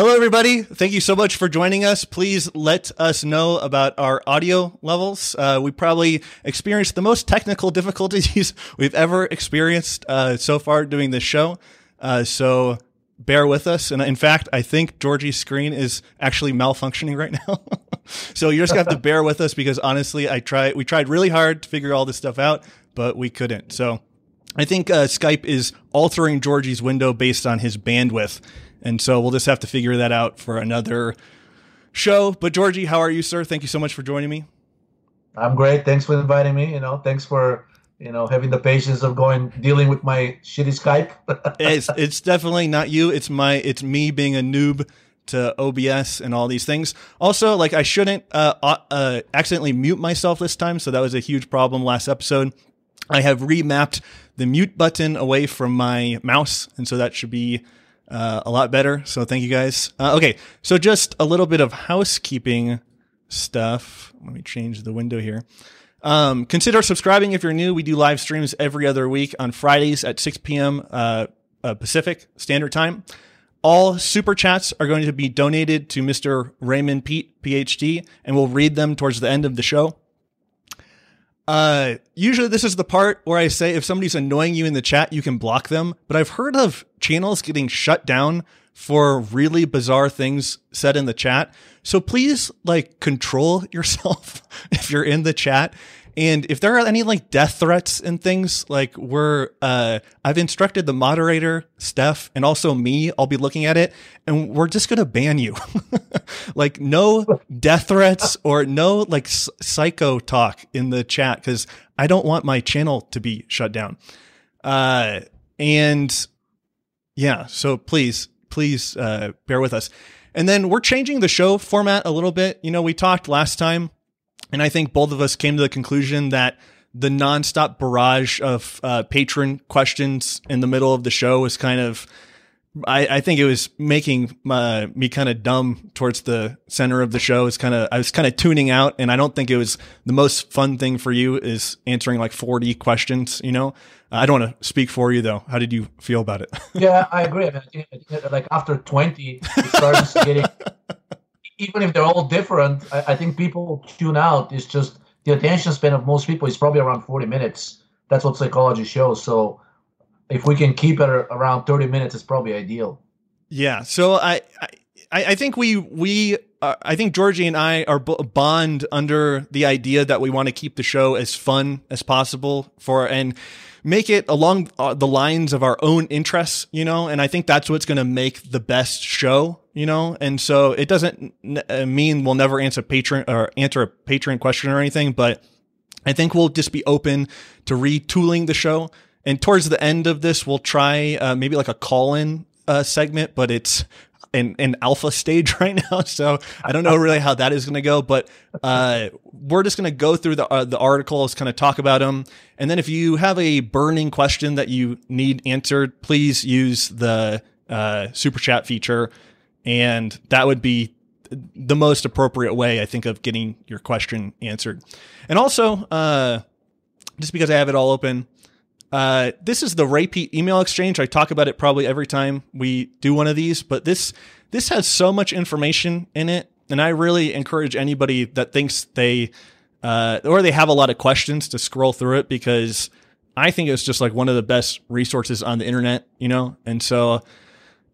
Hello, everybody. Thank you so much for joining us. Please let us know about our audio levels. Uh, we probably experienced the most technical difficulties we've ever experienced uh, so far doing this show. Uh, so bear with us. And in fact, I think Georgie's screen is actually malfunctioning right now. so you're just gonna have to bear with us because honestly, I tried, we tried really hard to figure all this stuff out, but we couldn't. So I think uh, Skype is altering Georgie's window based on his bandwidth. And so we'll just have to figure that out for another show. But Georgie, how are you, sir? Thank you so much for joining me. I'm great. Thanks for inviting me. You know, thanks for you know having the patience of going dealing with my shitty Skype. it's it's definitely not you. It's my it's me being a noob to OBS and all these things. Also, like I shouldn't uh, uh, accidentally mute myself this time, so that was a huge problem last episode. I have remapped the mute button away from my mouse, and so that should be uh, a lot better. So thank you guys. Uh, okay, so just a little bit of housekeeping stuff. Let me change the window here. Um, consider subscribing if you're new. We do live streams every other week on Fridays at 6 p.m. Uh, uh, Pacific Standard Time. All super chats are going to be donated to Mr. Raymond Peat, PhD, and we'll read them towards the end of the show. Uh, usually this is the part where I say if somebody's annoying you in the chat, you can block them. But I've heard of channels getting shut down for really bizarre things said in the chat. So please like control yourself if you're in the chat. And if there are any like death threats and things, like we're, uh, I've instructed the moderator, Steph, and also me, I'll be looking at it and we're just going to ban you. like no death threats or no like psycho talk in the chat because I don't want my channel to be shut down. Uh, and yeah, so please please uh, bear with us. And then we're changing the show format a little bit. You know, we talked last time, and I think both of us came to the conclusion that the nonstop barrage of uh, patron questions in the middle of the show was kind of I, I think it was making uh, me kind of dumb towards the center of the show. It's kind of I was kind of tuning out, and I don't think it was the most fun thing for you is answering like forty questions. You know, I don't want to speak for you though. How did you feel about it? yeah, I agree. Like after twenty, it starts getting. Even if they're all different, I, I think people tune out. It's just the attention span of most people is probably around forty minutes. That's what psychology shows. So if we can keep it around 30 minutes, it's probably ideal. Yeah. So I, I, I think we, we, uh, I think Georgie and I are b- bond under the idea that we want to keep the show as fun as possible for, and make it along uh, the lines of our own interests, you know, and I think that's what's going to make the best show, you know, and so it doesn't uh, mean we'll never answer patron or answer a patron question or anything, but I think we'll just be open to retooling the show. And towards the end of this, we'll try uh, maybe like a call in uh, segment, but it's in, alpha stage right now. So I don't know really how that is going to go, but uh, we're just going to go through the, uh, the articles, kind of talk about them. And then if you have a burning question that you need answered, please use the uh, super chat feature. And that would be the most appropriate way, I think, of getting your question answered. And also, uh, just because I have it all open, uh, this is the Ray Peat email exchange. I talk about it probably every time we do one of these, but this this has so much information in it, and I really encourage anybody that thinks they uh, or they have a lot of questions to scroll through it because I think it's just like one of the best resources on the internet, you know. And so,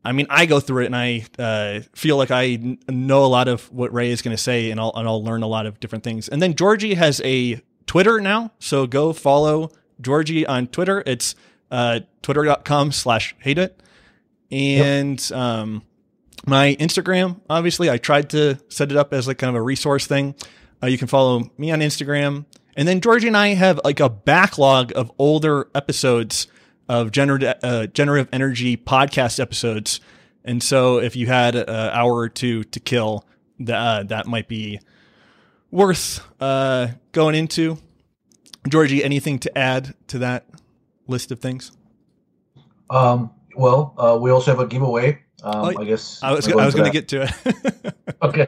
I mean, I go through it and I uh, feel like I know a lot of what Ray is going to say, and I'll and I'll learn a lot of different things. And then Georgie has a Twitter now, so go follow Georgie on Twitter. It's uh, twitter.com slash haidut. And yep. um, my Instagram, obviously, I tried to set it up as like kind of a resource thing. Uh, you can follow me on Instagram. And then Georgie and I have like a backlog of older episodes of generative, uh, generative energy podcast episodes. And so if you had an hour or two to kill, that, uh, that might be worth uh, going into. Georgie, anything to add to that list of things? Um, well, uh, we also have a giveaway. Um, oh, I guess I was, going to get to it. okay.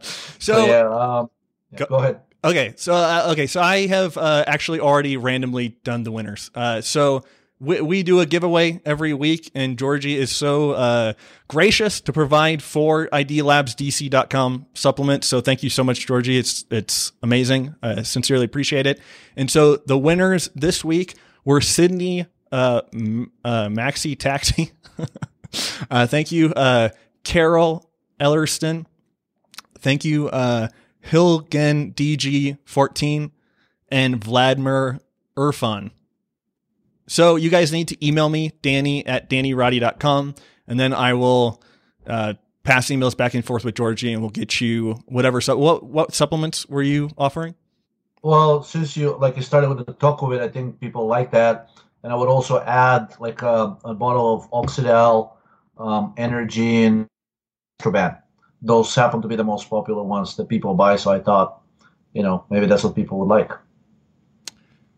so, yeah, um, yeah, go, go, ahead. Okay, so uh, okay, so I have uh, actually already randomly done the winners. Uh, so we, we do a giveaway every week, and Georgie is so uh, gracious to provide four IDLabsDC.com supplements. So thank you so much, Georgie. It's it's amazing. I sincerely appreciate it. And so the winners this week were Sydney uh, uh, Maxi Taxi. uh, thank you, uh, Carol Ellerston. Thank you, uh, Hilgen DG14 and Vladimir Irfan. So you guys need to email me, Danny at DannyRoddy.com, and then I will uh, pass emails back and forth with Georgie, and we'll get you whatever. So what what supplements were you offering? Well, since you like you started with the talk of it, I think people like that, and I would also add like a, a bottle of Oxidal, um, Energy, and. Those happen to be the most popular ones that people buy. So I thought, you know, maybe that's what people would like.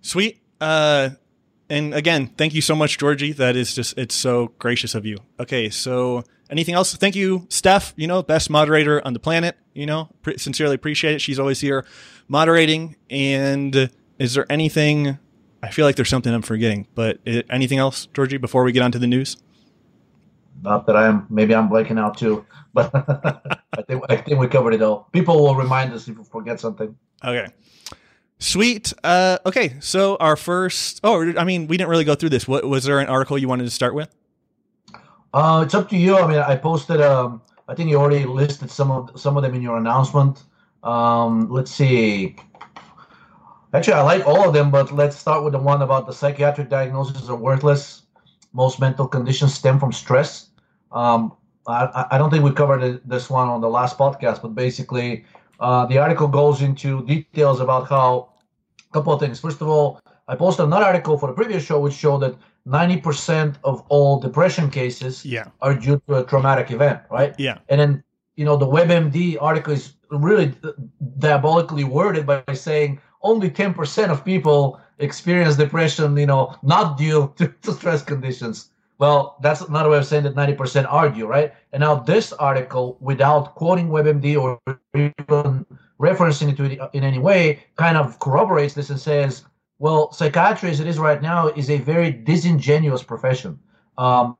Sweet. Uh, and again, thank you so much, Georgie. That is just, it's so gracious of you. Okay. So anything else? Thank you, Steph, you know, best moderator on the planet, you know, pre- sincerely appreciate it. She's always here moderating. And is there anything, I feel like there's something I'm forgetting, but it, anything else, Georgie, before we get on to the news? Not that I'm, maybe I'm blanking out too, but I think, I think we covered it all. People will remind us if we forget something. Okay. Sweet. Uh, okay, so our first. Oh, I mean, we didn't really go through this. What was there an article you wanted to start with? Uh, it's up to you. I mean, I posted. Um, I think you already listed some of some of them in your announcement. Um, let's see. Actually, I like all of them, but let's start with the one about the psychiatric diagnoses are worthless. Most mental conditions stem from stress. Um, I, I don't think we covered this one on the last podcast, but basically, uh, the article goes into details about how a couple of things. First of all, I posted another article for the previous show which showed that 90% of all depression cases yeah. are due to a traumatic event, right? Yeah. And then, you know, the WebMD article is really diabolically worded by saying only 10% of people experience depression, you know, not due to, to stress conditions. Well, that's another way of saying that 90% argue, right? And now this article, without quoting WebMD or even referencing it to in any way, kind of corroborates this and says, well, psychiatry as it is right now is a very disingenuous profession. Um,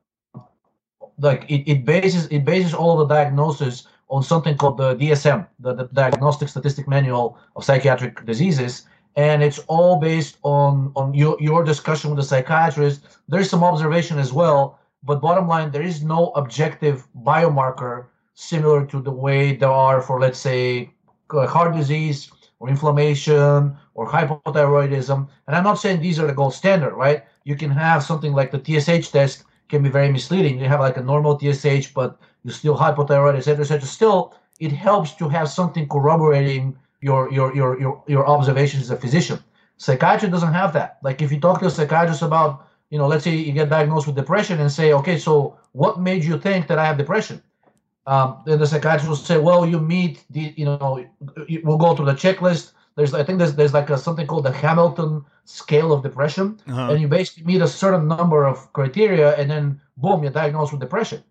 like it, it bases it bases all the diagnosis on something called the DSM, the, the Diagnostic Statistic Manual of Psychiatric Diseases, and it's all based on on your, your discussion with the psychiatrist. There's some observation as well but bottom line there is no objective biomarker similar to the way there are for let's say uh, heart disease or inflammation or hypothyroidism. And i'm not saying these are the gold standard right? You can have something like the tsh test can be very misleading. You have like a normal tsh but you still hypothyroid etc etc still it helps to have something corroborating your your your your your observations as a physician. Psychiatry doesn't have that. Like if you talk to a psychiatrist about, you know, let's say you get diagnosed with depression and say, okay, so what made you think that I have depression? Um, then the psychiatrist will say, well, you meet the, you know, we'll go through the checklist. There's, I think there's there's like a, something called the Hamilton scale of depression, uh-huh. and you basically meet a certain number of criteria, and then boom, you're diagnosed with depression.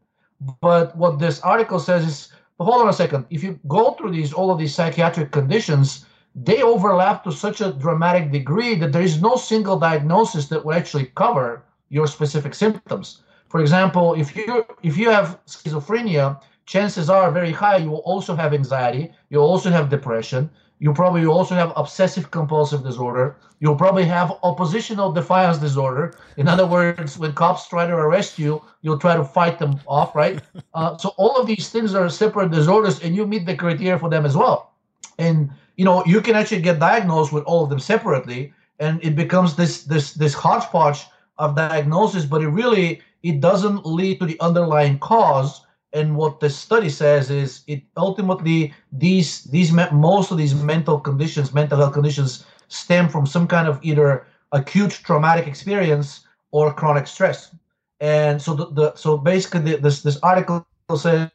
But what this article says is but hold on a second. If you go through these all of these psychiatric conditions, they overlap to such a dramatic degree that there is no single diagnosis that will actually cover your specific symptoms. For example, if you if you have schizophrenia, chances are very high you will also have anxiety, you'll also have depression, you probably also have obsessive compulsive disorder. You'll probably have oppositional defiance disorder. In other words, when cops try to arrest you, you'll try to fight them off, right? Uh, so all of these things are separate disorders, and you meet the criteria for them as well. And you know you can actually get diagnosed with all of them separately, and it becomes this this this hodgepodge of diagnosis. But it really it doesn't lead to the underlying cause and what the study says is it ultimately these these most of these mental conditions mental health conditions stem from some kind of either acute traumatic experience or chronic stress. And so the, the so basically the, this this article says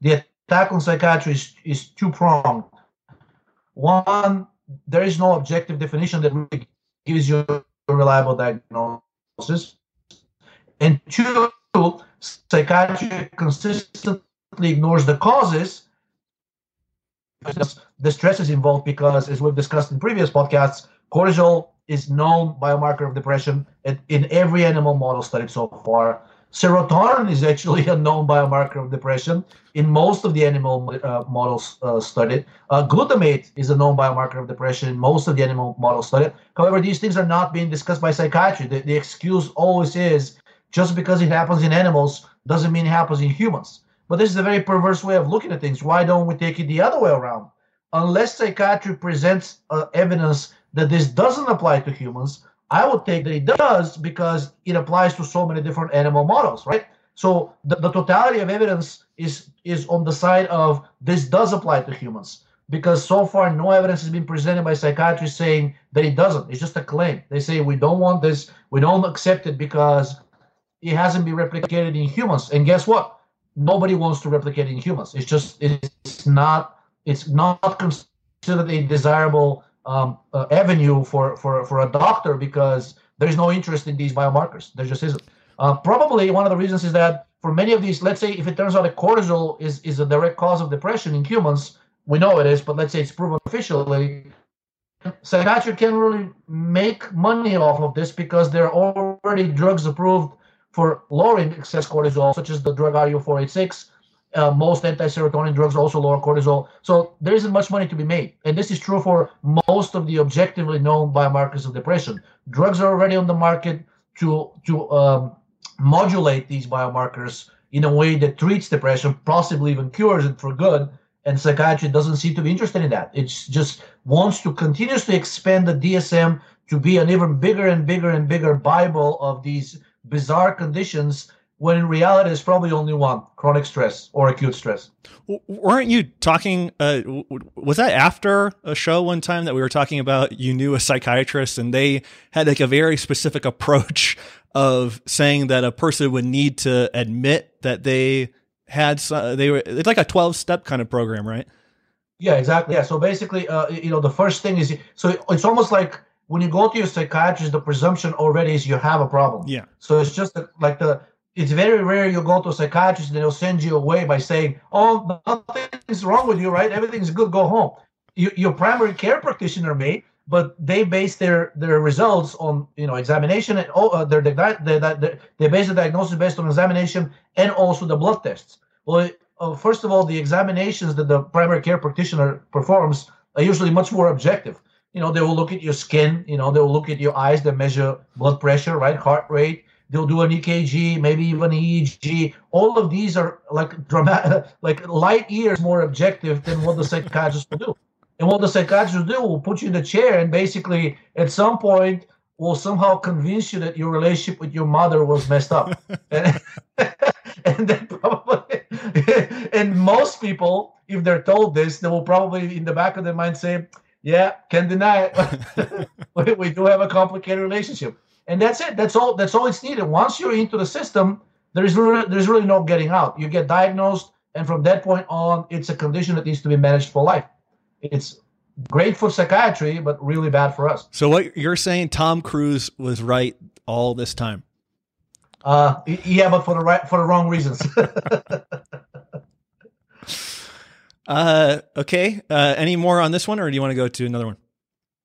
the attack on psychiatry is, is two pronged. One there is no objective definition that really gives you a reliable diagnosis. And two psychiatry consistently ignores the causes the stress is involved because as we've discussed in previous podcasts cortisol is known biomarker of depression in every animal model studied so far. Serotonin is actually a known biomarker of depression in most of the animal uh, models uh, studied. Uh, glutamate is a known biomarker of depression in most of the animal models studied. However, these things are not being discussed by psychiatry. The, the excuse always is just because it happens in animals doesn't mean it happens in humans. But this is a very perverse way of looking at things. Why don't we take it the other way around? Unless psychiatry presents uh, evidence that this doesn't apply to humans, I would take that it does because it applies to so many different animal models, right? So the, the totality of evidence is is on the side of this does apply to humans because so far no evidence has been presented by psychiatrists saying that it doesn't. It's just a claim. They say we don't want this, we don't accept it because it hasn't been replicated in humans. And guess what? Nobody wants to replicate in humans. It's just it's not it's not considered a desirable um, uh, avenue for, for, for a doctor because there is no interest in these biomarkers. There just isn't. Uh, probably one of the reasons is that for many of these, let's say if it turns out that cortisol is, is a direct cause of depression in humans, we know it is, but let's say it's proven officially, psychiatry can't really make money off of this because there are already drugs approved for lowering excess cortisol, such as the drug RU486, uh, most anti-serotonin drugs also lower cortisol. So there isn't much money to be made, and this is true for most of the objectively known biomarkers of depression. Drugs are already on the market to to um, modulate these biomarkers in a way that treats depression, possibly even cures it for good. And psychiatry doesn't seem to be interested in that. It just wants to continuously expand the DSM to be an even bigger and bigger and bigger Bible of these bizarre conditions when in reality it's probably only one chronic stress or acute stress. Weren't you talking uh, was that after a show one time that we were talking about you knew a psychiatrist and they had like a very specific approach of saying that a person would need to admit that they had some, they were it's like a 12 step kind of program right? Yeah exactly. Yeah so basically uh, you know the first thing is so it's almost like when you go to your psychiatrist the presumption already is you have a problem yeah so it's just like the it's very rare you go to a psychiatrist and they'll send you away by saying, "Oh, nothing's wrong with you, right? Everything's good. Go home." You, your primary care practitioner may, but they base their their results on you know examination and oh, uh, their, their, their, they base the diagnosis based on examination and also the blood tests. Well, uh, first of all, the examinations that the primary care practitioner performs are usually much more objective. You know, they will look at your skin. You know, they will look at your eyes. They measure blood pressure, right, heart rate They'll do an EKG, maybe even EEG. All of these are like dramatic, like light years more objective than what the psychiatrist will do. And what the psychiatrist will do will put you in the chair and basically at some point will somehow convince you that your relationship with your mother was messed up. and, and then probably, and most people, if they're told this, they will probably in the back of their mind say, yeah, can deny it. we do have a complicated relationship and that's it. That's all. That's all it's needed. Once you're into the system, there is really, there's really no getting out. You get diagnosed, and from that point on, it's a condition that needs to be managed for life. It's great for psychiatry, but really bad for us. So what you're saying, Tom Cruise was right all this time? Uh, yeah, but for the right for the wrong reasons. uh, okay. Uh, any more on this one, or do you want to go to another one?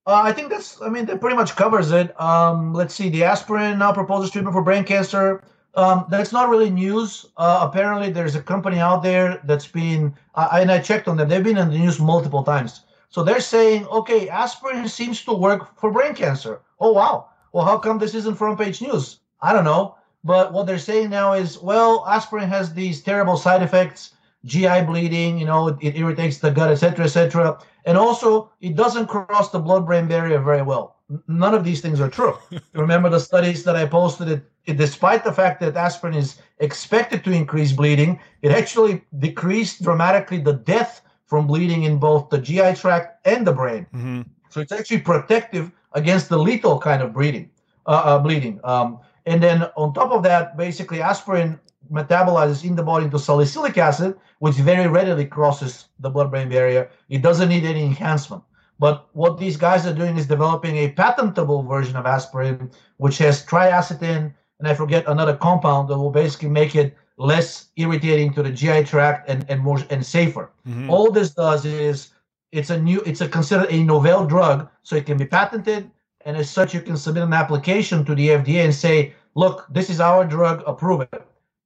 Uh, I think that's. I mean, that pretty much covers it. Um, let's see. The aspirin now proposes treatment for brain cancer. Um, that's not really news. Uh, apparently, there's a company out there that's been, uh, and I checked on them. They've been in the news multiple times. So they're saying, okay, aspirin seems to work for brain cancer. Oh wow. Well, how come this isn't front page news? I don't know. But what they're saying now is, well, aspirin has these terrible side effects GI bleeding, you know, it, it irritates the gut, etc., etc. And also, it doesn't cross the blood-brain barrier very well. None of these things are true. Remember the studies that I posted? It, it, despite the fact that aspirin is expected to increase bleeding, it actually decreased dramatically the death from bleeding in both the GI tract and the brain. Mm-hmm. So it's actually protective against the lethal kind of bleeding. Uh, uh, bleeding. Um, and then on top of that, basically aspirin metabolizes in the body into salicylic acid, which very readily crosses the blood-brain barrier. It doesn't need any enhancement. But what these guys are doing is developing a patentable version of aspirin, which has triacetin and I forget another compound that will basically make it less irritating to the GI tract and, and more and safer. Mm-hmm. All this does is it's a new it's a considered a novel drug, so it can be patented and as such, you can submit an application to the FDA and say, "Look, this is our drug. Approve it."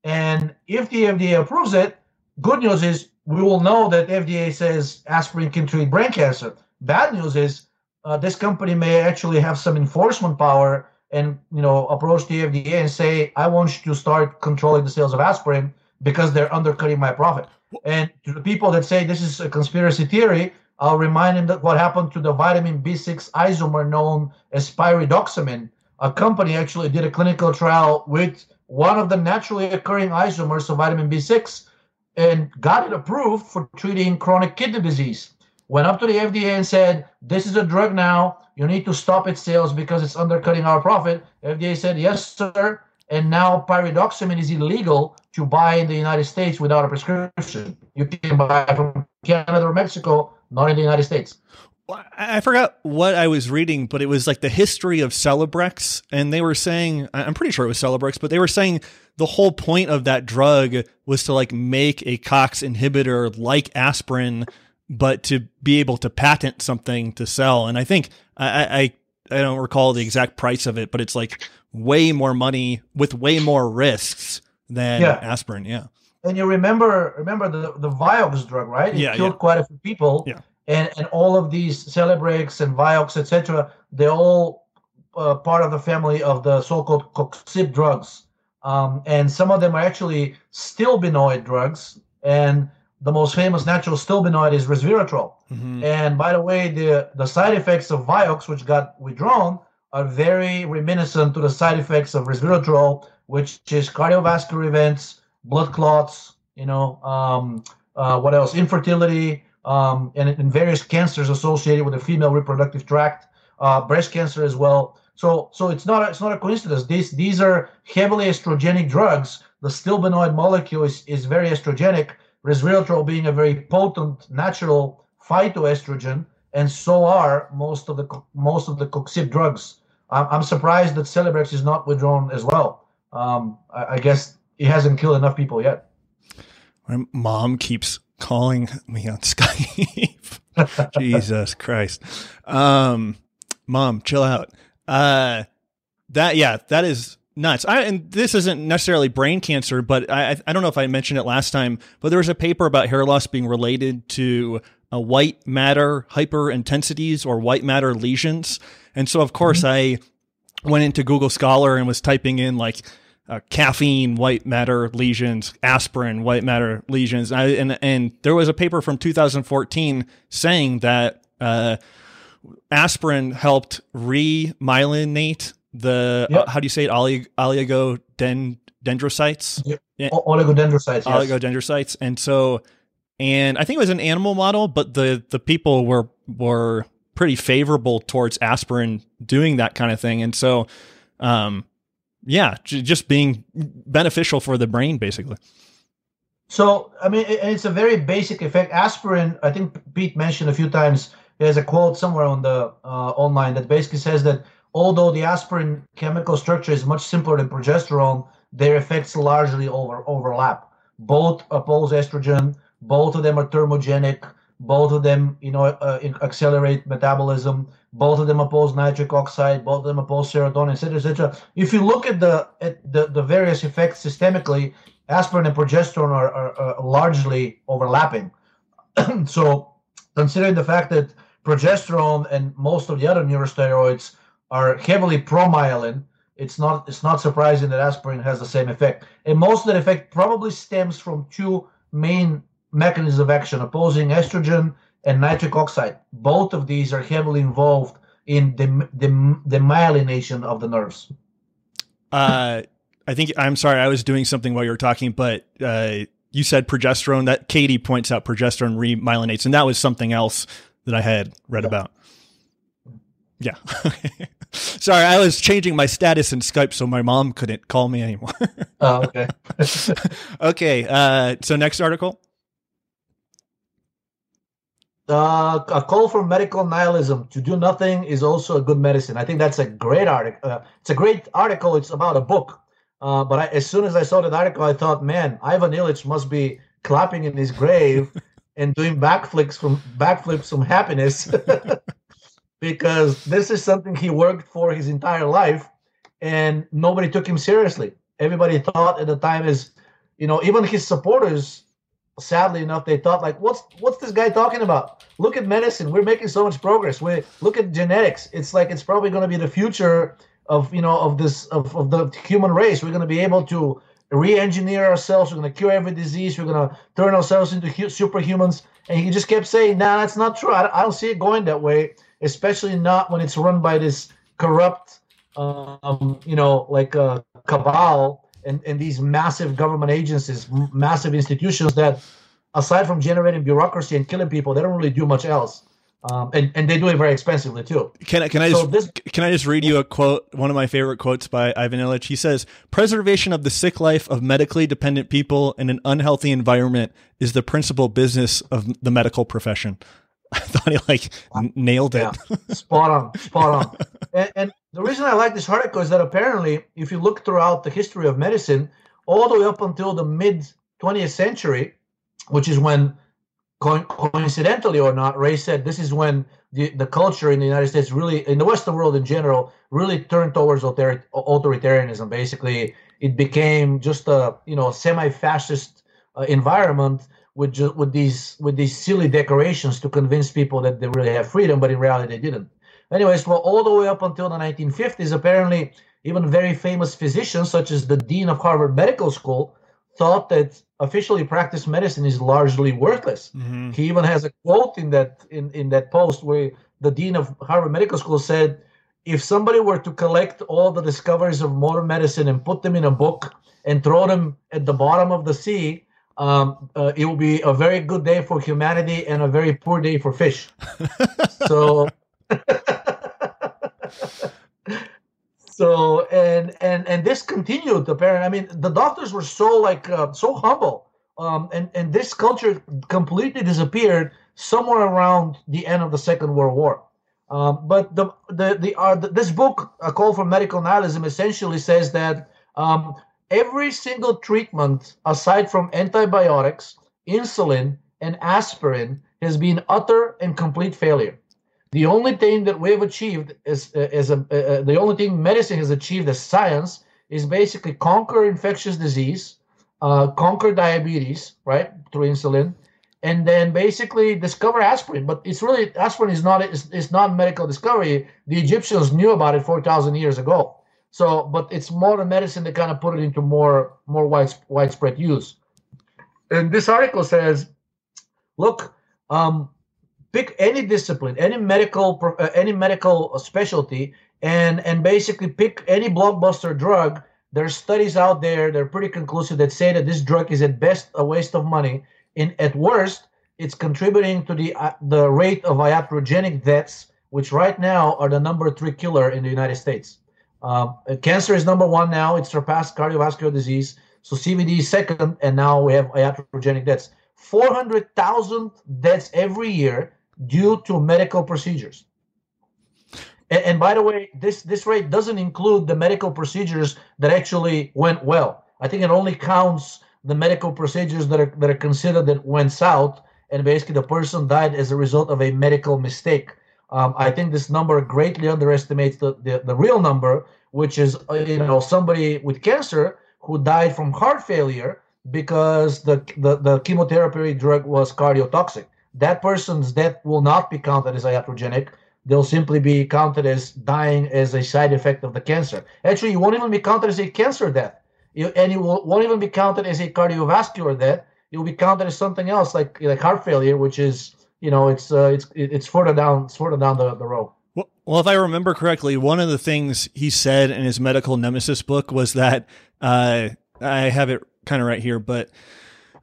And if the FDA approves it, good news is we will know that FDA says aspirin can treat brain cancer. Bad news is uh, this company may actually have some enforcement power and you know approach the FDA and say, "I want you to start controlling the sales of aspirin because they're undercutting my profit." And to the people that say this is a conspiracy theory, I'll remind them that what happened to the vitamin B6 isomer known as pyridoxamine. A company actually did a clinical trial with one of the naturally occurring isomers of vitamin B6 and got it approved for treating chronic kidney disease. Went up to the FDA and said, This is a drug now. You need to stop its sales because it's undercutting our profit. FDA said, Yes, sir. And now pyridoxamine is illegal to buy in the United States without a prescription. You can buy from Canada or Mexico, not in the United States. I forgot what I was reading, but it was like the history of Celebrex, and they were saying, I'm pretty sure it was Celebrex, but they were saying the whole point of that drug was to like make a COX inhibitor like aspirin, but to be able to patent something to sell. And I think I, I, I don't recall the exact price of it, but it's like way more money with way more risks than yeah. aspirin. Yeah. And you remember remember the the Vioxx drug, right? It yeah, killed yeah. quite a few people. Yeah and and all of these Celebrex and Vioxx, etc., they're all uh, part of the family of the so-called coxib drugs, um, and some of them are actually stilbenoid drugs. And the most famous natural stilbenoid is resveratrol. Mm-hmm. And by the way, the the side effects of Vioxx, which got withdrawn, are very reminiscent to the side effects of resveratrol, which is cardiovascular events, blood clots, you know, um, uh, what else? Infertility, um, and, and, various cancers associated with the female reproductive tract, uh, breast cancer as well. So, so it's not a, it's not a coincidence. These these are heavily estrogenic drugs. The stilbenoid molecule is, is very estrogenic. Resveratrol being a very potent natural phytoestrogen, and so are most of the most of the coxib drugs. I'm, I'm surprised that Celebrex is not withdrawn as well. Um, I, I guess it hasn't killed enough people yet. My mom keeps calling me on Skype. Jesus Christ. Um, mom, chill out. Uh, that, yeah, that is nuts. I, and this isn't necessarily brain cancer, but I, I don't know if I mentioned it last time, but there was a paper about hair loss being related to a white matter hyper intensities or white matter lesions. And so, of course, mm-hmm. I went into Google Scholar and was typing in like, uh, caffeine white matter lesions, aspirin white matter lesions. I, and, and there was a paper from 2014 saying that uh, aspirin helped remyelinate the, yep. uh, how do you say it, Olig- oligodendrocytes? Yep. Yeah. Oligodendrocytes, yes. Oligodendrocytes. And so, and I think it was an animal model, but the, the people were, were pretty favorable towards aspirin doing that kind of thing. And so, um, yeah, just being beneficial for the brain, basically. So, I mean, it's a very basic effect. Aspirin, I think Peat mentioned a few times. There's a quote somewhere on the uh, online that basically says that although the aspirin chemical structure is much simpler than progesterone, their effects largely over overlap. Both oppose estrogen. Both of them are thermogenic. Both of them, you know, uh, accelerate metabolism. Both of them oppose nitric oxide. Both of them oppose serotonin, etc., etc. If you look at the at the, the various effects systemically, aspirin and progesterone are, are, are largely overlapping. so, considering the fact that progesterone and most of the other neurosteroids are heavily promyelin, it's not it's not surprising that aspirin has the same effect. And most of that effect probably stems from two main mechanisms of action: opposing estrogen and nitric oxide. Both of these are heavily involved in the the, the myelination of the nerves. Uh, I think I'm sorry, I was doing something while you were talking, but uh, you said progesterone. That Katie points out progesterone remyelinates, and that was something else that I had read yeah. about. Yeah. Sorry, I was changing my status in Skype so my mom couldn't call me anymore. oh, okay. okay. Uh, so next article. Uh, a call for medical nihilism to do nothing is also a good medicine. I think that's a great article. Uh, it's a great article. It's about a book. Uh, but I, as soon as I saw that article, I thought, man, Ivan Illich must be clapping in his grave and doing backflips from backflips from happiness. because this is something he worked for his entire life and nobody took him seriously. Everybody thought at the time is, you know, even his supporters, sadly enough, they thought like, what's what's this guy talking about? Look at medicine. We're making so much progress. We look at genetics. It's like it's probably going to be the future of you know of this of, of the human race. We're going to be able to re-engineer ourselves. We're going to cure every disease. We're going to turn ourselves into hu- superhumans. And he just kept saying, "Nah, that's not true. I, I don't see it going that way. Especially not when it's run by this corrupt, um, you know, like a cabal and, and these massive government agencies, massive institutions that, aside from generating bureaucracy and killing people, they don't really do much else." Um, and, and they do it very expensively too. Can I can I So just this- can I just read you a quote? One of my favorite quotes by Ivan Illich. He says, "Preservation of the sick life of medically dependent people in an unhealthy environment is the principal business of the medical profession." I thought he like n- nailed it. Yeah, spot on, spot on. And, and the reason I like this article is that apparently, if you look throughout the history of medicine, all the way up until the mid 20th century, which is when, co- coincidentally or not, Ray said this is when the, the culture in the United States really, in the Western world in general, really turned towards author- authoritarianism. Basically, it became just a you know semi-fascist uh, environment with with these with these silly decorations to convince people that they really have freedom, but in reality they didn't. Anyways, well, all the way up until the 1950s, apparently, even very famous physicians such as the dean of Harvard Medical School thought that officially practiced medicine is largely worthless. Mhm. He even has a quote in that in, in that post where the dean of Harvard Medical School said, if somebody were to collect all the discoveries of modern medicine and put them in a book and throw them at the bottom of the sea, um, uh, it will be a very good day for humanity and a very poor day for fish. so, so and and and this continued. Apparently, I mean, the doctors were so like uh, so humble, um, and and this culture completely disappeared somewhere around the end of the Second World War. Um, but the the the, uh, the this book, A Call for Medical Nihilism, essentially says that um, every single treatment aside from antibiotics, insulin, and aspirin has been utter and complete failure. The only thing that we have achieved is, uh, is a, uh, the only thing medicine has achieved as science is basically conquer infectious disease, uh, conquer diabetes, right, through insulin, and then basically discover aspirin. But it's really aspirin is not it's, it's not medical discovery. The Egyptians knew about it four thousand years ago. So, but it's modern medicine that kind of put it into more more wide, widespread use. And this article says, look, um, pick any discipline, any medical uh, any medical specialty, and and basically pick any blockbuster drug. There's studies out there that are pretty conclusive that say that this drug is at best a waste of money. In at worst, it's contributing to the uh, the rate of iatrogenic deaths, which right now are the number three killer in the United States. Uh, cancer is number one now. It surpassed cardiovascular disease. So CVD is second, and now we have iatrogenic deaths. 400,000 deaths every year due to medical procedures. And, and by the way, this, this rate doesn't include the medical procedures that actually went well. I think it only counts the medical procedures that are, that are considered that went south, and basically the person died as a result of a medical mistake. Um, I think this number greatly underestimates the, the, the real number, which is uh, you know somebody with cancer who died from heart failure because the, the, the chemotherapy drug was cardiotoxic. That person's death will not be counted as iatrogenic. They'll simply be counted as dying as a side effect of the cancer. Actually, you won't even be counted as a cancer death. You, and it will, won't even be counted as a cardiovascular death. It will be counted as something else, like like heart failure, which is you know it's uh, it's it's further down further down the, the road. Well, well, if I remember correctly, one of the things he said in his medical nemesis book was that uh, I have it kind of right here, but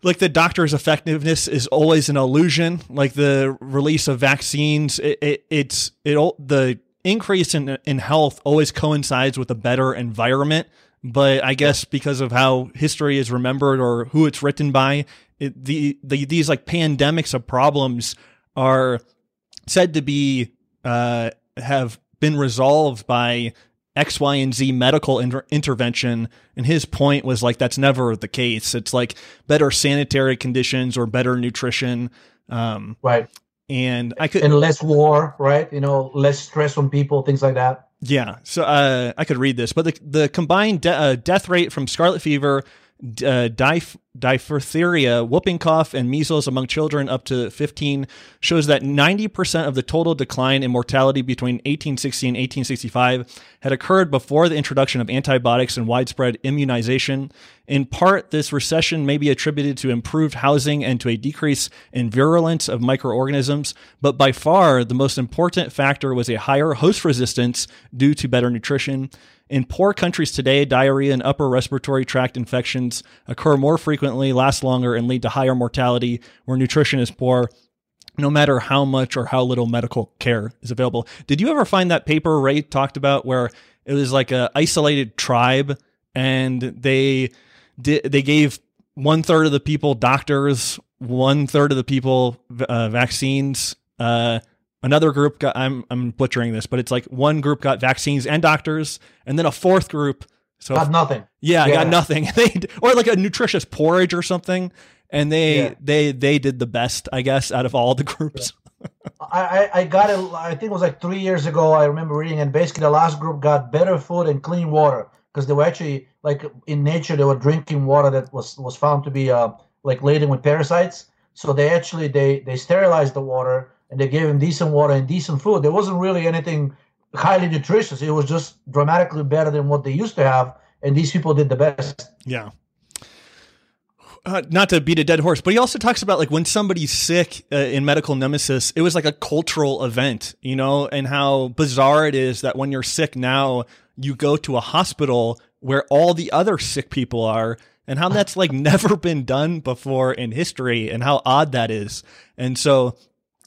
like the doctor's effectiveness is always an illusion. Like the release of vaccines, it, it it's it the increase in in health always coincides with a better environment. But I guess because of how history is remembered or who it's written by, it, the, the these like pandemics of problems are said to be uh, have been resolved by X, Y, and Z medical inter- intervention. And his point was like, that's never the case. It's like better sanitary conditions or better nutrition. Um, Right. and I could and less war, right? You know, less stress on people, things like that. Yeah, so uh, I could read this, but the the combined de- uh, death rate from scarlet fever, uh, diph- diphtheria, whooping cough, and measles among children up to 15 shows that 90% of the total decline in mortality between 1860 and 1865 had occurred before the introduction of antibiotics and widespread immunization. In part, this recession may be attributed to improved housing and to a decrease in virulence of microorganisms, but by far the most important factor was a higher host resistance due to better nutrition. In poor countries today, diarrhea and upper respiratory tract infections occur more frequently, last longer, and lead to higher mortality where nutrition is poor, no matter how much or how little medical care is available. Did you ever find that paper Ray talked about where it was like a isolated tribe and they they gave one third of the people doctors, one third of the people uh, vaccines. Uh, Another group got I'm I'm butchering this, but it's like one group got vaccines and doctors, and then a fourth group so got nothing. Yeah, yeah. got nothing. They or like a nutritious porridge or something, and they yeah. they they did the best, I guess, out of all the groups. I, I got it. I think it was like three years ago. I remember reading, and basically the last group got better food and clean water because they were actually like in nature they were drinking water that was was found to be uh like laden with parasites. So they actually they they sterilized the water and they gave him decent water and decent food. There wasn't really anything highly nutritious. It was just dramatically better than what they used to have, and these people did the best. Yeah. Uh, not to beat a dead horse, but he also talks about like when somebody's sick uh, in medical nemesis, it was like a cultural event, you know, and how bizarre it is that when you're sick now, you go to a hospital where all the other sick people are, and how that's like never been done before in history, and how odd that is. And so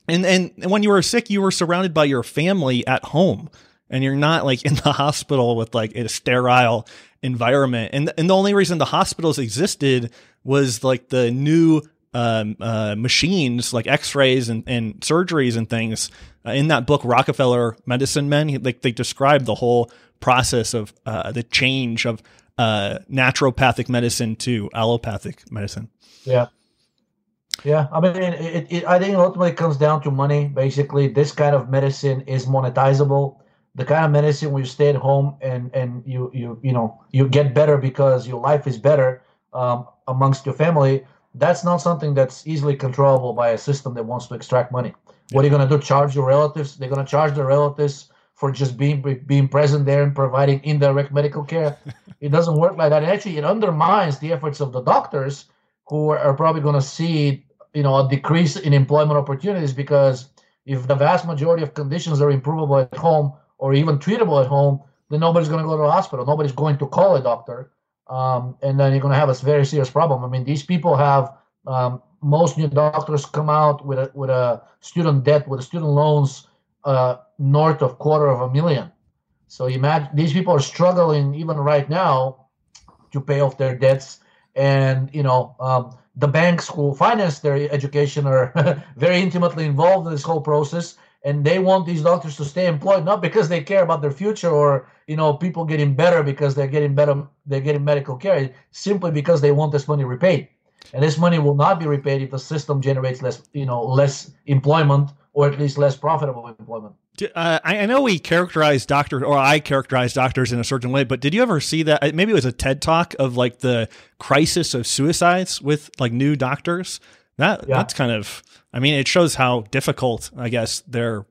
and and when you were sick, you were surrounded by your family at home, and you're not like in the hospital with like a sterile environment. And and the only reason the hospitals existed was like the new um, uh, machines like X-rays and, and surgeries and things. Uh, in that book, Rockefeller Medicine Men, like they describe the whole process of uh, the change of uh, naturopathic medicine to allopathic medicine. Yeah. Yeah, I mean, it, it, I think ultimately it comes down to money. Basically, this kind of medicine is monetizable. The kind of medicine where you stay at home and and you you you know you get better because your life is better um, amongst your family. That's not something that's easily controllable by a system that wants to extract money. Yeah. What are you going to do? Charge your relatives? They're going to charge their relatives for just being being present there and providing indirect medical care. it doesn't work like that. actually, it undermines the efforts of the doctors who are probably going to see you know a decrease in employment opportunities because if the vast majority of conditions are improvable at home or even treatable at home, then nobody's going to go to the hospital. Nobody's going to call a doctor, um, and then you're going to have a very serious problem. I mean, these people have um, most new doctors come out with a with a student debt with student loans uh, north of quarter of a million. So imagine these people are struggling even right now to pay off their debts, and you know. Um, the banks who finance their education are very intimately involved in this whole process and they want these doctors to stay employed not because they care about their future or you know people getting better because they're getting better they're getting medical care simply because they want this money repaid. And this money will not be repaid if the system generates less you know less employment or at least less profitable employment uh, I, know we characterize doctors, or I characterize doctors in a certain way, but did you ever see that? Maybe it was a TED talk of like the crisis of suicides with like new doctors. That yeah. that's kind of, I mean, it shows how difficult, I guess, they're.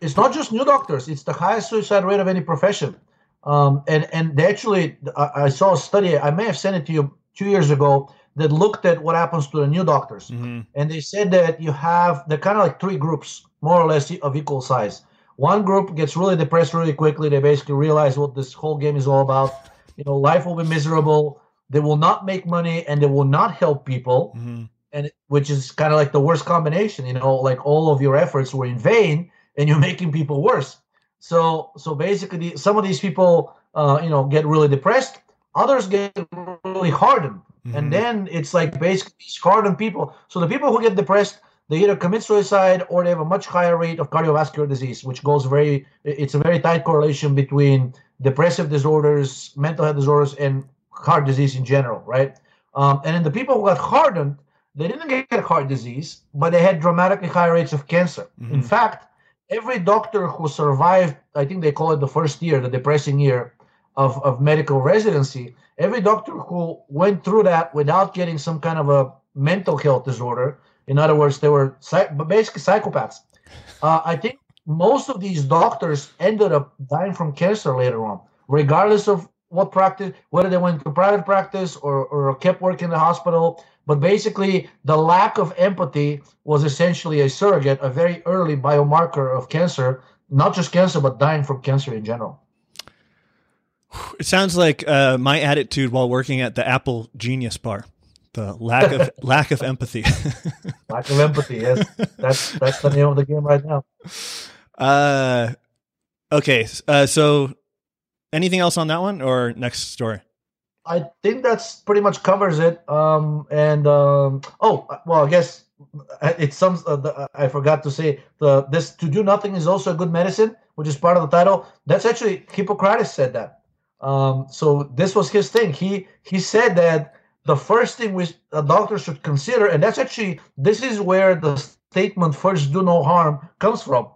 It's not just new doctors; it's the highest suicide rate of any profession. Um, and and they actually, I, I saw a study. I may have sent it to you two years ago that looked at what happens to the new doctors, mm-hmm. and they said that you have they're kind of like three groups, more or less of equal size one group gets really depressed really quickly. They basically realize what this whole game is all about. You know, life will be miserable. They will not make money and they will not help people. Mm-hmm. And which is kind of like the worst combination. You know, like all of your efforts were in vain and you're making people worse. So, so basically, some of these people, uh, you know, get really depressed. Others get really hardened, mm-hmm. and then it's like basically hardened people. So the people who get depressed they either commit suicide or they have a much higher rate of cardiovascular disease, which goes very, it's a very tight correlation between depressive disorders, mental health disorders, and heart disease in general, right? Um, and in the people who got hardened, they didn't get heart disease, but they had dramatically higher rates of cancer. Mm-hmm. In fact, every doctor who survived, I think they call it the first year, the depressing year of, of medical residency, every doctor who went through that without getting some kind of a mental health disorder, in other words, they were basically psychopaths. Uh, I think most of these doctors ended up dying from cancer later on, regardless of what practice, whether they went to private practice or, or kept working in the hospital. But basically, the lack of empathy was essentially a surrogate, a very early biomarker of cancer, not just cancer, but dying from cancer in general. It sounds like uh, my attitude while working at the Apple Genius Bar. The lack of lack of empathy. lack of empathy. Yes, that's that's the name of the game right now. Uh, okay. Uh, so anything else on that one or next story? I think that's pretty much covers it. Um, and um, oh, well, I guess it's some. Uh, the, I forgot to say the this to do nothing is also a good medicine, which is part of the title. That's actually Hippocrates said that. Um, so this was his thing. He he said that the first thing which a doctor should consider, and that's actually this is where the statement "first do no harm" comes from.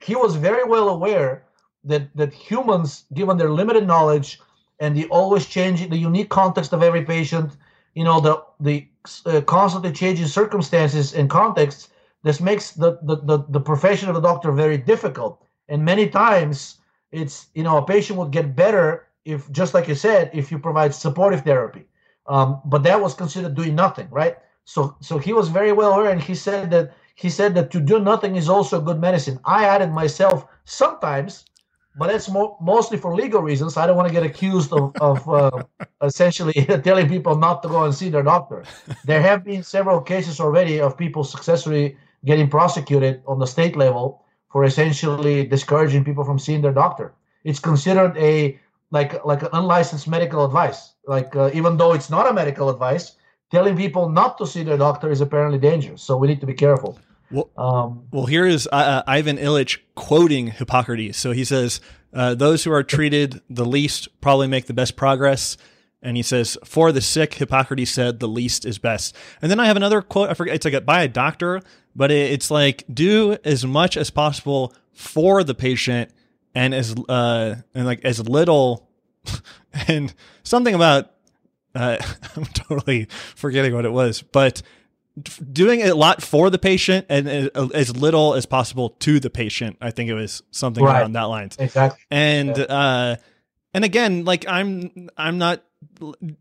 He was very well aware that that humans, given their limited knowledge and the always changing, the unique context of every patient, you know, the the uh, constantly changing circumstances and contexts, this makes the, the the the profession of the doctor very difficult. And many times, it's you know, a patient would get better if, just like you said, if you provide supportive therapy. Um, but that was considered doing nothing, right? So so he was very well aware, and he said that he said that to do nothing is also good medicine. I added myself sometimes but that's mo- mostly for legal reasons. I don't want to get accused of, of uh, essentially telling people not to go and see their doctor. There have been several cases already of people successfully getting prosecuted on the state level for essentially discouraging people from seeing their doctor. It's considered a like like an unlicensed medical advice. Like uh, even though it's not a medical advice, telling people not to see their doctor is apparently dangerous. So we need to be careful. Well, um, well here is uh, uh, Ivan Illich quoting Hippocrates. So he says, uh, Those who are treated the least probably make the best progress. And he says, For the sick, Hippocrates said, the least is best. And then I have another quote. I forget, it's like a, by a doctor, but it, it's like, do as much as possible for the patient and as, uh, and like as little, and something about, uh, I'm totally forgetting what it was, but doing a lot for the patient and as little as possible to the patient. I think it was something right. around that lines. Exactly. And yeah. uh and again, like I'm I'm not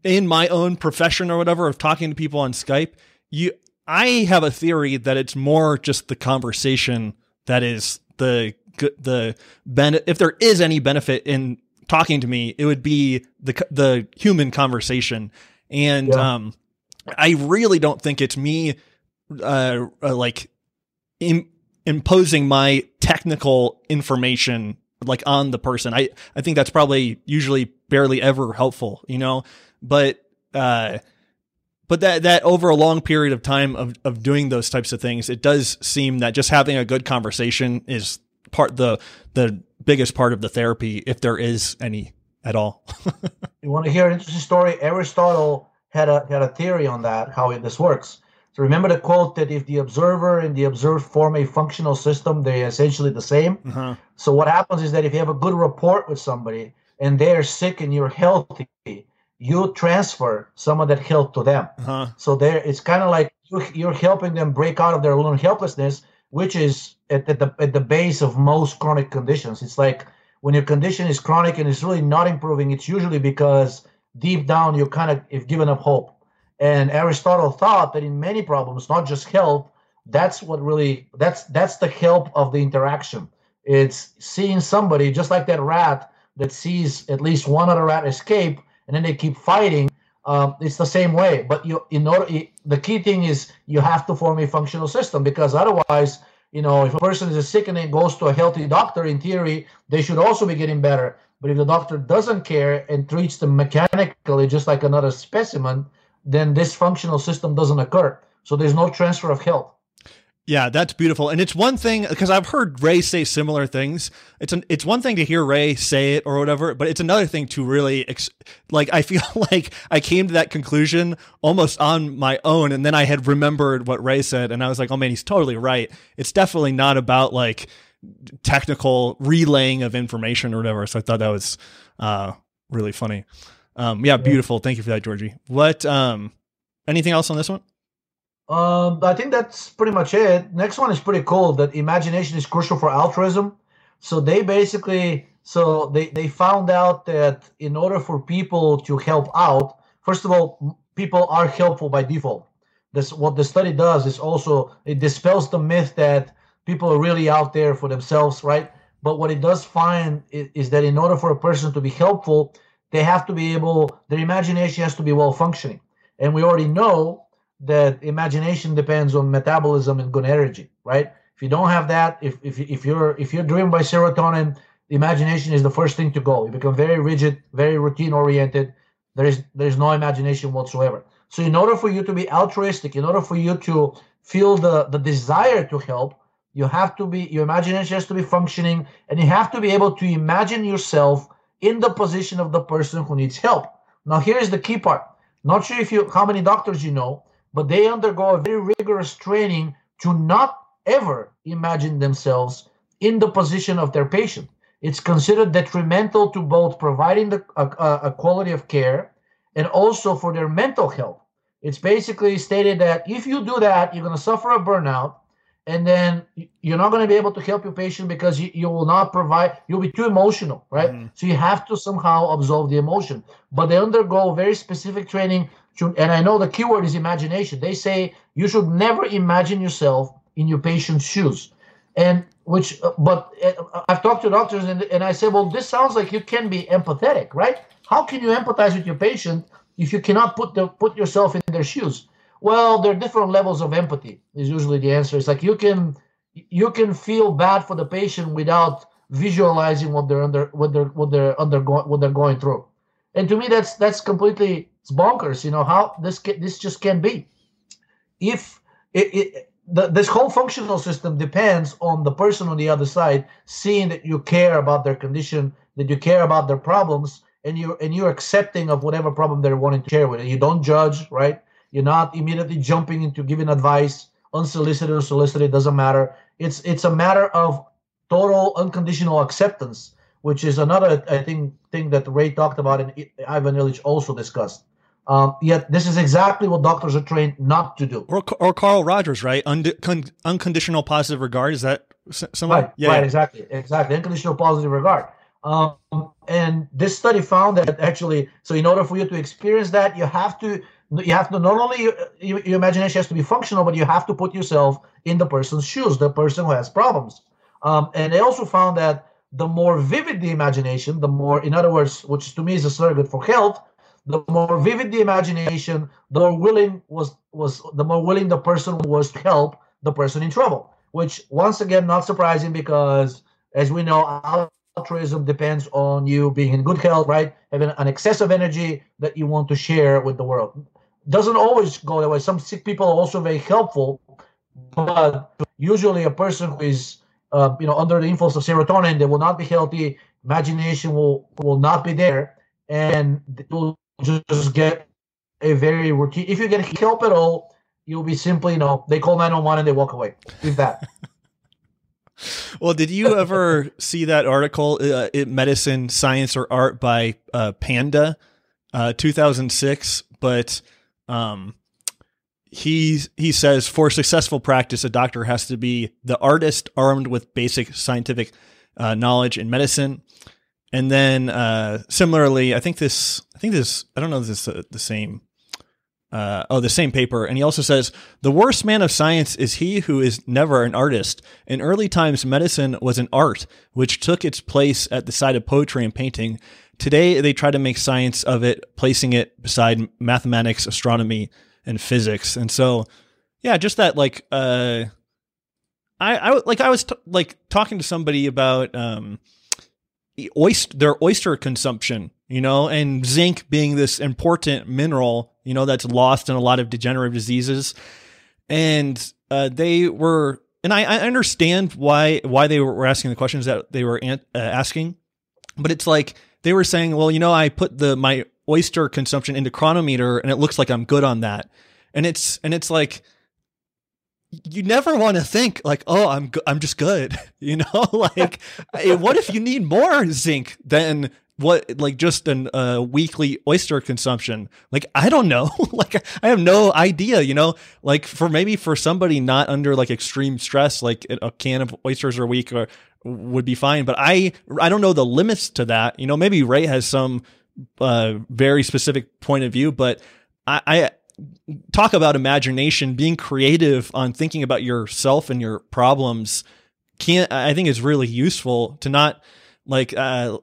in my own profession or whatever of talking to people on Skype. You I have a theory that it's more just the conversation that is the the benefit if there is any benefit in talking to me, it would be the the human conversation. And yeah. um I really don't think it's me, uh, uh like Im- imposing my technical information like on the person. I I think that's probably usually barely ever helpful, you know. But uh, but that that over a long period of time of of doing those types of things, it does seem that just having a good conversation is part the the biggest part of the therapy, if there is any at all. you want to hear an interesting story? Aristotle had a had a theory on that how it, this works. So remember the quote that if the observer and the observed form a functional system, they're essentially the same. Uh-huh. So what happens is that if you have a good rapport with somebody and they're sick and you're healthy, you transfer some of that health to them. Uh-huh. So there, it's kind of like you're helping them break out of their own helplessness, which is at, at the at the base of most chronic conditions. It's like when your condition is chronic and it's really not improving, it's usually because deep down you kind of have given up hope. And Aristotle thought that in many problems, not just health, that's what really that's that's the help of the interaction. It's seeing somebody just like that rat that sees at least one other rat escape, and then they keep fighting. Um, it's the same way. But you, in order, the key thing is you have to form a functional system because otherwise, you know, if a person is sick and then goes to a healthy doctor, in theory, they should also be getting better. But if the doctor doesn't care and treats them mechanically just like another specimen, then this functional system doesn't occur. So there's no transfer of health. Yeah, that's beautiful. And it's one thing because I've heard Ray say similar things. It's an, it's one thing to hear Ray say it or whatever, but it's another thing to really ex- like I feel like I came to that conclusion almost on my own and then I had remembered what Ray said and I was like, "Oh man, he's totally right. It's definitely not about like technical relaying of information or whatever." So I thought that was uh really funny. Um yeah, beautiful. Thank you for that, Georgi. What um anything else on this one? Um, I think that's pretty much it. Next one is pretty cool. That imagination is crucial for altruism. So they basically, so they they found out that in order for people to help out, first of all, people are helpful by default. This what the study does is also it dispels the myth that people are really out there for themselves, right? But what it does find is, is that in order for a person to be helpful, they have to be able, their imagination has to be well functioning. And we already know that imagination depends on metabolism and good energy, right? If you don't have that, if if if you're if you're driven by serotonin, imagination is the first thing to go. You become very rigid, very routine oriented. There is there's no imagination whatsoever. So in order for you to be altruistic, in order for you to feel the the desire to help, you have to be your imagination has to be functioning, and you have to be able to imagine yourself in the position of the person who needs help. Now here is the key part. Not sure if you how many doctors you know but they undergo a very rigorous training to not ever imagine themselves in the position of their patient. It's considered detrimental to both providing the, a, a quality of care and also for their mental health. It's basically stated that if you do that, you're going to suffer a burnout, and then you're not going to be able to help your patient because you, you will not provide, you'll be too emotional, right? Mm-hmm. So you have to somehow absolve the emotion. But they undergo very specific training and I know the keyword is imagination. They say you should never imagine yourself in your patient's shoes. And which, uh, but uh, I've talked to doctors and, and I say, well, this sounds like you can be empathetic, right? How can you empathize with your patient if you cannot put the put yourself in their shoes? Well, there are different levels of empathy. Is usually the answer. It's like you can you can feel bad for the patient without visualizing what they're under what they're what they're undergoing what they're going through. And to me, that's that's completely it's bonkers. You know how this can, this just can't be. If it, it the, this whole functional system depends on the person on the other side seeing that you care about their condition, that you care about their problems, and you and you're accepting of whatever problem they're wanting to share with you. You don't judge, right? You're not immediately jumping into giving advice, unsolicited or solicited, doesn't matter. It's it's a matter of total unconditional acceptance, which is another I think thing that Ray talked about and Ivan Illich also discussed. Um, yet this is exactly what doctors are trained not to do. Or, or Carl Rogers, right? con- unconditional positive regard. Is that someone? Right, yeah, right, yeah. exactly, exactly. Unconditional positive regard. Um, and this study found that actually, so in order for you to experience that, you have to you have to not only your, your imagination has to be functional, but you have to put yourself in the person's shoes, the person who has problems. Um, and they also found that the more vivid the imagination, the more, in other words, which to me is a surrogate for health, the more vivid the imagination, the more willing was was the more willing the person was to help the person in trouble. Which once again not surprising because as we know altruism depends on you being in good health, right? Having an excess of energy that you want to share with the world. Doesn't always go that way. Some sick people are also very helpful, but usually a person who is uh, you know under the influence of serotonin, they will not be healthy. Imagination will will not be there, and will just get a very routine. If you get help at all, you'll be simply, you know, they call 911 and they walk away. Leave that. well, did you ever see that article, uh, Medicine, Science, or Art by uh, Panda, uh, 2006? But um, he he says for successful practice, a doctor has to be the artist armed with basic scientific uh, knowledge in medicine. And then uh, similarly, I think this, I think this, I don't know if this is the same. Uh, oh, the same paper. And he also says the worst man of science is he who is never an artist. In early times, medicine was an art which took its place at the side of poetry and painting. Today, they try to make science of it, placing it beside mathematics, astronomy, and physics. And so, yeah, just that like, uh, I, I like I was t- like talking to somebody about um, oyster their oyster consumption, you know, and zinc being this important mineral, you know, that's lost in a lot of degenerative diseases. And uh, they were, and I, I, understand why why they were asking the questions that they were an, uh, asking, but it's like they were saying, well, you know, I put the my oyster consumption into Cronometer, and it looks like I'm good on that, and it's and it's like you never want to think like, oh, I'm go- I'm just good, you know. like, what if you need more zinc than what like just an uh, weekly oyster consumption? Like, I don't know. like, I have no idea. You know, like for maybe for somebody not under like extreme stress, like a can of oysters a week or would be fine. But I I don't know the limits to that. You know, maybe Ray has some uh, very specific point of view, but I, I talk about imagination, being creative on thinking about yourself and your problems can't I think is really useful to not like uh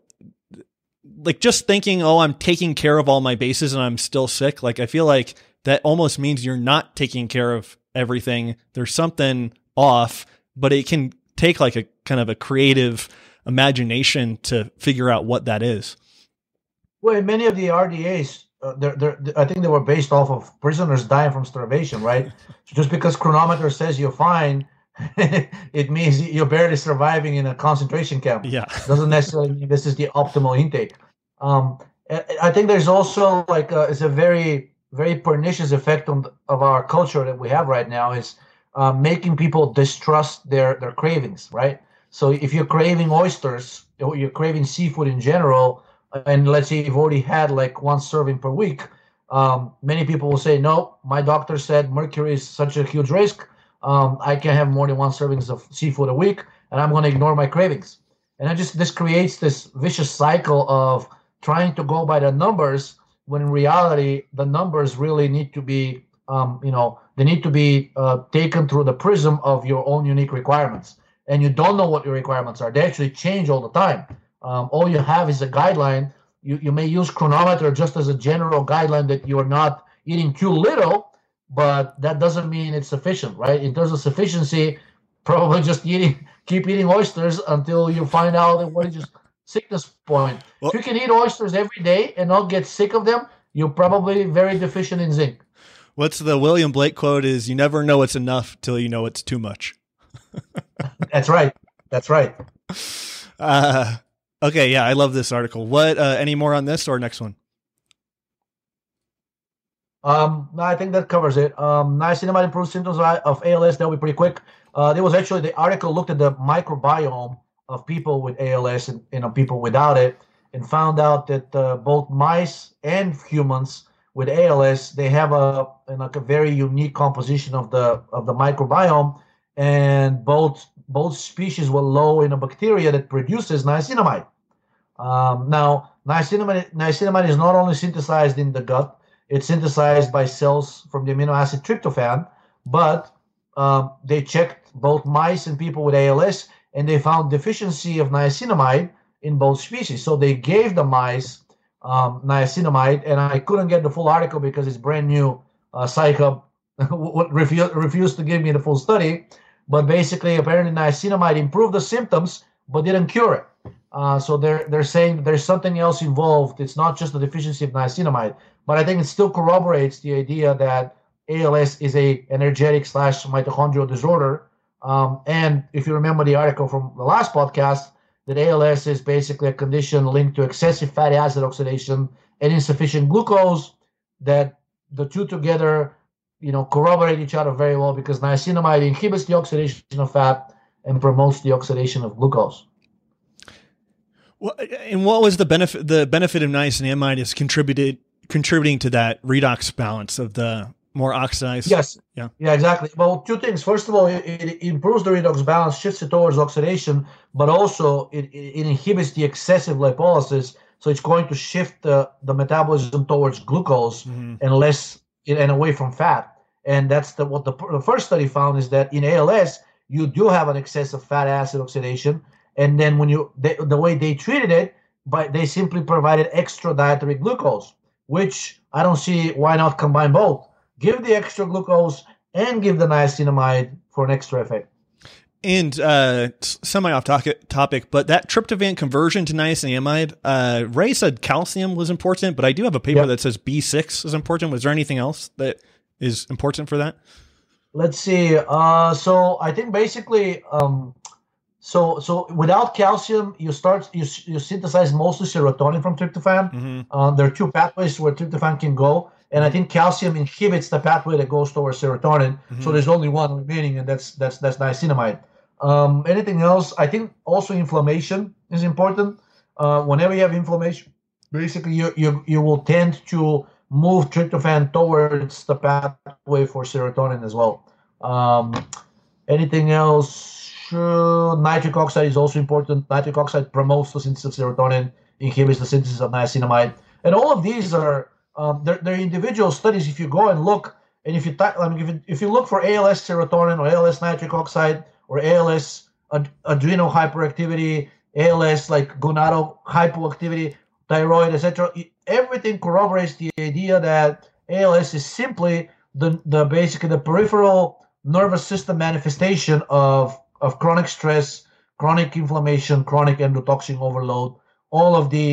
like just thinking, oh, I'm taking care of all my bases and I'm still sick. Like I feel like that almost means you're not taking care of everything. There's something off, but it can take like a kind of a creative imagination to figure out what that is. Well, many of the RDAs uh, they're, they're, I think they were based off of prisoners dying from starvation, right? so just because Cronometer says you're fine, it means you're barely surviving in a concentration camp. Yeah, doesn't necessarily mean this is the optimal intake. Um, I think there's also like a, uh, it's a very very pernicious effect on the, of our culture that we have right now is uh, making people distrust their their cravings, right? So if you're craving oysters, or you're craving seafood in general, and let's say you've already had like one serving per week, um, many people will say, no, my doctor said mercury is such a huge risk. Um, I can't have more than one servings of seafood a week, and I'm going to ignore my cravings. And I just this creates this vicious cycle of trying to go by the numbers when in reality the numbers really need to be, um, you know, they need to be uh, taken through the prism of your own unique requirements. And you don't know what your requirements are; they actually change all the time. Um, all you have is a guideline. You, you may use Cronometer just as a general guideline that you're not eating too little, but that doesn't mean it's sufficient, right? In terms of sufficiency, probably just eating, keep eating oysters until you find out what is your sickness point. Well, if you can eat oysters every day and not get sick of them, you're probably very deficient in zinc. What's the William Blake quote is you never know it's enough till you know it's too much. That's right. That's right. Uh, Okay, yeah, I love this article. What? Uh, any more on this or next one? Um, no, I think that covers it. Um, niacinamide improves symptoms of ALS. That'll be pretty quick. Uh, there was actually the article looked at the microbiome of people with ALS and you know people without it, and found out that uh, both mice and humans with ALS they have a like a very unique composition of the of the microbiome, and both both species were low in a bacteria that produces niacinamide. Um, now, niacinamide, niacinamide is not only synthesized in the gut, it's synthesized by cells from the amino acid tryptophan, but um, they checked both mice and people with ALS, and they found deficiency of niacinamide in both species. So they gave the mice um, niacinamide, and I couldn't get the full article because it's brand new. Uh, Sci-Hub refused, refused to give me the full study, but basically, apparently, niacinamide improved the symptoms but didn't cure it. Uh, so they're they're saying there's something else involved. It's not just the deficiency of niacinamide, but I think it still corroborates the idea that ALS is a energetic slash mitochondrial disorder. Um, and if you remember the article from the last podcast, that ALS is basically a condition linked to excessive fatty acid oxidation and insufficient glucose. That the two together, you know, corroborate each other very well because niacinamide inhibits the oxidation of fat and promotes the oxidation of glucose. Well, and what was the benefit? The benefit of niacinamide is contributed contributing to that redox balance of the more oxidized. Yes. Yeah. Yeah. Exactly. Well, two things. First of all, it, it improves the redox balance, shifts it towards oxidation, but also it, it inhibits the excessive lipolysis. So it's going to shift the, the metabolism towards glucose mm-hmm. and less and away from fat. And that's the what the, the first study found is that in ALS you do have an excess of fat acid oxidation, and then when you they, the way they treated it but they simply provided extra dietary glucose which i don't see why not combine both give the extra glucose and give the niacinamide for an extra effect and uh, semi off topic, but that tryptophan conversion to niacinamide, uh, Ray said calcium was important, but I do have a paper yep. that says B6 is important. Was there anything else that is important for that? Let's see. Uh, so I think basically, um, so so without calcium, you start you, you synthesize mostly serotonin from tryptophan. Mm-hmm. Uh, there are two pathways where tryptophan can go, and I think calcium inhibits the pathway that goes towards serotonin. So there's only one remaining, and that's that's that's niacinamide. Um, anything else? I think also inflammation is important. Uh, whenever you have inflammation, basically you you you will tend to move tryptophan towards the pathway for serotonin as well. Um, anything else? Sure. Nitric oxide is also important. Nitric oxide promotes the synthesis of serotonin, inhibits the synthesis of niacinamide, and all of these are um, they're, they're individual studies. If you go and look, and if you I mean, if you, if you look for ALS serotonin or ALS nitric oxide or ALS ad- adrenal hyperactivity, ALS like gonadal hypoactivity, thyroid, etc., everything corroborates the idea that ALS is simply the the basically the peripheral nervous system manifestation of of chronic stress, chronic inflammation, chronic endotoxin overload, all of the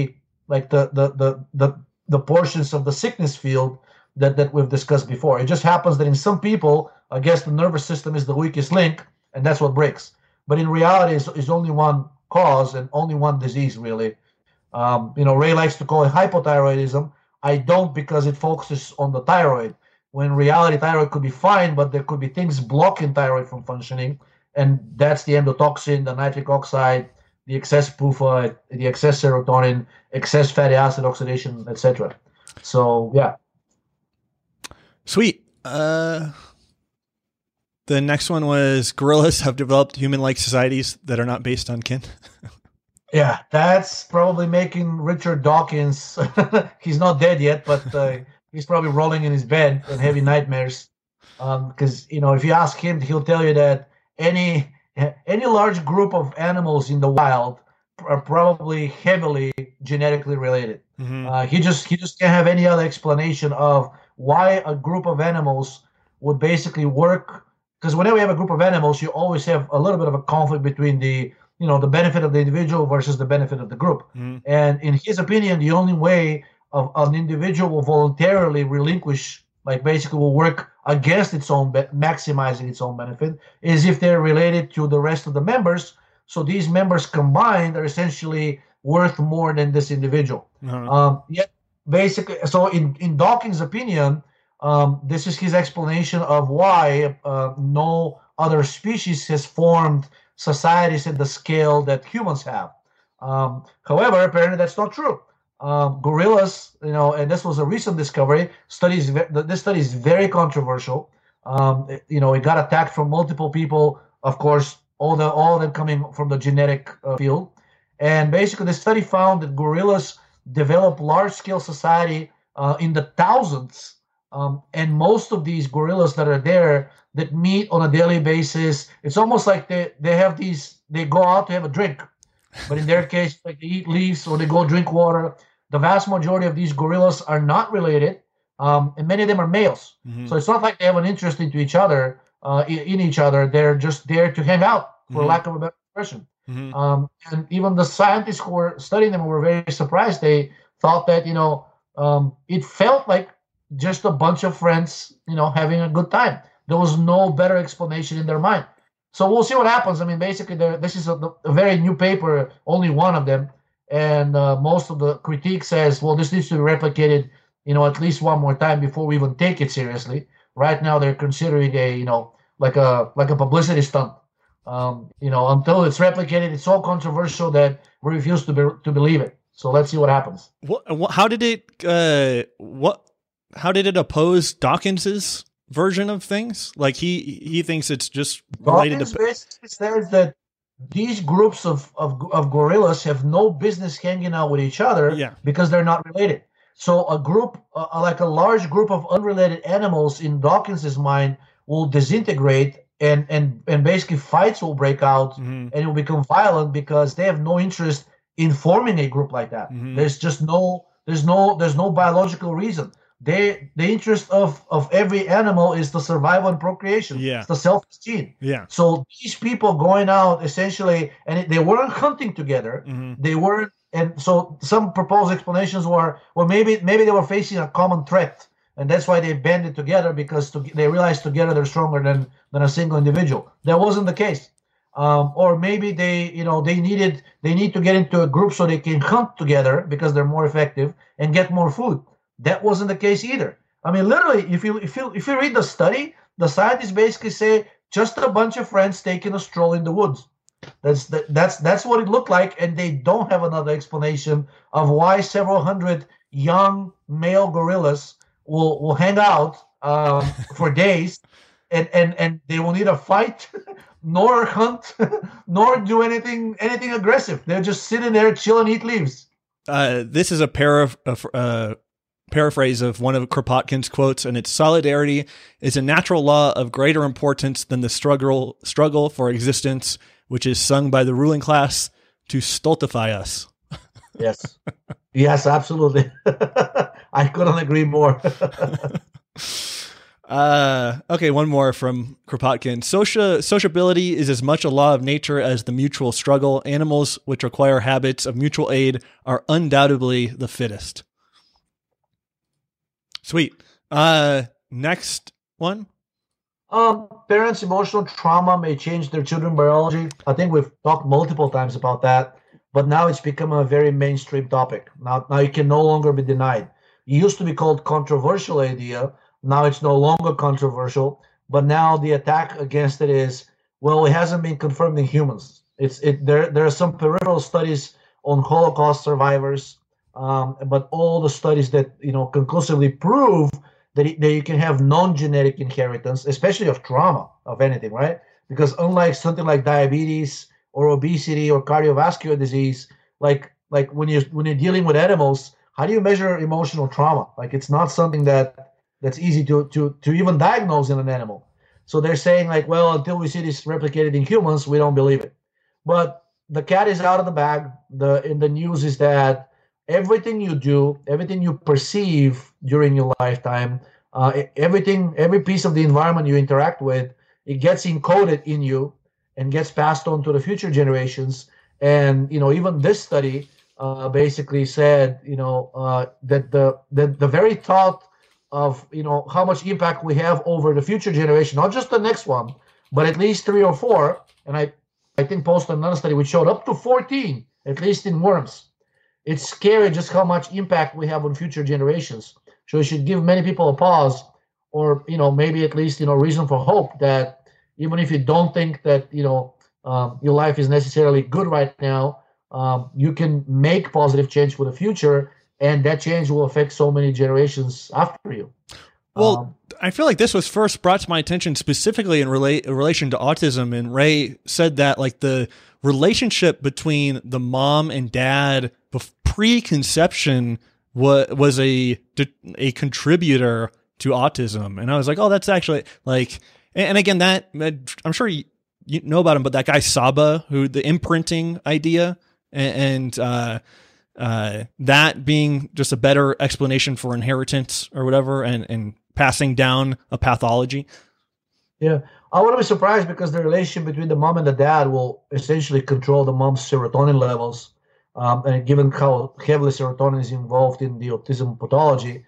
like the the the the, the portions of the sickness field that, that we've discussed before. It just happens that in some people, I guess the nervous system is the weakest link, and that's what breaks. But in reality, it's, it's only one cause and only one disease, really. Um, you know, Ray likes to call it hypothyroidism. I don't because it focuses on the thyroid. When reality, thyroid could be fine, but there could be things blocking thyroid from functioning, and that's the endotoxin, the nitric oxide, the excess PUFA, the excess serotonin, excess fatty acid oxidation, etc. So yeah. Sweet. Uh, the next one was gorillas have developed human-like societies that are not based on kin. yeah, that's probably making Richard Dawkins. he's not dead yet, but uh, he's probably rolling in his bed and having nightmares. Because um, you know, if you ask him, he'll tell you that any any large group of animals in the wild are probably heavily genetically related. Mm-hmm. Uh, he just he just can't have any other explanation of why a group of animals would basically work. Because whenever you have a group of animals, you always have a little bit of a conflict between the you know the benefit of the individual versus the benefit of the group. Mm-hmm. And in his opinion, the only way of an individual will voluntarily relinquish, like basically will work against its own, be- maximizing its own benefit, is if they're related to the rest of the members. So these members combined are essentially worth more than this individual. Uh-huh. Um, yet, basically, so in in Dawkins' opinion, um, this is his explanation of why uh, no other species has formed societies at the scale that humans have. Um, however, apparently that's not true. Um, gorillas, you know, and this was a recent discovery. Studies this study is very controversial. Um, it- you know, it got attacked from multiple people. Of course, all the all of them coming from the genetic uh, field. And basically, the study found that gorillas develop large-scale society uh, in the thousands, um, and most of these gorillas that are there that meet on a daily basis, it's almost like they they have these. They go out to have a drink, but in their case, like they eat leaves or they go drink water. The vast majority of these gorillas are not related, um, and many of them are males. Mhm. So it's not like they have an interest into each other, uh, in, in each other. They're just there to hang out, for Mhm. lack of a better expression. Mhm. Um, and even the scientists who were studying them were very surprised. They thought that you know um, it felt like just a bunch of friends, you know, having a good time. There was no better explanation in their mind. So we'll see what happens. I mean, basically, this is a, a very new paper, only one of them, and uh, most of the critique says, well, this needs to be replicated, you know, at least one more time before we even take it seriously. Right now, they're considering a, you know, like a like a publicity stunt. Um, you know, until it's replicated, it's so controversial that we refuse to be, to believe it. So let's see what happens. What? How did it? Uh, what? How did it oppose Dawkins's version of things? Like he he thinks it's just related Dawkins to. basically says that these groups of, of, of gorillas have no business hanging out with each other Yeah. because they're not related. So a group, uh, like a large group of unrelated animals in Dawkins's mind will disintegrate and, and, and basically fights will break out Mhm. and it will become violent because they have no interest in forming a group like that. Mhm. There's just no there's no there's no biological reason. They the interest of of every animal is to survival and procreation. Yeah. It's the selfish gene. Yeah. So these people going out essentially, and they weren't hunting together. hmm They weren't, and so some proposed explanations were, well, maybe maybe they were facing a common threat. and that's why they banded together because to, they realized together they're stronger than than a single individual. That wasn't the case. Um, or maybe they, you know, they needed they need to get into a group so they can hunt together because they're more effective and get more food. That wasn't the case either. I mean, literally, if you if you if you read the study, the scientists basically say just a bunch of friends taking a stroll in the woods. That's the, that's that's what it looked like, and they don't have another explanation of why several hundred young male gorillas will will hang out um, for days, and and and they will neither fight, nor hunt, nor do anything anything aggressive. They're just sitting there, chill and eat leaves. Uh, this is a pair of uh, paraphrase of one of Kropotkin's quotes, and it's solidarity is a natural law of greater importance than the struggle struggle for existence, which is sung by the ruling class to stultify us. yes, yes, absolutely. I couldn't agree more. uh, okay, one more from Kropotkin. Socia- sociability is as much a law of nature as the mutual struggle. Animals which acquire habits of mutual aid are undoubtedly the fittest. Sweet. Uh, next one. Um, parents' emotional trauma may change their children biology. I think we've talked multiple times about that, but now it's become a very mainstream topic. Now, now it can no longer be denied. It used to be called controversial idea. Now it's no longer controversial, but now the attack against it is well, it hasn't been confirmed in humans. It's it there. There are some peripheral studies on Holocaust survivors um, but all the studies that you know conclusively prove that, it, that you can have non-genetic inheritance, especially of trauma of anything, right? Because unlike something like diabetes or obesity or cardiovascular disease, like like when you when you're dealing with animals, how do you measure emotional trauma? Like it's not something that that's easy to to to even diagnose in an animal. So they're saying like, well, until we see this replicated in humans, we don't believe it. But the cat is out of the bag. The in the news is that everything you do, everything you perceive during your lifetime, uh, everything, every piece of the environment you interact with, it gets encoded in you and gets passed on to the future generations. And you know, even this study uh, basically said, you know, uh, that the, the the very thought of you know how much impact we have over the future generation, not just the next one, but at least three or four. And I, I think posted another study which showed up to 14, at least in worms it's scary just how much impact we have on future generations. So it should give many people a pause, or you know maybe at least you know reason for hope that even if you don't think that you know um, your life is necessarily good right now, um, you can make positive change for the future, and that change will affect so many generations after you. Well, um, I feel like this was first brought to my attention specifically in, rela- in relation to autism, and Ray said that like the relationship between the mom and dad pre-conception was was a a contributor to autism, and I was like, oh, that's actually like, and, again, that I'm sure you, you know about him, but that guy Saba, who the imprinting idea, and, and uh, uh, that being just a better explanation for inheritance or whatever, and and passing down a pathology. Yeah, I wouldn't be surprised because the relationship between the mom and the dad will essentially control the mom's serotonin levels um, and given how heavily serotonin is involved in the autism pathology,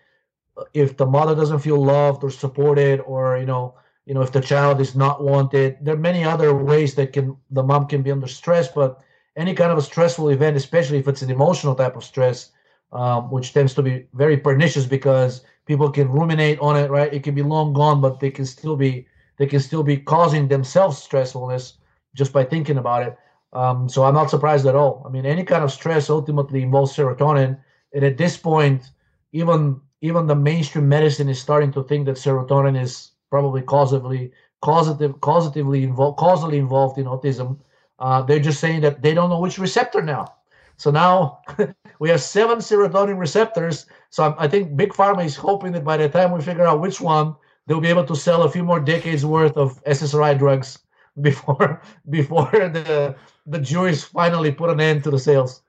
if the mother doesn't feel loved or supported, or you know, you know, if the child is not wanted, there are many other ways that can the mom can be under stress. But any kind of a stressful event, especially if it's an emotional type of stress, um, which tends to be very pernicious because people can ruminate on it, right? It can be long gone, but they can still be they can still be causing themselves stressfulness just by thinking about it. Um, so I'm not surprised at all. I mean, any kind of stress ultimately involves serotonin, and at this point, even even the mainstream medicine is starting to think that serotonin is probably causatively causative causatively involved causally involved in autism. Uh, they're just saying that they don't know which receptor now. So now we have seven serotonin receptors. So I'm, I think Big Pharma is hoping that by the time we figure out which one, they'll be able to sell a few more decades worth of SSRI drugs before before the the jury's finally put an end to the sales.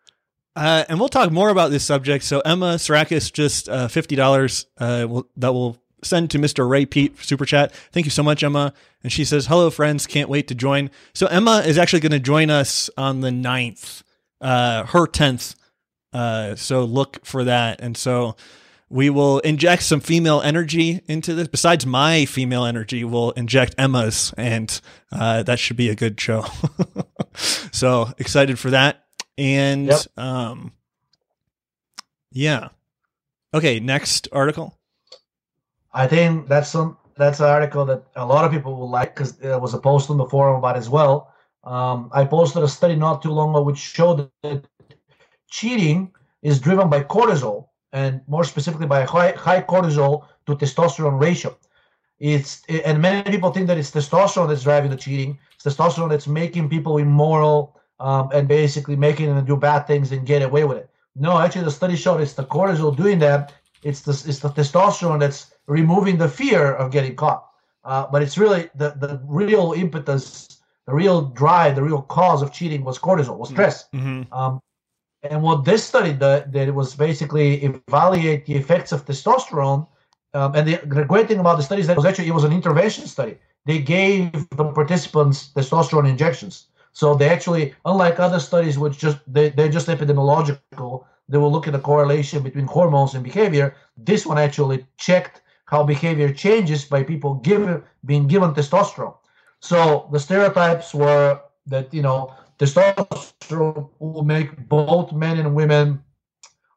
Uh, and we'll talk more about this subject. So Emma Sarakis just uh, fifty dollars uh, will, that will send to Mr. Ray Peat super chat. Thank you so much, Emma. And she says, "Hello, friends. Can't wait to join." So Emma is actually going to join us on the 9th, uh, her tenth. Uh, so look for that. And so we will inject some female energy into this. Besides my female energy, we'll inject Emma's, and uh, that should be a good show. so excited for that. And yep. um, yeah. Okay, next article. I think that's some that's an article that a lot of people will like because there was a post on the forum about as well. Um, I posted a study not too long ago which showed that cheating is driven by cortisol and more specifically by a high, high cortisol to testosterone ratio. It's and many people think that it's testosterone that's driving the cheating. It's testosterone that's making people immoral um, and basically making them do bad things and get away with it. No, actually, the study showed it's the cortisol doing that. It's the it's the testosterone that's removing the fear of getting caught. Uh, but it's really the the real impetus, the real drive, the real cause of cheating was cortisol, was stress. Mm-hmm. Um, and what this study did, did was basically evaluate the effects of testosterone. Um, and the, the, great thing about the study is that it was actually it was an intervention study. They gave the participants testosterone injections. So they actually, unlike other studies, which just they, they're just epidemiological, they will look at the correlation between hormones and behavior. This one actually checked how behavior changes by people given being given testosterone. So the stereotypes were that you know testosterone will make both men and women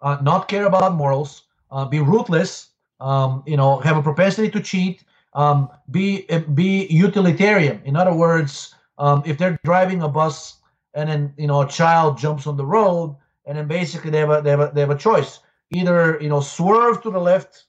uh, not care about morals, uh, be ruthless, um, you know, have a propensity to cheat, um, be be utilitarian. In other words, um, if they're driving a bus and then you know a child jumps on the road, and then basically they have a they have a, they have a choice: either you know swerve to the left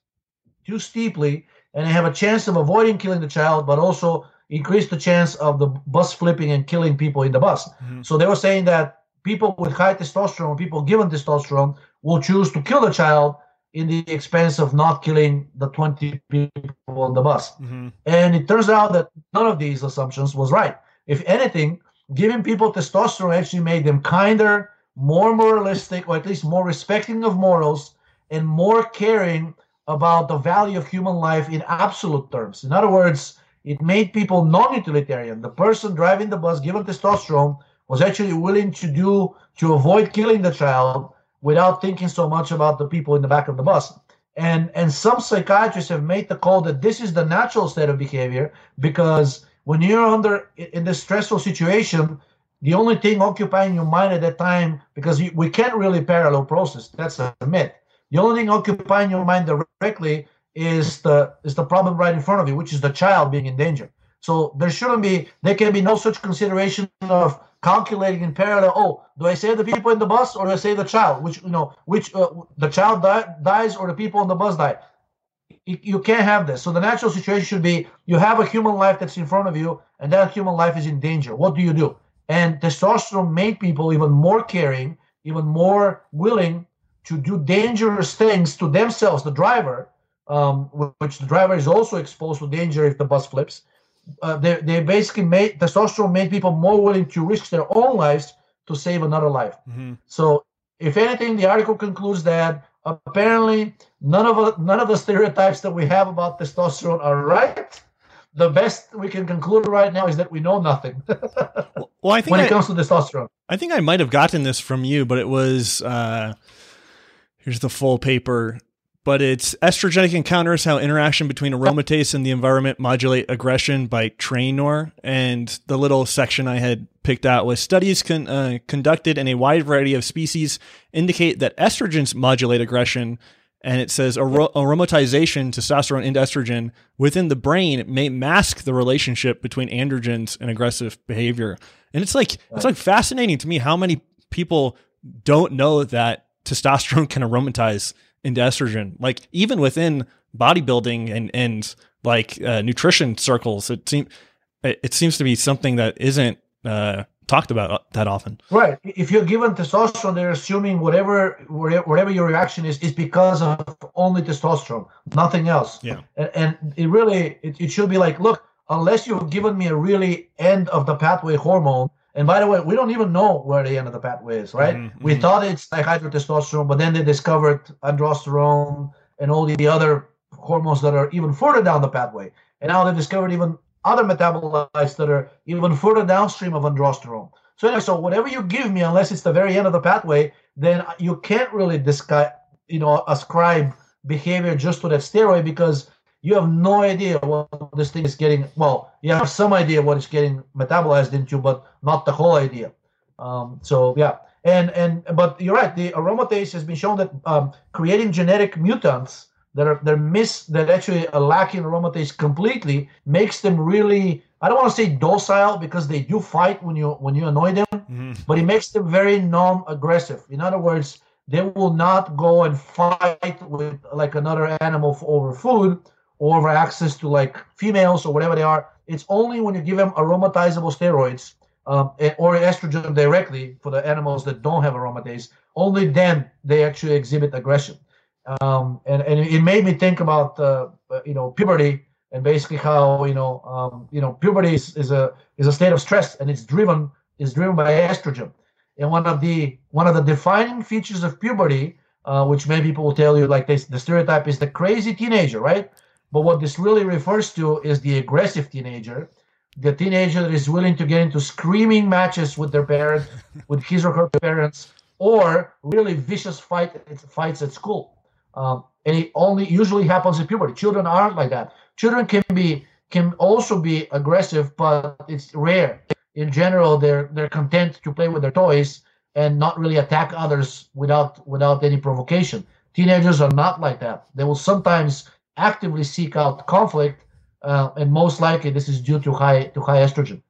too steeply and they have a chance of avoiding killing the child, but also increase the chance of the bus flipping and killing people in the bus. Mm-hmm. So they were saying that people with high testosterone, people given testosterone, will choose to kill the child in the expense of not killing the 20 people on the bus. Mm-hmm. And it turns out that none of these assumptions was right. If anything, giving people testosterone actually made them kinder, more moralistic, or at least more respecting of morals, and more caring about the value of human life in absolute terms. In other words, it made people non-utilitarian. The person driving the bus, given testosterone, was actually willing to do to avoid killing the child without thinking so much about the people in the back of the bus. And and some psychiatrists have made the call that this is the natural state of behavior because when you're under in this stressful situation, the only thing occupying your mind at that time, because we can't really parallel process, that's a myth. The only thing occupying your mind directly is the is the problem right in front of you, which is the child being in danger. So there shouldn't be there can be no such consideration of calculating in parallel. Oh, do I save the people in the bus or do I save the child? Which you know, which uh, the child die, dies or the people on the bus die? You, you can't have this. So the natural situation should be you have a human life that's in front of you, and that human life is in danger. What do you do? And testosterone made people even more caring, even more willing to do dangerous things to themselves, the driver, um, which the driver is also exposed to danger if the bus flips. Uh, they, they basically made testosterone made people more willing to risk their own lives to save another life. Mm-hmm. So, if anything, the article concludes that apparently none of none of the stereotypes that we have about testosterone are right. The best we can conclude right now is that we know nothing. well, I think when it I, comes to testosterone, I think I might have gotten this from you, but it was uh, here's the full paper but it's estrogenic encounters how interaction between aromatase and the environment modulate aggression by Trainor. And the little section I had picked out was studies con- uh, conducted in a wide variety of species indicate that estrogens modulate aggression. And it says ar- aromatization, testosterone and estrogen within the brain may mask the relationship between androgens and aggressive behavior. And it's like, it's like fascinating to me how many people don't know that testosterone can aromatize into estrogen. Like even within bodybuilding and and like uh, nutrition circles, it seems it seems to be something that isn't uh, talked about that often. Right. If you're given testosterone, they're assuming whatever whatever your reaction is is because of only testosterone, nothing else. Yeah. And, and it really it, it should be like, look, unless you've given me a really end of the pathway hormone, and by the way, we don't even know where the end of the pathway is, right? Mm-hmm. We thought it's dihydrotestosterone, but then they discovered androsterone and all the other hormones that are even further down the pathway. And now they discovered even other metabolites that are even further downstream of androsterone. So anyway, so whatever you give me, unless it's the very end of the pathway, then you can't really discuss, you know, ascribe behavior just to that steroid because you have no idea what this thing is getting. Well, you have some idea what it's getting metabolized into, but not the whole idea. Um, so yeah, and and but you're right. The aromatase has been shown that um, creating genetic mutants that are they're miss that actually are lacking aromatase completely makes them really I don't want to say docile because they do fight when you when you annoy them, mm-hmm. but it makes them very non-aggressive. In other words, they will not go and fight with like another animal for, over food or over access to like females or whatever they are. It's only when you give them aromatizable steroids um, or estrogen directly for the animals that don't have aromatase. Only then they actually exhibit aggression. Um, and and it made me think about uh, you know puberty and basically how you know um, you know puberty is, is a is a state of stress and it's driven is driven by estrogen and one of the one of the defining features of puberty uh, which many people will tell you like this the stereotype is the crazy teenager right but what this really refers to is the aggressive teenager the teenager that is willing to get into screaming matches with their parents, with his or her parents or really vicious fight fights at school um, and it only usually happens in puberty children aren't like that children can be can also be aggressive, but it's rare. In general, they're they're content to play with their toys and not really attack others without without any provocation. Teenagers are not like that. They will sometimes actively seek out conflict, uh, and most likely this is due to high to high estrogen.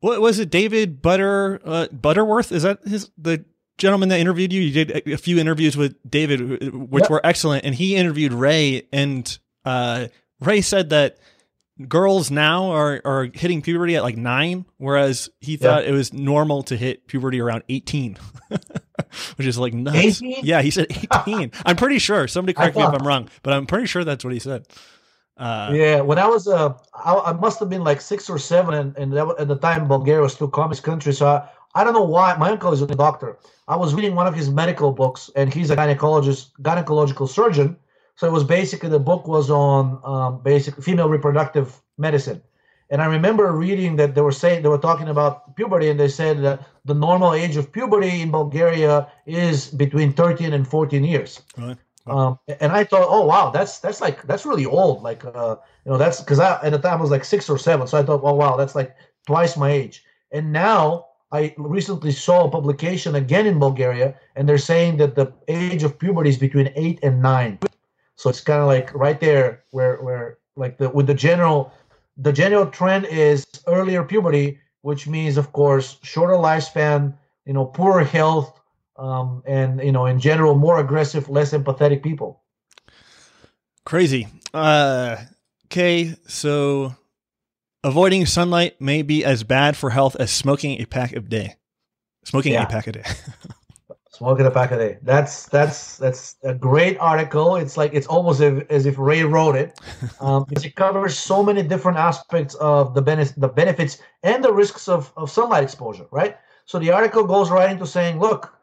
What was it, David Butter uh, Butterworth? Is that his the gentleman that interviewed you? You did a, few interviews with David, which yep. were excellent, and he interviewed Ray, and uh, Ray said that girls now are, are hitting puberty at like nine, whereas he thought yeah. it was normal to hit puberty around 18, which is like nuts. 18? Yeah, he said 18. I'm pretty sure. Somebody correct me if I'm wrong, but I'm pretty sure that's what he said. Uh, yeah, when I was, uh, I, I, must have been like six or seven, and, and that, at the time Bulgaria was still communist country. So I, I don't know why. My uncle is a doctor. I was reading one of his medical books, and he's a gynecologist, gynecological surgeon so it was basically the book was on um, basic female reproductive medicine. And I remember reading that they were saying they were talking about puberty, and they said that the normal age of puberty in Bulgaria is between 13 and 14 years. Right. Um, and I thought, oh wow, that's that's like that's really old. Like uh, you know, that's because I at the time I was like six or seven, so I thought, oh wow, that's like twice my age. And now I recently saw a publication again in Bulgaria, and they're saying that the age of puberty is between eight and nine. So it's kind of like right there where where like the with the general the general trend is earlier puberty, which means of course shorter lifespan, you know, poorer health, um, and you know in general more aggressive, less empathetic people. Crazy. Uh, okay, so avoiding sunlight may be as bad for health as smoking a pack a day. Smoking yeah. a pack a day. Smoking a pack a day. That's that's that's a great article. It's like it's almost as, as if Ray wrote it. Um, it covers so many different aspects of the benefits, the benefits and the risks of, of sunlight exposure. Right. So the article goes right into saying, look,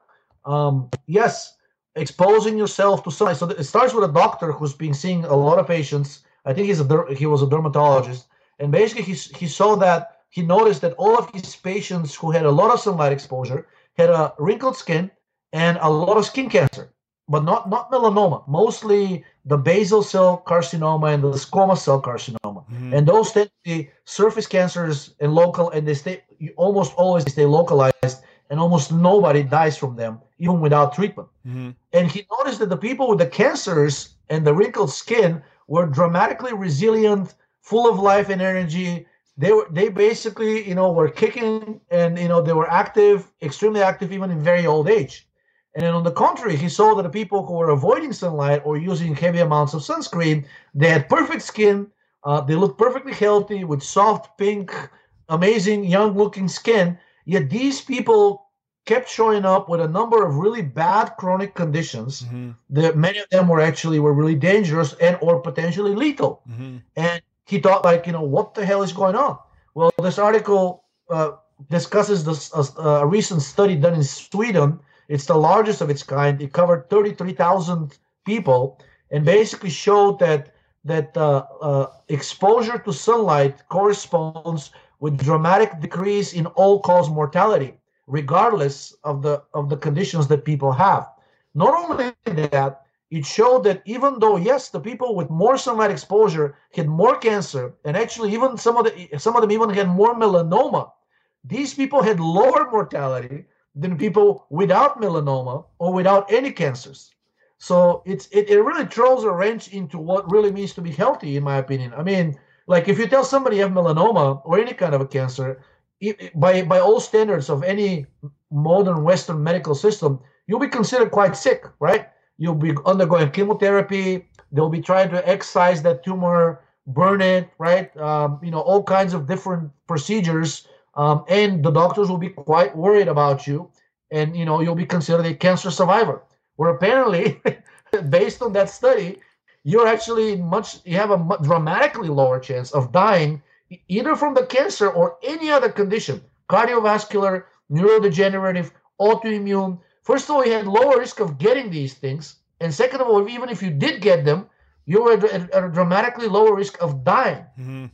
um, yes, exposing yourself to sunlight. So it starts with a doctor who's been seeing a lot of patients. I think he's a he was a dermatologist, and basically he he saw that he noticed that all of his patients who had a lot of sunlight exposure had a wrinkled skin and a lot of skin cancer, but not not melanoma. Mostly the basal cell carcinoma and the squamous cell carcinoma, mm-hmm. and those tend to be surface cancers and local, and they stay almost always stay localized, and almost nobody dies from them even without treatment. Mm-hmm. And he noticed that the people with the cancers and the wrinkled skin were dramatically resilient, full of life and energy. They were they basically you know were kicking and you know they were active, extremely active even in very old age. And then on the contrary, he saw that the people who were avoiding sunlight or using heavy amounts of sunscreen, they had perfect skin. Uh, they looked perfectly healthy with soft, pink, amazing, young looking skin. Yet these people kept showing up with a number of really bad chronic conditions mm-hmm. that many of them were actually were really dangerous and or potentially lethal. Mm-hmm. And he thought like, you know, what the hell is going on? Well, this article uh, discusses this, uh, a recent study done in Sweden it's the largest of its kind. It covered 33,000 people and basically showed that that uh, uh, exposure to sunlight corresponds with dramatic decrease in all-cause mortality, regardless of the of the conditions that people have. Not only that, it showed that even though yes, the people with more sunlight exposure had more cancer, and actually even some of the some of them even had more melanoma. These people had lower mortality than people without melanoma or without any cancers. So it's it, it really throws a wrench into what really means to be healthy, in my opinion. I mean, like if you tell somebody you have melanoma or any kind of a cancer, it, by by all standards of any modern Western medical system, you'll be considered quite sick, right? You'll be undergoing chemotherapy. They'll be trying to excise that tumor, burn it, right? Um, you know, all kinds of different procedures. Um, and the doctors will be quite worried about you. And, you know, you'll be considered a cancer survivor. Where apparently, based on that study, you're actually much, you have a dramatically lower chance of dying either from the cancer or any other condition cardiovascular, neurodegenerative, autoimmune. First of all, you had lower risk of getting these things. And second of all, even if you did get them, you were at, a dramatically lower risk of dying mm-hmm.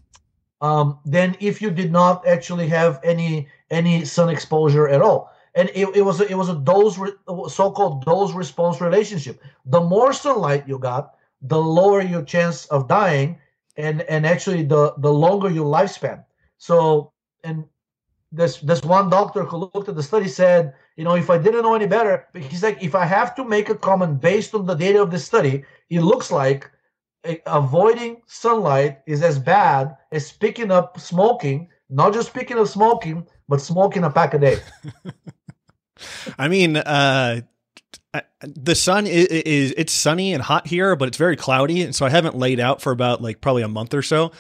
Um, than if you did not actually have any any sun exposure at all. And it, it was a, it was a dose so-called dose response relationship. The more sunlight you got, the lower your chance of dying, and and actually the the longer your lifespan. So and this this one doctor who looked at the study said, you know, if I didn't know any better, he's like, if I have to make a comment based on the data of the study, it looks like avoiding sunlight is as bad as picking up smoking, not just picking up smoking, but smoking a pack a day. I mean, uh, the sun is, is, it's sunny and hot here, but it's very cloudy, and so I haven't laid out for about like probably a month or so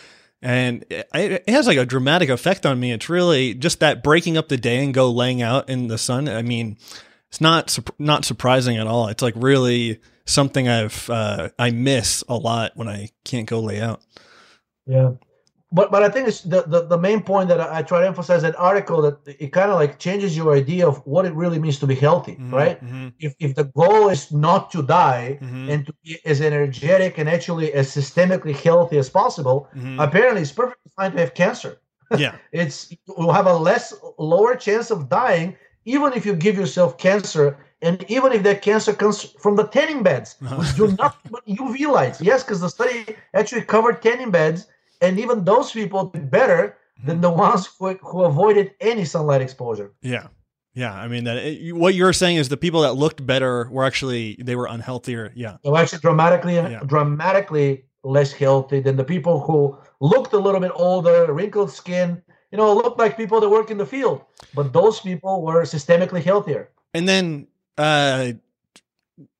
and it, has like a dramatic effect on me. It's really just that breaking up the day and go laying out in the sun. I mean, it's not not surprising at all. It's like really something I've uh, I miss a lot when I can't go lay out. Yeah, but but I think it's the, the, the main point that I, I try to emphasize that article that it kind of like changes your idea of what it really means to be healthy, mm-hmm, right? Mm-hmm. If if the goal is not to die mm-hmm. and to be as energetic and actually as systemically healthy as possible, mm-hmm. apparently it's perfectly fine to have cancer. Yeah, it's you'll have a less lower chance of dying even if you give yourself cancer and even if that cancer comes from the tanning beds, which do nothing but UV lights. Yes, because the study actually covered tanning beds and even those people did better than hmm. the ones who, who avoided any sunlight exposure. Yeah. Yeah, I mean that. It, what you're saying is the people that looked better were actually they were unhealthier. Yeah, they were actually dramatically yeah. dramatically less healthy than the people who looked a little bit older, wrinkled skin. You know, looked like people that work in the field, but those people were systemically healthier. And then uh,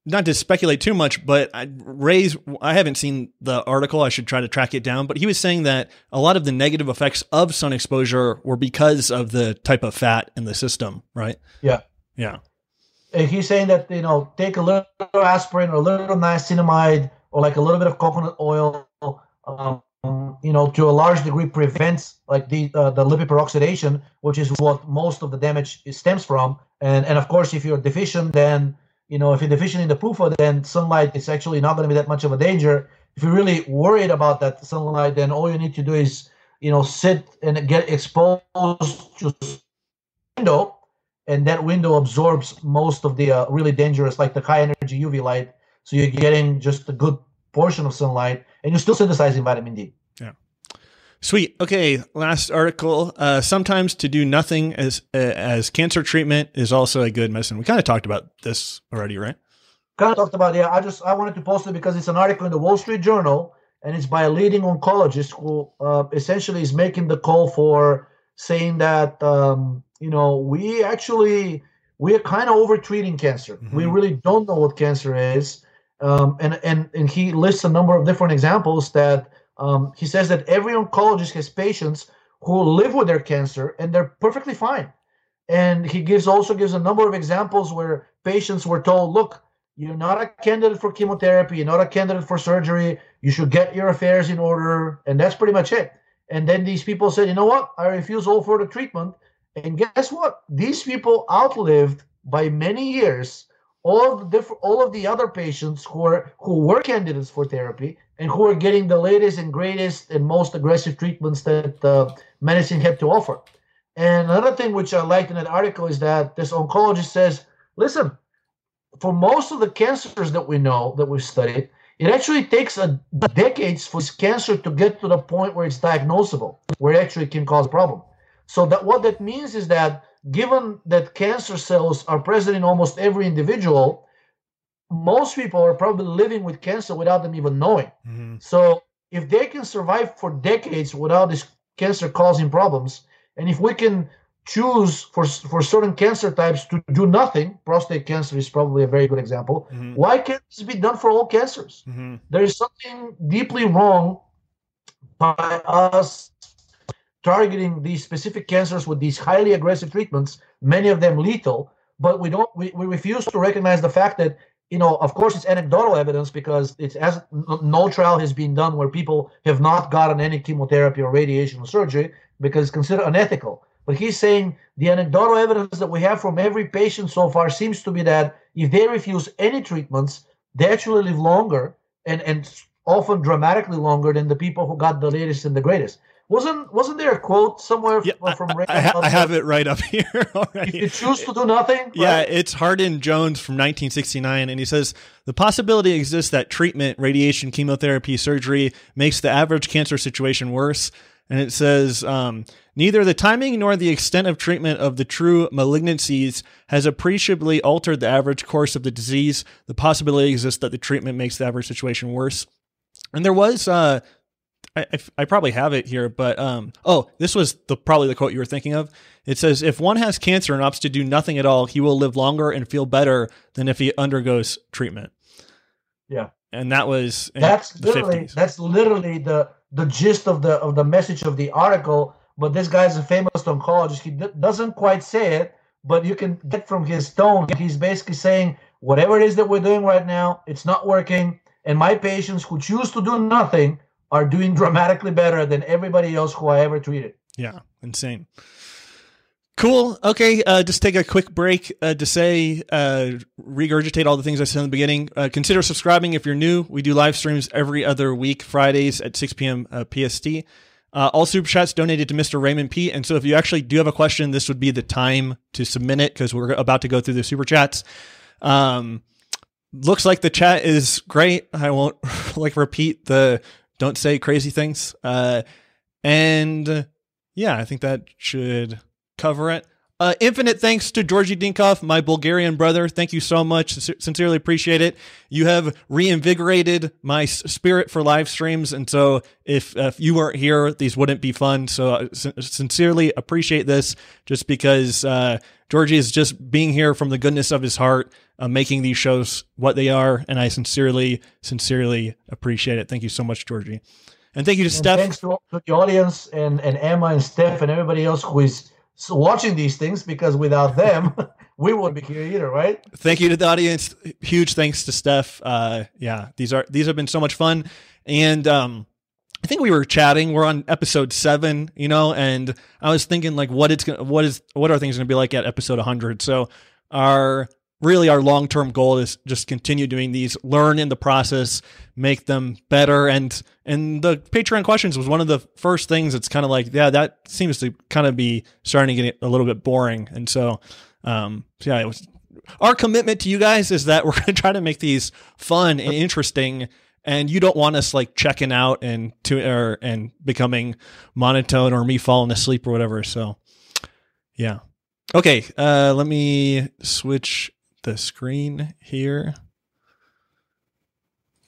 not to speculate too much, but I, Ray's, I haven't seen the article. I should try to track it down. But he was saying that a lot of the negative effects of sun exposure were because of the type of fat in the system, right? Yeah. Yeah. He's saying that, you know, take a little aspirin or a little niacinamide or like a little bit of coconut oil, um, you know, to a large degree prevents like the uh, the lipid peroxidation, which is what most of the damage stems from. And and of course, if you're deficient, then you know, if you're deficient in the PUFA, then sunlight is actually not going to be that much of a danger. If you're really worried about that sunlight, then all you need to do is, you know, sit and get exposed to window, and that window absorbs most of the uh, really dangerous, like the high energy UV light. So you're getting just a good portion of sunlight, and you're still synthesizing vitamin D. Yeah. Sweet. Okay, last article. Uh, sometimes to do nothing as uh, as cancer treatment is also a good medicine. We kind of talked about this already, right? Kind of talked about yeah. I just I wanted to post it because it's an article in the Wall Street Journal and it's by a leading oncologist who uh, essentially is making the call for saying that um, you know we actually we are kind of over treating cancer. Mm-hmm. We really don't know what cancer is, um, and and and he lists a number of different examples that um, he says that every oncologist has patients who live with their cancer and they're perfectly fine. And he gives also gives a number of examples where patients were told, "Look, you're not a candidate for chemotherapy. You're not a candidate for surgery. You should get your affairs in order." And that's pretty much it. And then these people said, "You know what? I refuse all further treatment." And guess what? These people outlived by many years all of the all of the other patients who are who were candidates for therapy and who are getting the latest and greatest and most aggressive treatments that uh, medicine had to offer. And another thing which I liked in that article is that this oncologist says, listen, for most of the cancers that we know that we've studied, it actually takes a decades for this cancer to get to the point where it's diagnosable, where it actually can cause a problem. So that what that means is that given that cancer cells are present in almost every individual, most people are probably living with cancer without them even knowing. Mm-hmm. So if they can survive for decades without this cancer causing problems, and if we can choose for for certain cancer types to do nothing, prostate cancer is probably a very good example. Mm-hmm. Why can't this be done for all cancers? Mm-hmm. There is something deeply wrong by us targeting these specific cancers with these highly aggressive treatments, many of them lethal, but we don't we, we refuse to recognize the fact that you know of course it's anecdotal evidence because it's as no trial has been done where people have not gotten any chemotherapy or radiation or surgery because it's considered unethical. But he's saying the anecdotal evidence that we have from every patient so far seems to be that if they refuse any treatments they actually live longer and and often dramatically longer than the people who got the latest and the greatest wasn't wasn't there a quote somewhere yeah, from I, I, I, have it right up here already. If you choose to do nothing, right? yeah, it's Hardin Jones from 1969, and he says the possibility exists that treatment, radiation, chemotherapy, surgery makes the average cancer situation worse. And it says um, neither the timing nor the extent of treatment of the true malignancies has appreciably altered the average course of the disease. The possibility exists that the treatment makes the average situation worse. And there was uh, I, I, probably have it here, but um, oh, this was the probably the quote you were thinking of. It says, "If one has cancer and opts to do nothing at all, he will live longer and feel better than if he undergoes treatment." Yeah, and that was that's literally 50s. that's literally the the gist of the of the message of the article. But this guy's a famous oncologist. He d- doesn't quite say it, but you can get from his tone. He's basically saying, whatever it is that we're doing right now, it's not working. And my patients who choose to do nothing are doing dramatically better than everybody else who I ever treated. Yeah, insane. Cool. Okay. Uh, just take a quick break uh, to say, uh, regurgitate all the things I said in the beginning. Uh, consider subscribing if you're new. We do live streams every other week, Fridays at 6 p.m. Uh, PST. Uh, all super chats donated to Mr. Raymond Peat. And so if you actually do have a question, this would be the time to submit it because we're about to go through the super chats. Um, looks like the chat is great. I won't like repeat the don't say crazy things. Uh, and yeah, I think that should cover it. Uh, infinite thanks to Georgi Dinkov, my Bulgarian brother. Thank you so much. Sincerely appreciate it. You have reinvigorated my spirit for live streams. And so if, if you weren't here, these wouldn't be fun. So I uh, sincerely appreciate this just because, uh, Georgi is just being here from the goodness of his heart, uh, making these shows what they are. And I sincerely, sincerely appreciate it. Thank you so much, Georgi. And thank you to and Steph. Thanks to, to the audience and, and Emma and Steph and everybody else who is watching these things because without them, we wouldn't be here either, right? Thank you to the audience. Huge thanks to Steph. Uh, yeah, these are these have been so much fun, and um, I think we were chatting. We're on episode seven, you know, and I was thinking like, what it's gonna, what is, what are things going to be like at episode 100? So our really our long term goal is just continue doing these, learn in the process, make them better. And and the Patreon questions was one of the first things that's kind of like, yeah, that seems to kind of be starting to get a little bit boring. And so, um, so yeah, it was our commitment to you guys is that we're going to try to make these fun and interesting. And you don't want us like checking out and to or and becoming monotone or me falling asleep or whatever. So, yeah. Okay, uh, let me switch the screen here.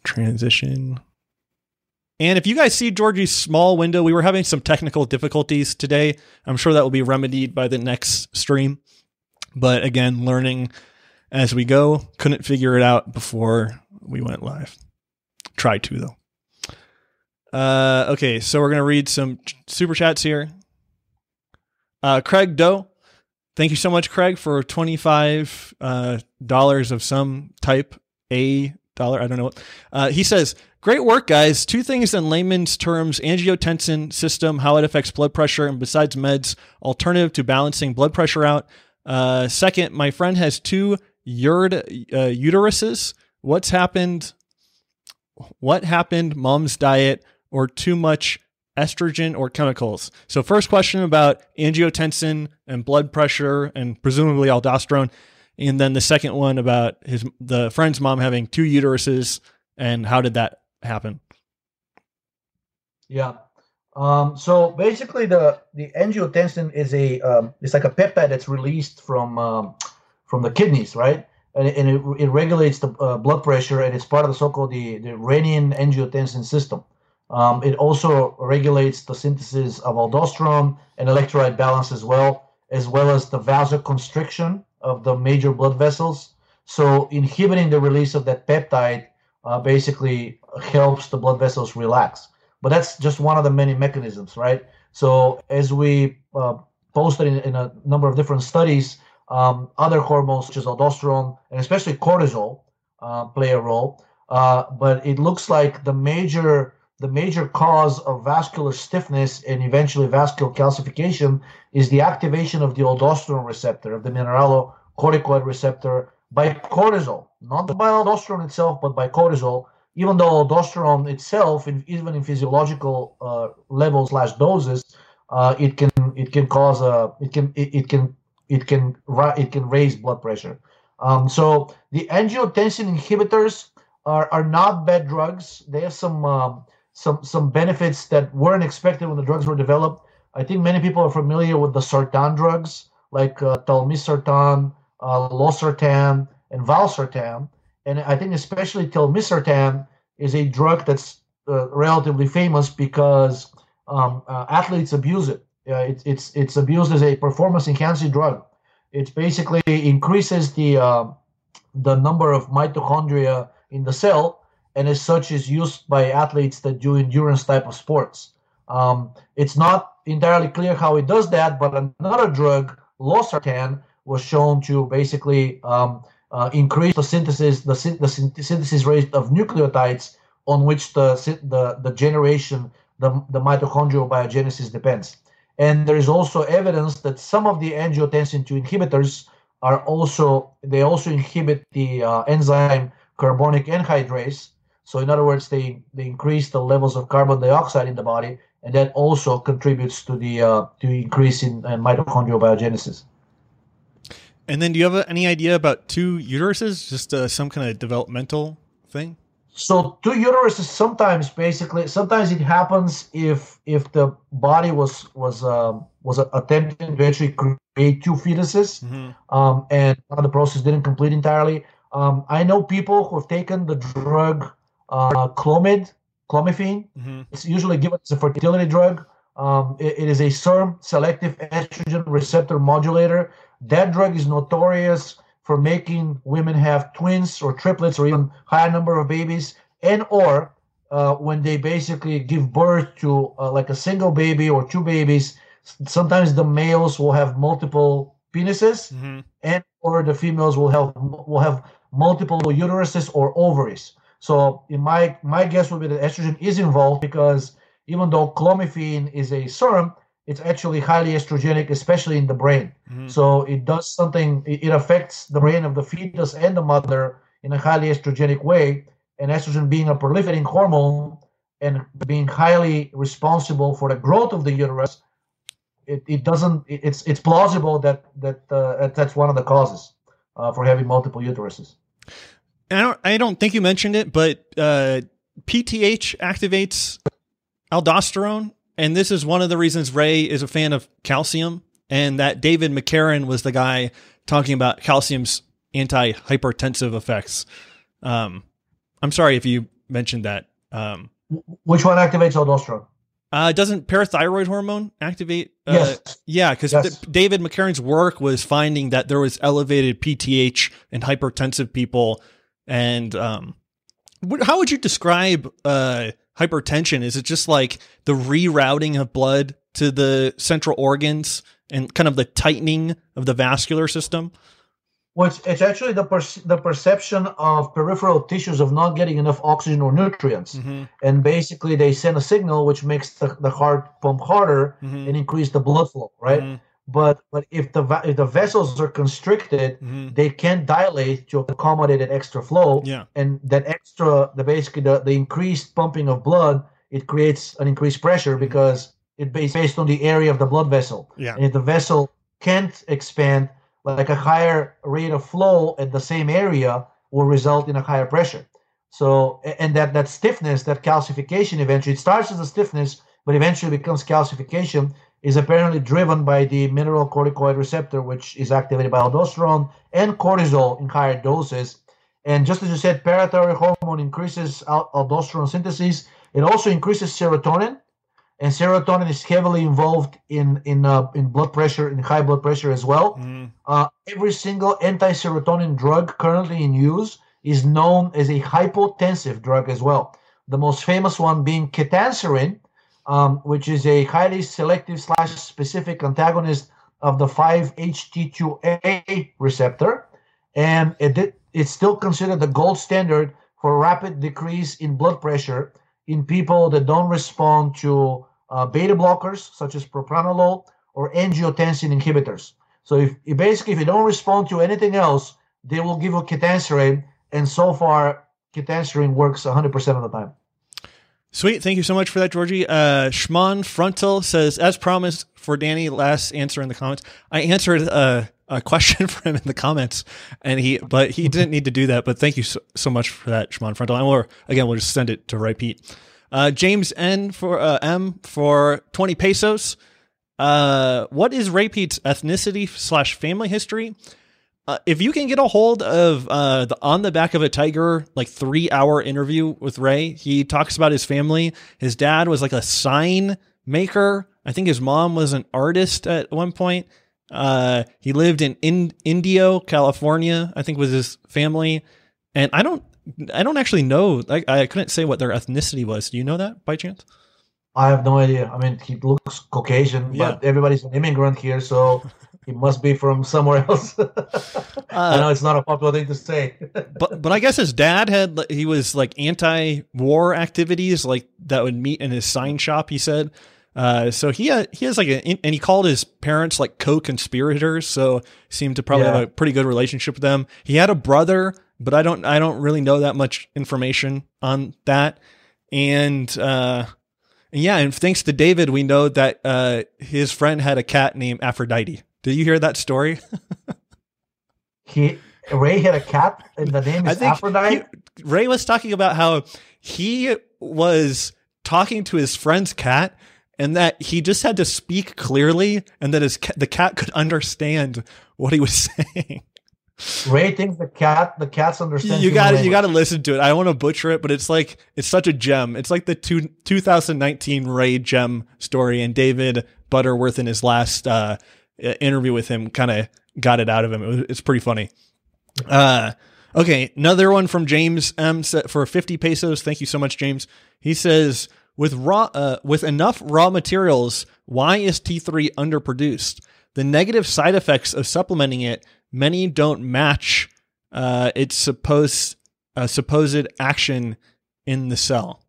Transition. And if you guys see Georgi's small window, we were having some technical difficulties today. I'm sure that will be remedied by the next stream. But again, learning as we go. Couldn't figure it out before we went live. Tried to though. Uh, okay, so we're gonna read some super chats here. Uh, Craig Doe Thank you so much, Craig, for $25 uh, dollars of some type, a dollar, I don't know. What. Uh, he says, Great work, guys. Two things in layman's terms angiotensin system, how it affects blood pressure, and besides meds, alternative to balancing blood pressure out. Uh, second, my friend has two urid, uh, uteruses. What's happened? What happened? Mom's diet or too much estrogen or chemicals. So, first question about angiotensin and blood pressure and presumably aldosterone and then the second one about his the friend's mom having two uteruses and how did that happen? Yeah. Um, so basically, the the angiotensin is a um, it's like a peptide that's released from um, from the kidneys, right? And, and it, it regulates the uh, blood pressure, and it's part of the so-called the, the renin angiotensin system. Um, it also regulates the synthesis of aldosterone and electrolyte balance as well, as well as the vasoconstriction of the major blood vessels. So inhibiting the release of that peptide uh, basically helps the blood vessels relax. But that's just one of the many mechanisms, right? So as we uh, posted in, in, a number of different studies, um, other hormones such as aldosterone and especially cortisol uh, play a role. Uh, but it looks like the major the major cause of vascular stiffness and eventually vascular calcification is the activation of the aldosterone receptor, of the mineralocorticoid receptor by cortisol, not by aldosterone itself, but by cortisol. Even though aldosterone itself, in, even in physiological uh, levels slash doses, uh, it can it can cause a it can it, it can it can it can raise blood pressure. Um, so the angiotensin inhibitors are, are not bad drugs. They have some um, some some benefits that weren't expected when the drugs were developed. I think many people are familiar with the sartan drugs like uh, telmisartan, uh, losartan, and valsartan. And I think especially telmisartan is a drug that's uh, relatively famous because um, uh, athletes abuse it. it. It's it's abused as a performance enhancing drug. It basically increases the uh, the number of mitochondria in the cell and as such is used by athletes that do endurance type of sports. Um, it's not entirely clear how it does that, but another drug, losartan, was shown to basically um, uh, increase the synthesis, the, the synthesis rate of nucleotides on which the the, the generation, the, the mitochondrial biogenesis depends. And there is also evidence that some of the angiotensin 2 inhibitors are also they also inhibit the uh, enzyme carbonic anhydrase, so in other words, they, they increase the levels of carbon dioxide in the body, and that also contributes to the uh, to increase in uh, mitochondrial biogenesis. And then, do you have any idea about two uteruses? Just uh, some kind of developmental thing? So two uteruses sometimes, basically, sometimes it happens if if the body was was um, was attempting to actually create two fetuses, mm-hmm. um, and the process didn't complete entirely. Um, I know people who have taken the drug uh, Clomid, clomiphene. Mm-hmm. It's usually given as a fertility drug. Um, it, it is a SERM, selective estrogen receptor modulator. That drug is notorious for making women have twins or triplets or even higher number of babies, and or uh, when they basically give birth to uh, like a single baby or two babies, sometimes the males will have multiple penises, mm-hmm. and or the females will have will have multiple uteruses or ovaries. So in my my guess would be that estrogen is involved because even though clomiphene is a SERM, it's actually highly estrogenic, especially in the brain. Mm-hmm. So it does something. It, affects the brain of the fetus and the mother in a highly estrogenic way. And estrogen being a proliferating hormone and being highly responsible for the growth of the uterus, it, it doesn't. It's it's plausible that that uh, that's one of the causes uh, for having multiple uteruses. I don't, I don't think you mentioned it, but uh, PTH activates aldosterone, and this is one of the reasons Ray is a fan of calcium, and that David McCarron was the guy talking about calcium's anti-hypertensive effects. Um, I'm sorry if you mentioned that. Um, Which one activates aldosterone? Uh, doesn't parathyroid hormone activate? Uh, yes. Yeah, because yes. David McCarron's work was finding that there was elevated PTH in hypertensive people and um, how would you describe uh, hypertension? Is it just like the rerouting of blood to the central organs and kind of the tightening of the vascular system? Well, it's, it's actually the per- the perception of peripheral tissues of not getting enough oxygen or nutrients, mm-hmm. and basically they send a signal which makes the, the heart pump harder mm-hmm. and increase the blood flow, right? Mm-hmm but but if the if the vessels are constricted mm-hmm. they can't dilate to accommodate an extra flow yeah. and that extra the basically the, the increased pumping of blood it creates an increased pressure mm-hmm. because it based based on the area of the blood vessel yeah and if the vessel can't expand like a higher rate of flow at the same area will result in a higher pressure. So, and that that stiffness, that calcification, eventually it starts as a stiffness, but eventually becomes calcification, is apparently driven by the mineralocorticoid receptor, which is activated by aldosterone and cortisol in higher doses. And just as you said, parathyroid hormone increases aldosterone synthesis. It also increases serotonin, and serotonin is heavily involved in in uh, in blood pressure, in high blood pressure as well. Mm. Uh, every single anti-serotonin drug currently in use is known as a hypotensive drug as well. The most famous one being ketanserin, um, which is a highly selective slash specific antagonist of the 5-HT2A receptor, and it it's still considered the gold standard for rapid decrease in blood pressure in people that don't respond to uh, beta blockers such as propranolol or angiotensin inhibitors. So if, if basically if you don't respond to anything else, they will give you ketanserin, and so far ketanserin works 100% of the time. Sweet. Thank you so much for that, Georgi. Uh, Schmon Frontal says, as promised for Danny, last answer in the comments. I answered a, a question for him in the comments, and he, but he didn't need to do that. But thank you so, so much for that, Schmon Frontal. And we'll, again, we'll just send it to repeat. Uh, James N for uh, M for 20 pesos. Uh, what is Ray Peat's ethnicity slash family history? Uh, if you can get a hold of uh, the on the back of a tiger like three hour interview with Ray, he talks about his family. His dad was like a sign maker. I think his mom was an artist at one point. Uh, he lived in, in Indio, California. I think was his family, and I don't I don't actually know. I, I couldn't say what their ethnicity was. Do you know that by chance? I have no idea. I mean, he looks Caucasian, yeah. but everybody's an immigrant here, so he must be from somewhere else. uh, I know it's not a popular thing to say. but but I guess his dad had he was like anti-war activities like that would meet in his sign shop. He said. Uh, so he had, he has like a and he called his parents like co-conspirators. So seemed to probably yeah. have a pretty good relationship with them. He had a brother, but I don't I don't really know that much information on that. And uh, yeah, and thanks to David, we know that uh, his friend had a cat named Aphrodite. Did you hear that story? he Ray had a cat, and the name is Aphrodite. He, Ray was talking about how he was talking to his friend's cat, and that he just had to speak clearly, and that his the cat could understand what he was saying. Ray thinks the cat the cats understand. You got to you got to listen to it. I don't want to butcher it, but it's like it's such a gem. It's like the two, 2019 Ray gem story, and David Butterworth in his last uh, interview with him kind of got it out of him. It was, it's pretty funny. Uh, okay, another one from James M for 50 pesos. Thank you so much, James. He says, with raw, uh, with enough raw materials, why is T3 underproduced? The negative side effects of supplementing it, many don't match uh, its supposed uh, supposed action in the cell.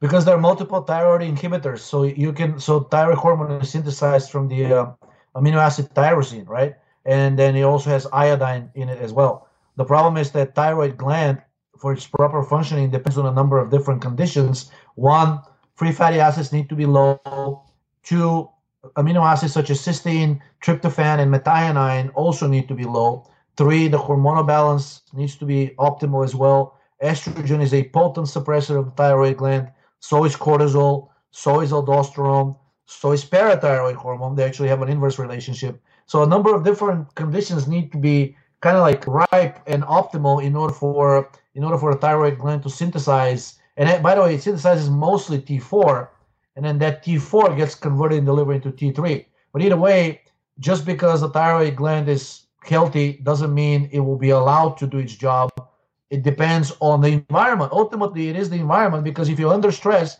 Because there are multiple thyroid inhibitors, so you can so thyroid hormone is synthesized from the uh, amino acid tyrosine, right? And then it also has iodine in it as well. The problem is that thyroid gland, for its proper functioning, depends on a number of different conditions. One, free fatty acids need to be low. Two, amino acids such as cysteine, tryptophan, and methionine also need to be low. Three, the hormonal balance needs to be optimal as well. Estrogen is a potent suppressor of the thyroid gland. So is cortisol. So is aldosterone. So is parathyroid hormone. They actually have an inverse relationship. So a number of different conditions need to be kind of like ripe and optimal in order for in order for a thyroid gland to synthesize. And by the way, it synthesizes mostly T4, and then that T4 gets converted and delivered into T3. But either way, just because the thyroid gland is healthy doesn't mean it will be allowed to do its job. It depends on the environment. Ultimately, it is the environment because if you're under stress,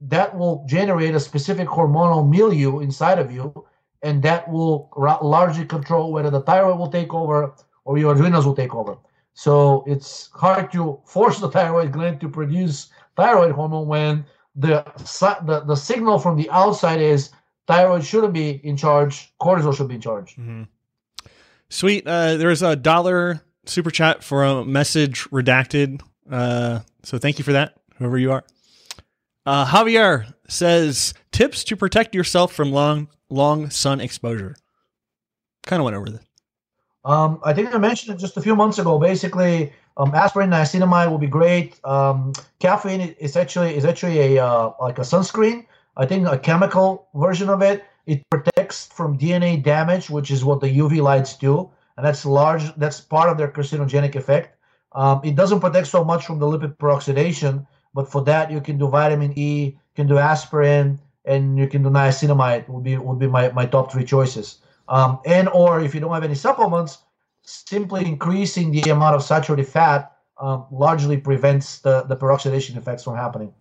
that will generate a specific hormonal milieu inside of you, and that will ra- largely control whether the thyroid will take over or your adrenals will take over. So it's hard to force the thyroid gland to produce thyroid hormone when the the, the signal from the outside is thyroid shouldn't be in charge, cortisol should be in charge. Mm-hmm. Sweet. Uh, there's a dollar super chat for a message redacted. Uh, so thank you for that, whoever you are. Uh, Javier says tips to protect yourself from long long sun exposure. Kind of went over this. Um, I think I mentioned it just a few months ago. Basically, um, aspirin niacinamide will be great. Um, caffeine is actually is actually a uh, like a sunscreen. I think a chemical version of it. It protects from DNA damage, which is what the UV lights do, and that's large. That's part of their carcinogenic effect. Um, it doesn't protect so much from the lipid peroxidation, but for that you can do vitamin E, you can do aspirin, and you can do niacinamide. Would be would be my, my top three choices. Um, and or if you don't have any supplements, simply increasing the amount of saturated fat um, largely prevents the, the peroxidation effects from happening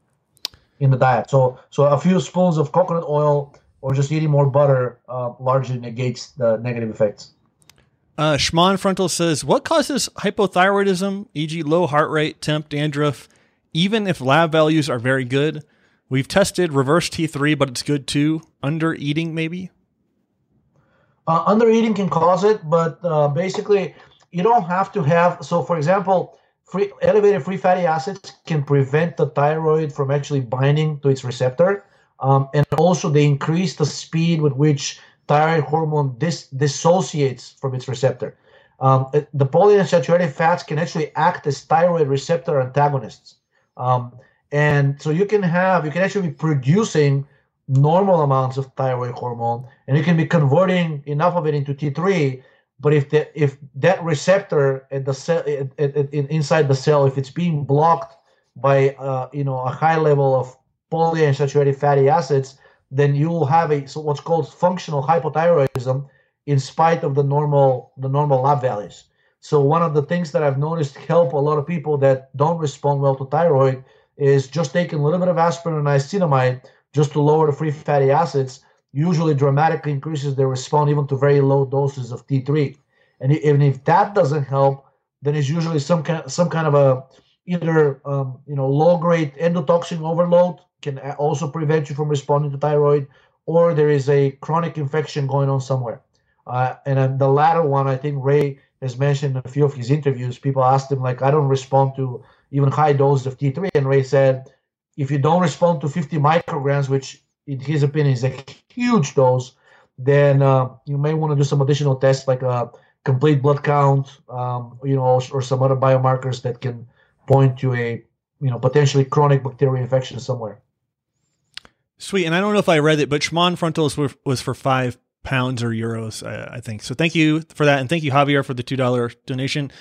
in the diet. So so a few spoons of coconut oil or just eating more butter uh, largely negates the negative effects. Uh, Frontal says, "What causes hypothyroidism, e.g., low heart rate, temp, dandruff, even if lab values are very good? We've tested reverse T3, but it's good too. Under eating, maybe." Uh, under eating can cause it, but uh, basically, you don't have to have. So, for example, free, elevated free fatty acids can prevent the thyroid from actually binding to its receptor, um, and also they increase the speed with which thyroid hormone dis- dissociates from its receptor. Um, the polyunsaturated fats can actually act as thyroid receptor antagonists, um, and so you can have you can actually be producing normal amounts of thyroid hormone, and you can be converting enough of it into T3. But if the if that receptor at the cell at, at, at, inside the cell, if it's being blocked by uh, you know a high level of polyunsaturated fatty acids, then you will have a so what's called functional hypothyroidism in spite of the normal the normal lab values. So one of the things that I've noticed help a lot of people that don't respond well to thyroid is just taking a little bit of aspirin and niacinamide just to lower the free fatty acids usually dramatically increases their response even to very low doses of T3. And even if that doesn't help, then it's usually some kind some kind of a either um, you know low grade endotoxin overload can also prevent you from responding to thyroid, or there is a chronic infection going on somewhere. Uh, and the latter one, I think Ray has mentioned in a few of his interviews. People asked him like, I don't respond to even high doses of T3, and Ray said if you don't respond to 50 micrograms, which in his opinion is a huge dose, then uh, you may want to do some additional tests like a complete blood count, um, you know, or some other biomarkers that can point to a, you know, potentially chronic bacterial infection somewhere. Sweet, and I don't know if I read it, but Schmon frontals were, was for five pounds or euros, I, I, think. So thank you for that, and thank you Javier for the two dollar donation.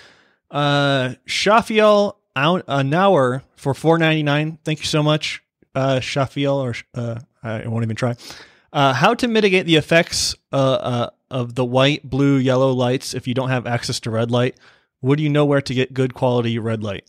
Uh, Shafiel an hour for four ninety nine. Thank you so much, uh, Shafiel, or uh, I won't even try. Uh, how to mitigate the effects uh, uh, of the white, blue, yellow lights if you don't have access to red light? Would you know where to get good quality red light?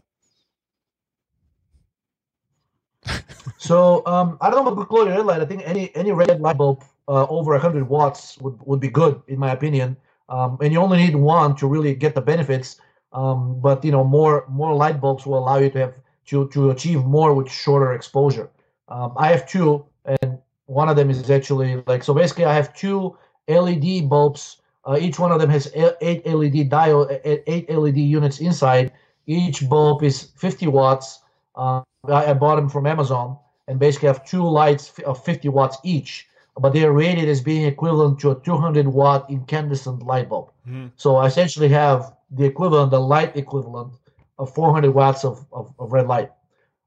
so um, I don't know about good quality red light. I think any any red light bulb uh, over 100 watts would, would be good in my opinion. Um, and you only need one to really get the benefits. Um, but you know, more more light bulbs will allow you to have to to achieve more with shorter exposure. Um, I have two, and one of them is actually like so. Basically, I have two LED bulbs. Uh, each one of them has eight LED diode, eight LED units inside. Each bulb is 50 watts. Uh, I, bought them from Amazon, and basically have two lights of 50 watts each but they are rated as being equivalent to a 200 watt incandescent light bulb. Mm-hmm. So I essentially have the equivalent, the light equivalent of 400 watts of, of, of red light.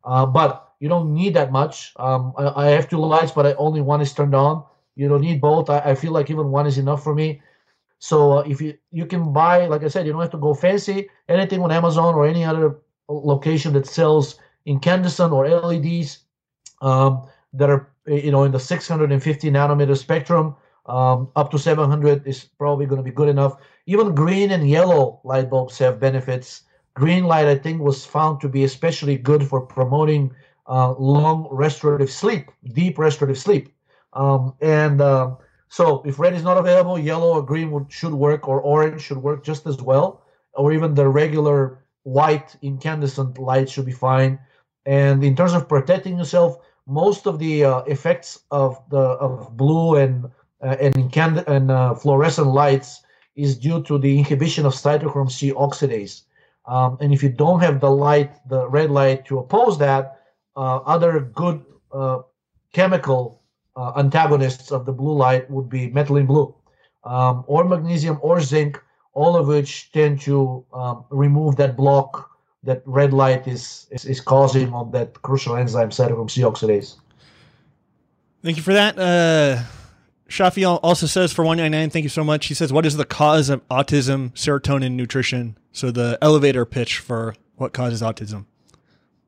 Uh, but you don't need that much. Um, I, I, have two lights, but I, only one is turned on. You don't need both. I, I feel like even one is enough for me. So uh, if you you can buy, like I said, you don't have to go fancy. Anything on Amazon or any other location that sells incandescent or LEDs um, that are you know in the 650 nanometer spectrum, um, up to 700 is probably going to be good enough. Even green and yellow light bulbs have benefits. Green light, I think, was found to be especially good for promoting uh, long restorative sleep, deep restorative sleep. Um, and uh, so, if red is not available, yellow or green would, should work, or orange should work just as well, or even the regular white incandescent light should be fine. And in terms of protecting yourself, most of the uh, effects of the of blue and uh, and incand- and uh, fluorescent lights is due to the inhibition of cytochrome C oxidase. Um, and if you don't have the light, the red light to oppose that, uh, other good uh, chemical uh, antagonists of the blue light would be methylene blue, um, or magnesium, or zinc, all of which tend to um, remove that block that red light is, is, is causing on that crucial enzyme cytochrome C oxidase. Thank you for that. Uh, Shafi also says for 199, thank you so much. He says, What is the cause of autism, serotonin, nutrition? So the elevator pitch for what causes autism.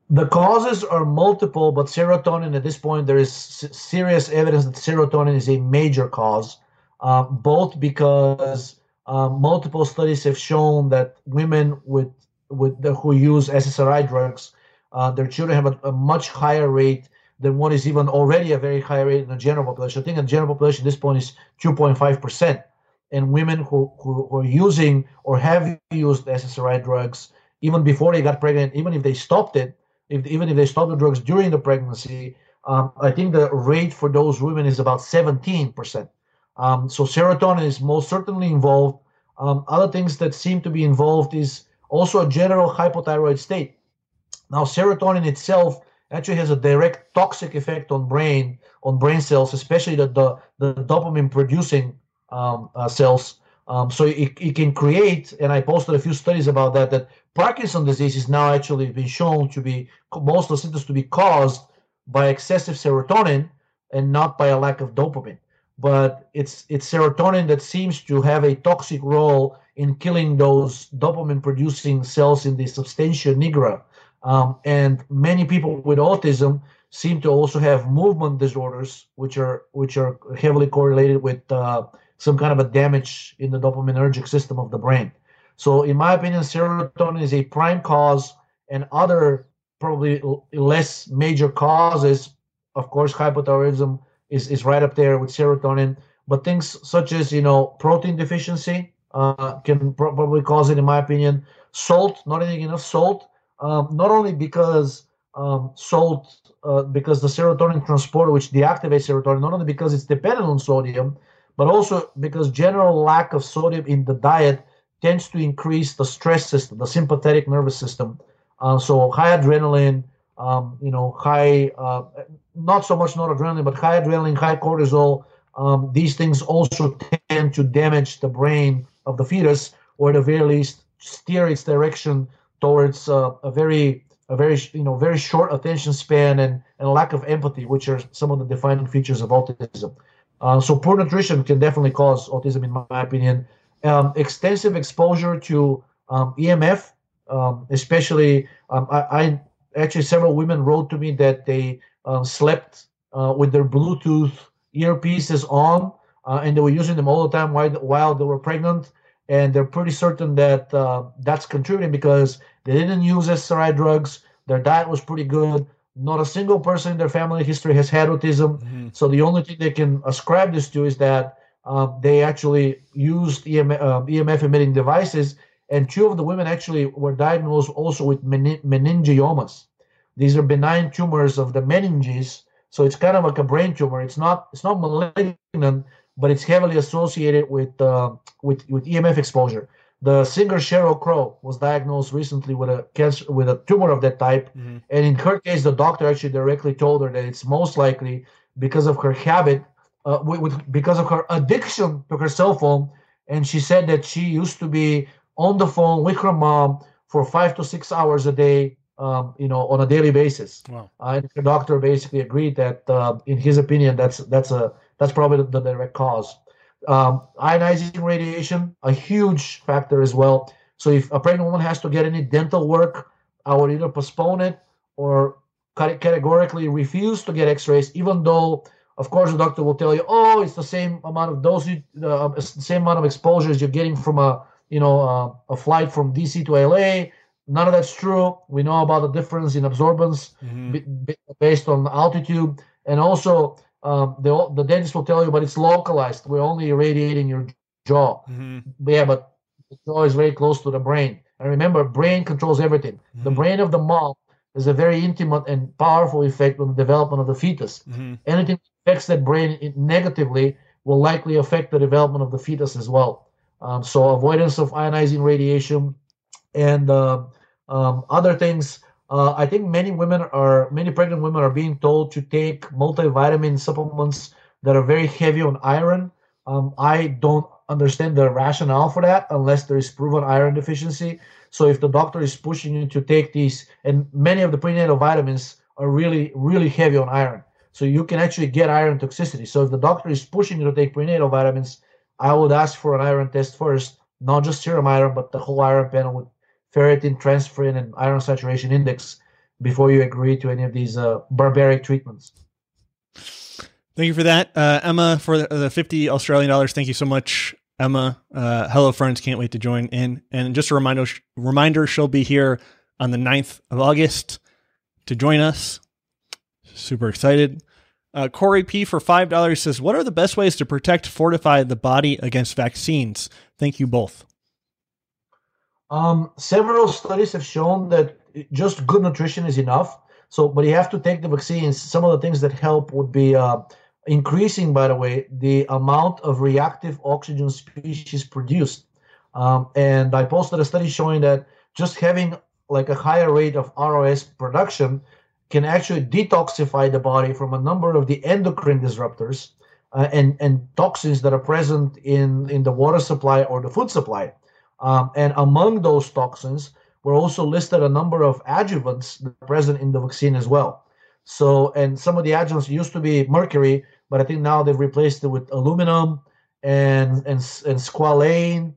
The causes are multiple, but serotonin at this point, there is serious evidence that serotonin is a major cause, uh, both because uh, multiple studies have shown that women with with the, who use SSRI drugs, uh, their children have a, a, much higher rate than what is even already a very high rate in the general population. I think in the general population at this point is 2.5 percent, and women who, who, who are using or have used SSRI drugs even before they got pregnant, even if they stopped it, if, even if they stopped the drugs during the pregnancy, um, I think the rate for those women is about 17%. Um, so serotonin is most certainly involved. Um, other things that seem to be involved is also a general hypothyroid state. Now, serotonin itself actually has a direct toxic effect on brain on brain cells, especially the the, the dopamine producing um, uh, cells. Um, so it, it can create, and I posted a few studies about that, that Parkinson disease is now actually been shown to be most of the symptoms to be caused by excessive serotonin and not by a lack of dopamine. But it's it's serotonin that seems to have a toxic role in killing those dopamine producing cells in the substantia nigra. Um, and many people with autism seem to also have movement disorders, which are which are heavily correlated with uh, some kind of a damage in the dopaminergic system of the brain. So, in my opinion, serotonin is a prime cause, and other probably less major causes, of course, hypothyroidism is, is right up there with serotonin. But things such as you know protein deficiency uh, can probably cause it, in my opinion. Salt, not eating enough salt, um, not only because um, salt, uh, because the serotonin transporter, which deactivates serotonin, not only because it's dependent on sodium, but also because general lack of sodium in the diet tends to increase the stress system, the sympathetic nervous system. Uh, so high adrenaline, um, you know, high, uh, not so much noradrenaline, but high adrenaline, high cortisol. Um, these things also tend to damage the brain of the fetus, or at the very least, steer its direction towards uh, a very, a very, you know, very short attention span and, and lack of empathy, which are some of the defining features of autism. Uh, so poor nutrition can definitely cause autism, in my opinion. Um, extensive exposure to um, EMF, um, especially um, I, I, actually several women wrote to me that they uh, slept uh, with their Bluetooth earpieces on, uh, and they were using them all the time while while they were pregnant. And they're pretty certain that uh, that's contributing because they didn't use SSRI drugs. Their diet was pretty good. Not a single person in their family history has had autism. Mm-hmm. So the only thing they can ascribe this to is that um, they actually used EMF, uh, EMF, emitting devices, and two of the women actually were diagnosed also with menin- meningiomas. These are benign tumors of the meninges, so it's kind of like a brain tumor. It's not it's not malignant, but it's heavily associated with uh, with with EMF exposure. The singer Sheryl Crow was diagnosed recently with a cancer with a tumor of that type, mm-hmm. and in her case, the doctor actually directly told her that it's most likely because of her habit, uh, with, with because of her addiction to her cell phone. And she said that she used to be on the phone with her mom for five to six hours a day, um, you know, on a daily basis. Wow. Uh, and the doctor basically agreed that, uh, in his opinion, that's that's a that's probably the, direct cause. Um, ionizing radiation, a huge factor as well. So if a pregnant woman has to get any dental work, I would either postpone it or categorically refuse to get X-rays, even though, of course, the doctor will tell you, oh, it's the same amount of dosage, uh, the same amount of exposures you're getting from a, you know, uh, a flight from DC to LA. None of that's true. We know about the difference in absorbance mm-hmm. b- based on altitude, and also um, the, the dentist will tell you, but it's localized. We're only irradiating your jaw. Mm-hmm. Yeah, but the jaw is very close to the brain. And remember, brain controls everything. Mm-hmm. The brain of the mom has a very intimate and powerful effect on the development of the fetus. Mm-hmm. Anything that affects that brain negatively will likely affect the development of the fetus as well. Um, so avoidance of ionizing radiation and uh, um, other things uh, I think many women are, many pregnant women are being told to take multivitamin supplements that are very heavy on iron. Um, I don't, understand the rationale for that unless there is proven iron deficiency. So if the doctor is pushing you to take these, and many of the prenatal vitamins are really, really heavy on iron. So you can actually get iron toxicity. So if the doctor is pushing you to take prenatal vitamins, I would ask for an iron test first, not just serum iron, but the whole iron panel with ferritin, transferrin, and iron saturation index before you agree to any of these uh, barbaric treatments. Thank you for that, uh, Emma, for the 50 Australian dollars. Thank you so much, Emma. Uh, hello, friends. Can't wait to join in. And just a reminder, reminder she'll be here on the 9th of August to join us. Super excited. Uh, Corey P for five dollars says, "What are the best ways to protect, fortify the body against vaccines?" Thank you both. Um, several studies have shown that just good nutrition is enough. So, but you have to take the vaccines. Some of the things that help would be uh, increasing, by the way, the amount of reactive oxygen species produced. Um, and I posted a study showing that just having like a higher rate of ROS production can actually detoxify the body from a number of the endocrine disruptors uh, and, and toxins that are present in, in the water supply or the food supply. Um, and among those toxins, we're also listed a number of adjuvants present in the vaccine as well. So, and some of the adjuvants used to be mercury, but I think now they've replaced it with aluminum and and and squalene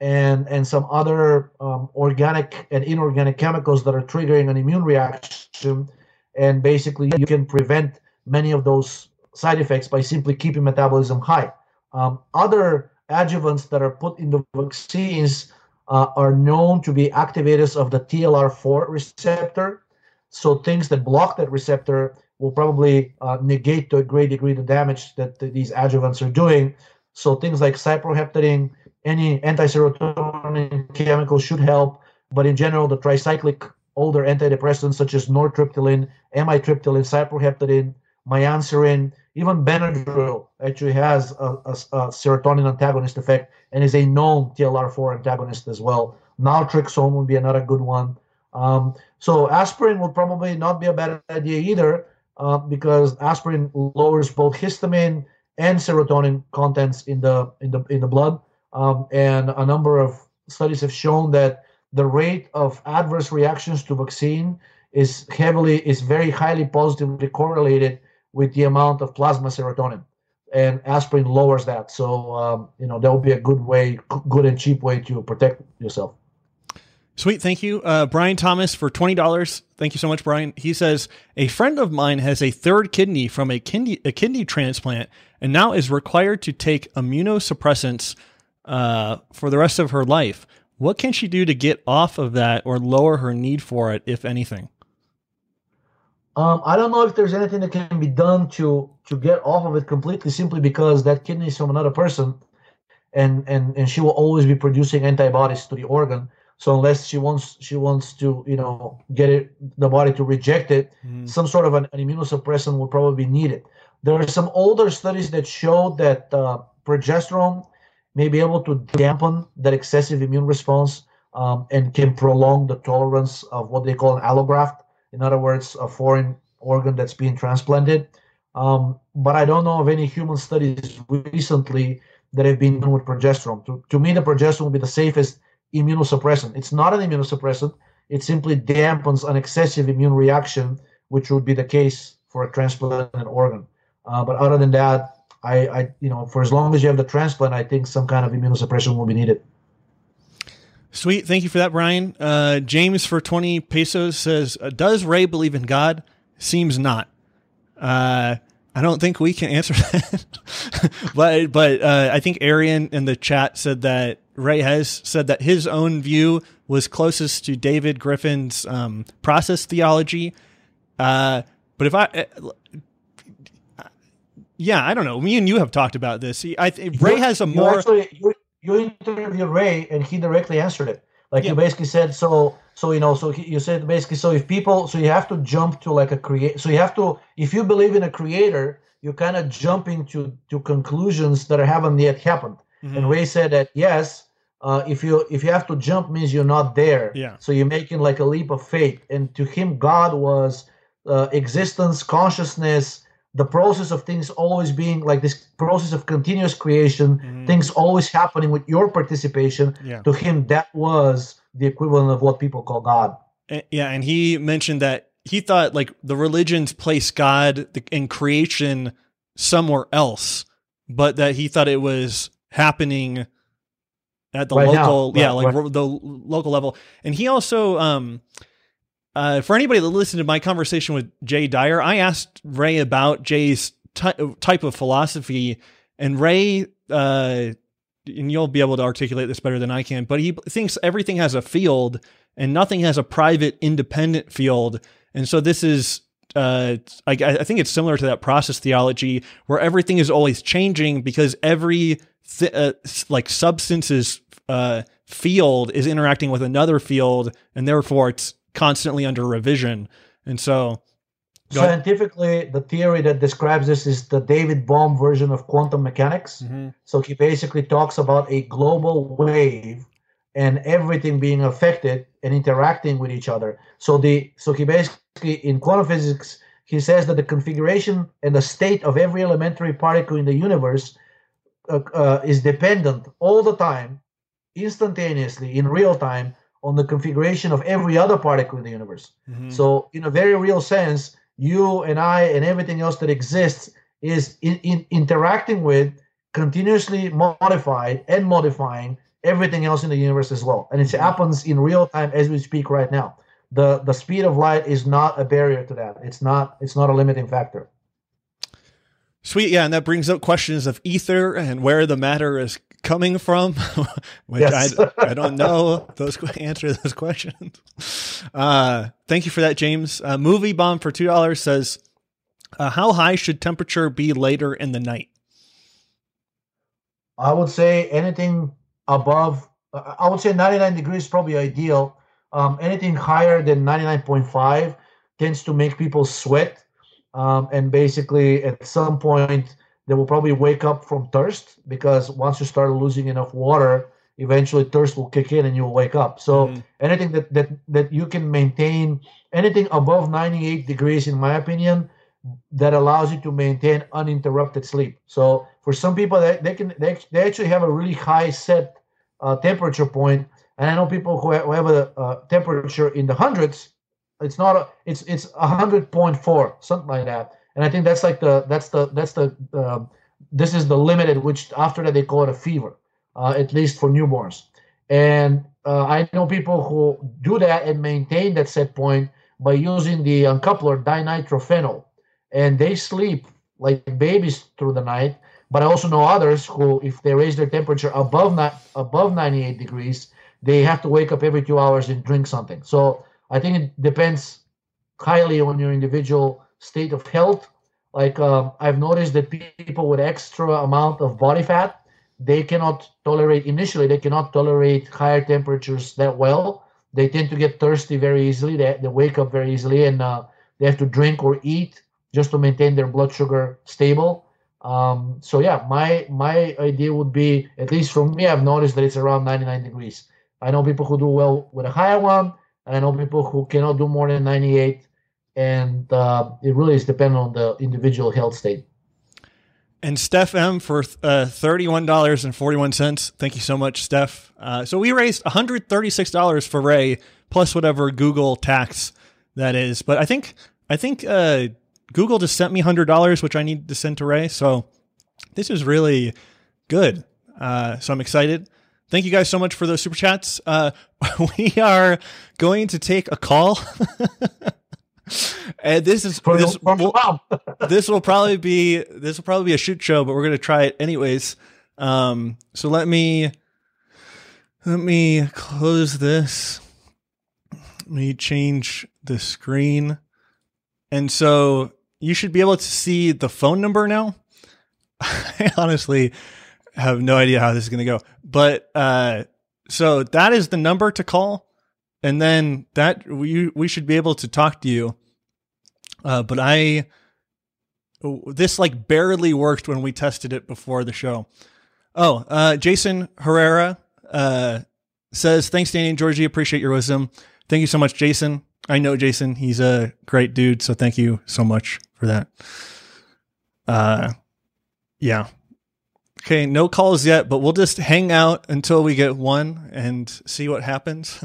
and and some other um, organic and inorganic chemicals that are triggering an immune reaction and basically you can prevent many of those side effects by simply keeping metabolism high um, other adjuvants that are put in the vaccines uh, are known to be activators of the TLR4 receptor. So things that block that receptor will probably uh, negate to a great degree the damage that the, these adjuvants are doing. So things like cyproheptadine, any anti-serotonin chemical should help, but in general, the tricyclic older antidepressants such as nortriptyline, amitriptyline, cyproheptadine, myosin, even Benadryl actually has a, a, a, serotonin antagonist effect and is a known TLR4 antagonist as well. Naltrexone would be another good one. Um, so aspirin would probably not be a bad idea either uh, because aspirin lowers both histamine and serotonin contents in the in the in the blood. Um, and a number of studies have shown that the rate of adverse reactions to vaccine is heavily is very highly positively correlated with the amount of plasma serotonin and aspirin lowers that so um, you know that would be a good way good and cheap way to protect yourself Sweet, thank you, uh, Brian Thomas, for twenty dollars. Thank you so much, Brian. He says a friend of mine has a third kidney from a kidney a kidney transplant, and now is required to take immunosuppressants uh, for the rest of her life. What can she do to get off of that or lower her need for it, if anything? Um, I don't know if there's anything that can be done to to get off of it completely, simply because that kidney is from another person, and and and she will always be producing antibodies to the organ. So unless she wants she wants to you know get it the body to reject it, mm. some sort of an, an, immunosuppressant will probably be needed. There are some older studies that show that uh, progesterone may be able to dampen that excessive immune response um, and can prolong the tolerance of what they call an allograft in other words, a foreign organ that's being transplanted. Um, but I don't know of any human studies recently that have been done with progesterone. To, to me, the progesterone will be the safest immunosuppressant. It's not an immunosuppressant. It simply dampens an excessive immune reaction, which would be the case for a transplanted organ. Uh, but other than that, I, I, you know, for as long as you have the transplant, I think some kind of immunosuppression will be needed. Sweet. Thank you for that, Brian. Uh, James for 20 pesos says, uh, Does Ray believe in God? Seems not. Uh, I don't think we can answer that. but but uh, I think Arian in the chat said that Ray has said that his own view was closest to David Griffin's um, process theology. Uh, but if I. Uh, yeah, I don't know. Me and you have talked about this. I Ray has a more. Actually, you interviewed Ray and he directly answered it. Like yeah. you basically said, so so you know, so he, you said basically, so if people, so you have to jump to like a create, so you have to, if you believe in a creator, you're kind of jump into to conclusions that haven't yet happened. Mm-hmm. And Ray said that yes, uh, if you if you have to jump means you're not there. Yeah. So you're making like a leap of faith. And to him, God was uh, existence, consciousness, the process of things always being like this process of continuous creation, mm-hmm. things always happening with your participation. Yeah. To him, that was the equivalent of what people call God. Yeah, and he mentioned that he thought like the religions place God in creation somewhere else, but that he thought it was happening at the right local, now. yeah, right, like right. the local level. And he also, um, uh, for anybody that listened to my conversation with Jay Dyer, I asked Ray about Jay's ty- type of philosophy, and Ray, uh, and you'll be able to articulate this better than I can, but he thinks everything has a field and nothing has a private, independent field. And so this is, uh, I, I think it's similar to that process theology where everything is always changing because every th- uh, like substance's uh, field is interacting with another field, and therefore it's constantly under revision. And so, scientifically, the theory that describes this is the David Bohm version of quantum mechanics. Mm-hmm. So he basically talks about a global wave and everything being affected and interacting with each other. So the so he basically in quantum physics he says that the configuration and the state of every elementary particle in the universe uh, uh, is dependent all the time, instantaneously in real time on the configuration of every other particle in the universe. mm-hmm. So, in a very real sense, you and I and everything else that exists is in, in interacting with, continuously modified and modifying everything else in the universe as well. And it happens in real time as we speak right now. The the speed of light is not a barrier to that. It's not it's not a limiting factor. Sweet, yeah, and that brings up questions of ether and where the matter is coming from, which Yes. I, I don't know those answer those questions. Uh, thank you for that, James. Uh, Movie bomb for two dollars says, uh, "How high should temperature be later in the night?" I would say anything above, I would say 99 degrees is probably ideal. Um, anything higher than 99.5 tends to make people sweat. Um, and basically, at some point, they will probably wake up from thirst because once you start losing enough water, eventually thirst will kick in and you'll wake up. So Mhm. anything that, that that you can maintain, anything above 98 degrees, in my opinion, that allows you to maintain uninterrupted sleep. So for some people, they, they can they, they actually have a really high set uh, temperature point, and I know people who have, who have a, uh temperature in the hundreds. It's not a, it's it's a hundred point four, something like that. And I think that's like the that's the that's the uh, this is the limit at which after that they call it a fever, uh, at least for newborns. And uh, I know people who do that and maintain that set point by using the uncoupler dinitrophenol, and they sleep like babies through the night. But I also know others who, if they raise their temperature above not above 98 degrees, they have to wake up every two hours and drink something. So I think it depends highly on your individual state of health. Like um, I've noticed that people with extra amount of body fat, they cannot tolerate initially. They cannot tolerate higher temperatures that well. They tend to get thirsty very easily. They, they wake up very easily, and uh, they have to drink or eat just to maintain their blood sugar stable. Um, so yeah, my my idea would be at least for me, I've noticed that it's around 99 degrees. I know people who do well with a higher one, and I know people who cannot do more than 98 and uh, it really is dependent on the individual health state. And Steph M for uh, thirty-one dollars and forty-one cents. Thank you so much, Steph. Uh, so we raised one hundred thirty-six dollars for Ray, plus whatever Google tax that is. But I think I think uh, Google just sent me hundred dollars, which I need to send to Ray. So this is really good. Uh, so I'm excited. Thank you guys so much for those super chats. Uh, we are going to take a call. and this is From, this, will- this will probably be this will probably be a shoot show, but we're gonna try it anyways. Um, so let me let me close this. Let me change the screen, and so you should be able to see the phone number now. I honestly have no idea how this is gonna go, but uh, so that is the number to call, and then that we we should be able to talk to you. Uh, but I this like barely worked when we tested it before the show. Oh, uh, Jason Herrera uh, says, "Thanks, Danny and Georgi. Appreciate your wisdom. Thank you so much, Jason. I know Jason. He's a great dude. So thank you so much for that." Uh, yeah. Okay, no calls yet, but we'll just hang out until we get one and see what happens.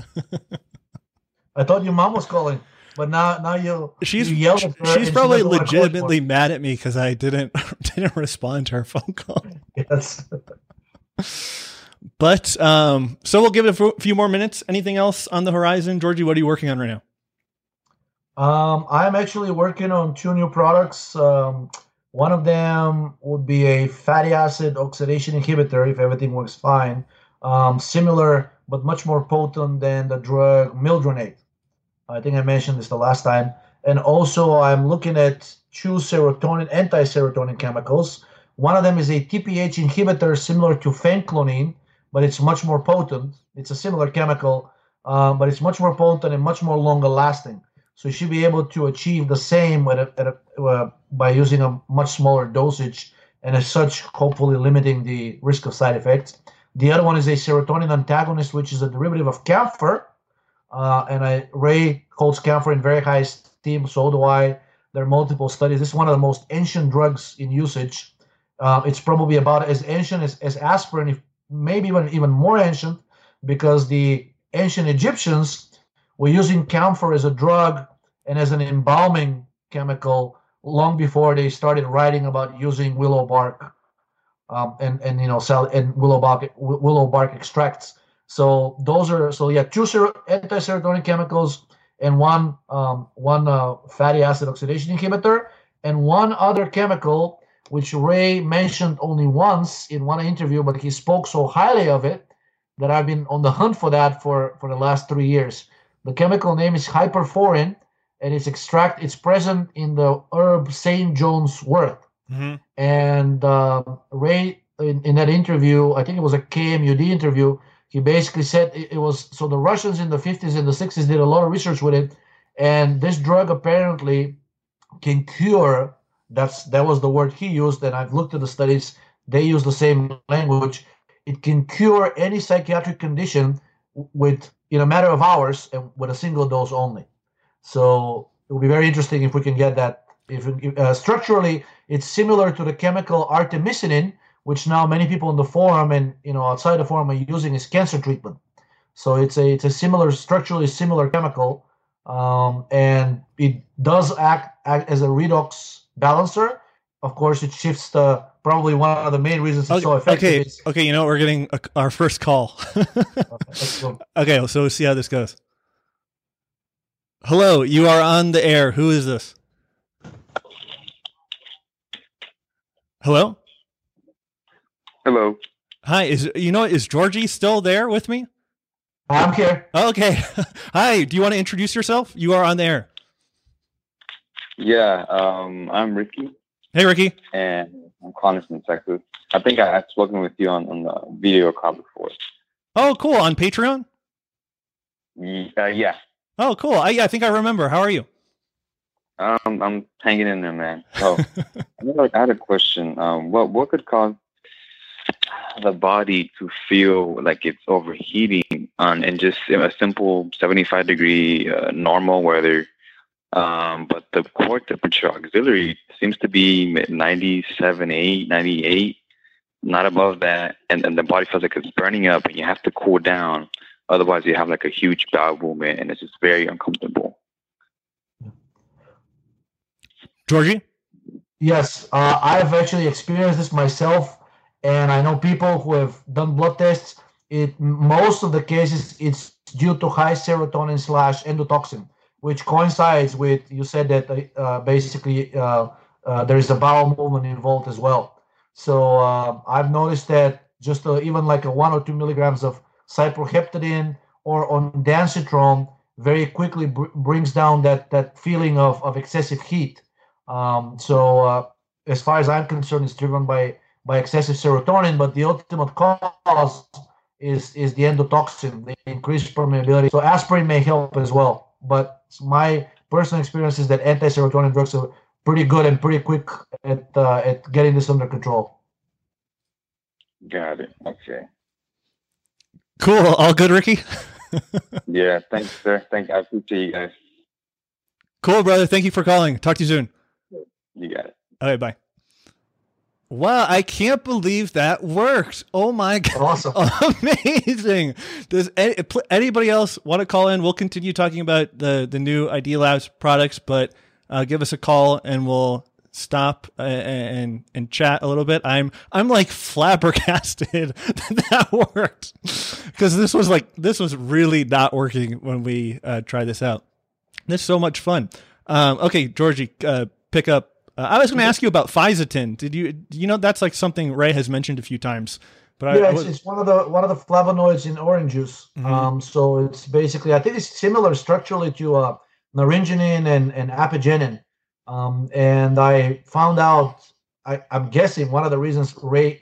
I thought your mom was calling, but now now you she's you yelled at her she's probably she doesn't wanna call legitimately mad at me because I didn't didn't respond to her phone call. Yes. But um, so we'll give it a f- few more minutes. Anything else on the horizon, Georgi? What are you working on right now? Um, I'm actually working on two new products. Um, one of them would be a fatty acid oxidation inhibitor if everything works fine. Um, similar but much more potent than the drug mildronate. I think I mentioned this the last time. And also, I'm looking at two serotonin, anti-serotonin chemicals. One of them is a TPH inhibitor similar to fenclonine, but it's much more potent. It's a similar chemical, uh, but it's much more potent and much more longer lasting. So you should be able to achieve the same at a, at a, uh, by using a much smaller dosage, and as such, hopefully limiting the risk of side effects. The other one is a serotonin antagonist, which is a derivative of camphor, uh, and I, Ray holds camphor in very high esteem. So do I. There are multiple studies. This is one of the most ancient drugs in usage. Uh, it's probably about as ancient as, as aspirin, if maybe even even more ancient, because the ancient Egyptians were using camphor as a drug and as an embalming chemical long before they started writing about using willow bark um, and and you know salicin willow bark willow bark extracts. So those are so yeah two ser- anti-serotonin chemicals and one um, one uh, fatty acid oxidation inhibitor and one other chemical which Ray mentioned only once in one interview, but he spoke so highly of it that I've been on the hunt for that for for the last three years. The chemical name is hyperforin, and it's extract. It's present in the herb Saint John's wort. Mm-hmm. And uh, Ray, in, in that interview, I think it was a KMUD interview, he basically said it, was so the Russians in the 50s and the 60s did a lot of research with it, and this drug apparently can cure. That's that was the word he used, and I've looked at the studies. They use the same language. It can cure any psychiatric condition with in a matter of hours and with a single dose only. So it will be very interesting if we can get that. If, if uh, structurally, it's similar to the chemical artemisinin, which now many people in the forum and you know outside the forum are using as cancer treatment. So it's a it's a similar structurally similar chemical, um, and it does act, act as a redox balancer. Of course, it shifts the probably one of the main reasons it's so effective. okay, is- okay. You know? We're getting a, our first call. go. okay, so we'll see how this goes. Hello, you are on the air. Who is this? Hello. Hello. Hi. Is you know is Georgi still there with me? I'm here. Okay. Hi. Do you want to introduce yourself? You are on the air. Yeah, um, I'm Ricky, Hey, Ricky. and I'm calling from Texas. I think I, I've spoken with you on, on the video call before. Oh, cool. On Patreon. Ye- Uh, yeah, Oh, cool. I, I think I remember. How are you? um, I'm hanging in there, man. So I had had a question. Um, what what could cause the body to feel like it's overheating on and just a simple 75 degree uh, normal weather? Um, but the core temperature auxiliary seems to be 97, 8, 98, not above that. And then the body feels like it's burning up and you have to cool down. Otherwise, you have like a huge bowel movement and it's just very uncomfortable. Georgi? Yes, uh, I've actually experienced this myself, and I know people who have done blood tests. It most of the cases it's due to high serotonin slash endotoxin, which coincides with you said that uh, basically uh, uh, there is a bowel movement involved as well. So uh, I've noticed that just uh, even like a one or two milligrams of cyproheptadine or ondansetron very quickly br- brings down that that feeling of, of excessive heat. Um, so uh, as far as I'm concerned, it's driven by by excessive serotonin, but the ultimate cause is is the endotoxin, the increased permeability. So aspirin may help as well, but my personal experience is that anti-serotonin drugs are pretty good and pretty quick at uh, at getting this under control. Got it. Okay. Cool. All good, Ricky? Yeah. Thanks, sir. Thank. I appreciate you guys. Cool, brother. Thank you for calling. Talk to you soon. You got it. All right, bye. Wow, I can't believe that worked. Oh my god. Awesome. Amazing. Does any, anybody else want to call in? We'll continue talking about the the new Idea Labs products, but uh, give us a call and we'll stop uh, and and chat a little bit. I'm I'm like flabbergasted that that worked because this was like this was really not working when we uh, tried this out. This is so much fun. Um, okay, Georgie, uh, pick up. Uh, I was going to ask you about fisetin. Did you you know that's like something Ray has mentioned a few times? But yeah, I, I was... it's, it's, one of the one of the flavonoids in orange juice. Mm-hmm. Um, so it's basically I think it's similar structurally to uh, naringenin and and apigenin. Um, and I found out, I, am guessing one of the reasons Ray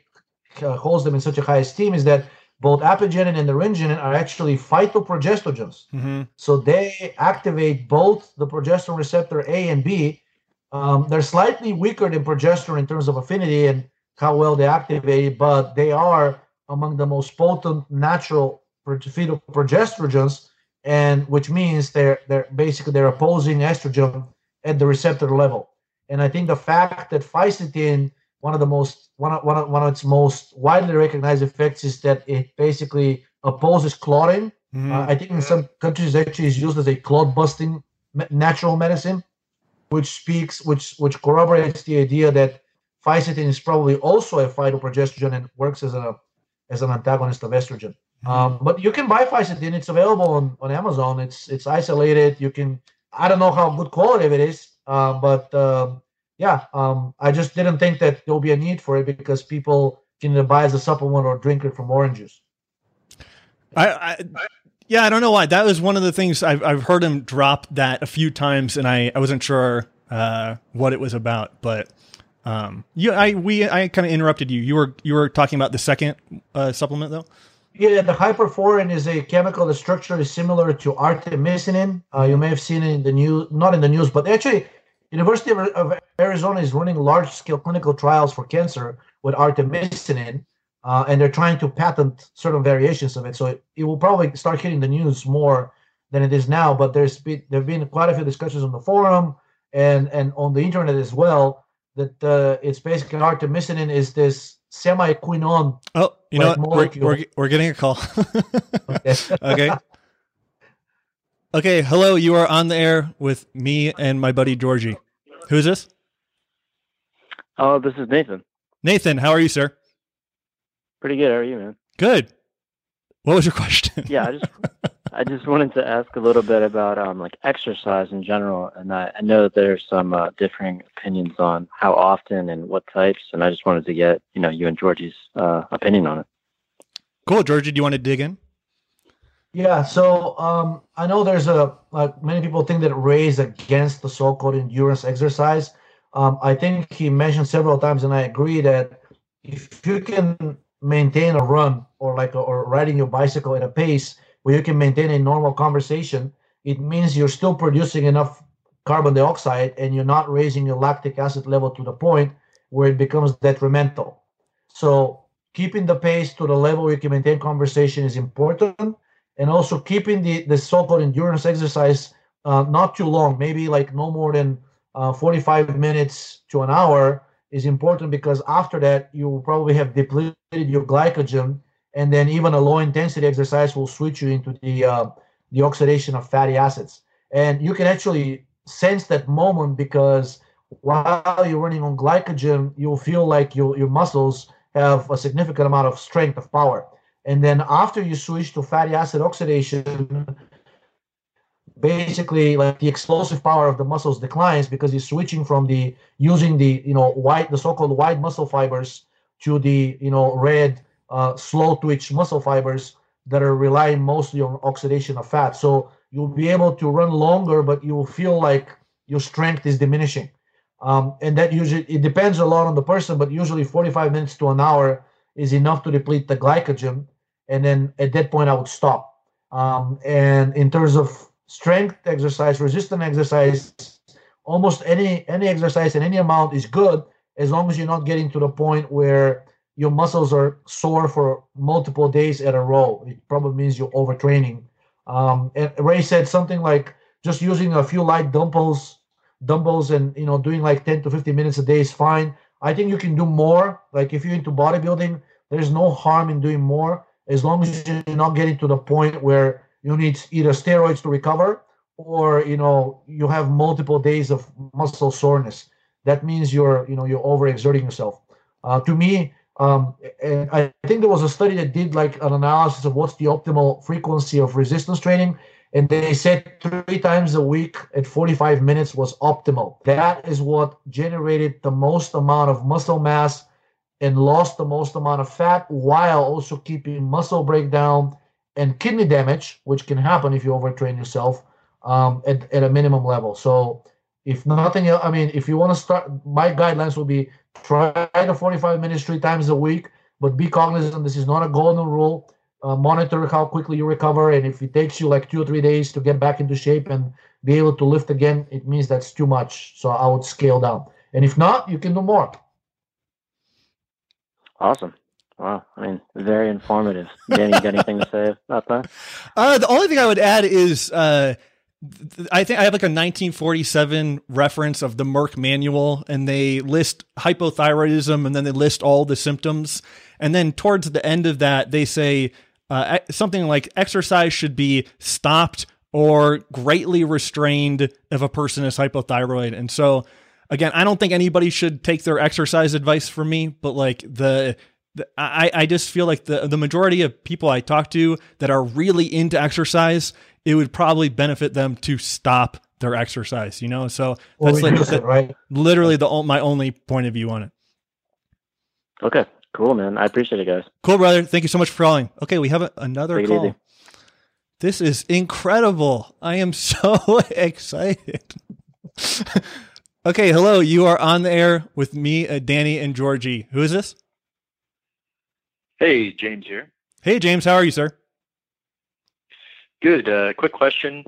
uh, holds them in such a high esteem is that both apigenin and naringenin are actually phytoprogestogens. Mm-hmm. So they activate both the progesterone receptor A and B. Um, they're slightly weaker than progesterone in terms of affinity and how well they activate but they are among the most potent natural phytoprogestogens, and which means they're they're basically they're opposing estrogen at the receptor level. And I think the fact that fisetin, one of the most one of, one of, one of its most widely recognized effects is that it basically opposes clotting. Mm-hmm. Uh, I think in some countries actually is used as a clot busting natural medicine, which speaks which which corroborates the idea that fisetin is probably also a phytoprogestogen and works as a as an antagonist of estrogen. Mm-hmm. Um, but you can buy fisetin; it's available on, on Amazon. It's it's isolated. You can I don't know how good quality it is, uh, but uh, yeah, um, I just didn't think that there'll be a need for it because people can either buy as a supplement or drink it from orange juice. I, I, yeah, I don't know why. That was one of the things I've I've heard him drop that a few times, and I I wasn't sure uh, what it was about, but. Um, you, I, we, I kind of interrupted you. You were, you were talking about the second uh, supplement, though. Yeah, the hyperforin is a chemical. The structure is similar to artemisinin. Uh, you may have seen it in the news, not in the news, but actually, University of Arizona is running large-scale clinical trials for cancer with artemisinin, uh, and they're trying to patent certain variations of it. So it, it will probably start hitting the news more than it is now. But there's been there've been quite a few discussions on the forum and and on the internet as well that uh, it's basically artemisinin is this semi-quinone. Oh, you know what? We're, we're, we're getting a call. okay. okay. Okay. Hello. You are on the air with me and my buddy Georgi. Who is this? Oh, this is Nathan. Nathan, how are you, sir? Pretty good. How are you, man? Good. What was your question? yeah, I just I just wanted to ask a little bit about um, like exercise in general, and I, I know that there's some uh, differing opinions on how often and what types, and I just wanted to get you know you and Georgi's uh, opinion on it. Cool, Georgi. Do you want to dig in? Yeah, so um, I know there's a like many people think that Ray is against the so-called endurance exercise. Um, I think he mentioned several times, and I agree that if you can maintain a run or like a, or riding your bicycle at a pace where you can maintain a normal conversation, it means you're still producing enough carbon dioxide and you're not raising your lactic acid level to the point where it becomes detrimental. So keeping the pace to the level where you can maintain conversation is important. And also keeping the, the so-called endurance exercise uh, not too long, maybe like no more than uh, 45 minutes to an hour is important because after that you will probably have depleted your glycogen and then even a low intensity exercise will switch you into the uh, the oxidation of fatty acids. And you can actually sense that moment because while you're running on glycogen you'll feel like your, your muscles have a significant amount of strength of power. And then after you switch to fatty acid oxidation basically like the explosive power of the muscles declines because you're switching from the using the you know white the so-called white muscle fibers to the you know red uh, slow twitch muscle fibers that are relying mostly on oxidation of fat. So you'll be able to run longer, but you will feel like your strength is diminishing. Um, and that usually it depends a lot on the person, but usually 45 minutes to an hour is enough to deplete the glycogen. And then at that point, I would stop. Um, and in terms of strength exercise, resistant exercise, almost any any exercise and any amount is good as long as you're not getting to the point where your muscles are sore for multiple days at a row. It probably means you're overtraining. Um, and Ray said something like just using a few light dumbbells, dumbbells, and you know doing like 10 to 15 minutes a day is fine. I think you can do more. Like if you're into bodybuilding, there's no harm in doing more as long as you're not getting to the point where you need either steroids to recover or you know you have multiple days of muscle soreness. That means you're you know you're overexerting yourself. Uh, to me, um, and I think there was a study that did like an analysis of what's the optimal frequency of resistance training, and they said three times a week at 45 minutes was optimal. That is what generated the most amount of muscle mass and lost the most amount of fat while also keeping muscle breakdown and kidney damage, which can happen if you overtrain yourself um, at, at a minimum level. So, if nothing else, I mean, if you want to start, my guidelines will be try the 45 minutes three times a week, but be cognizant this is not a golden rule. Uh, monitor how quickly you recover, and if it takes you like two or three days to get back into shape and be able to lift again, it means that's too much. So I would scale down. And if not, you can do more. Awesome. Wow. I mean, very informative. Danny, you got anything to say about that? Uh, the only thing I would add is uh, I think I have like a 1947 reference of the Merck manual, and they list hypothyroidism and then they list all the symptoms. And then towards the end of that, they say uh, something like exercise should be stopped or greatly restrained if a person is hypothyroid. And so, again, I don't think anybody should take their exercise advice from me, but like the I, I just feel like the the majority of people I talk to that are really into exercise it would probably benefit them to stop their exercise, you know? So that's like it, right? literally the my only point of view on it. Okay, cool, man. I appreciate it, guys. Cool, brother. Thank you so much for calling. Okay, we have a, another Take call. This is incredible. I am so excited. okay, hello. You are on the air with me, uh, Danny, and Georgi. Who is this? Hey, James here. Hey, James. How are you, sir? Good. Uh, quick question.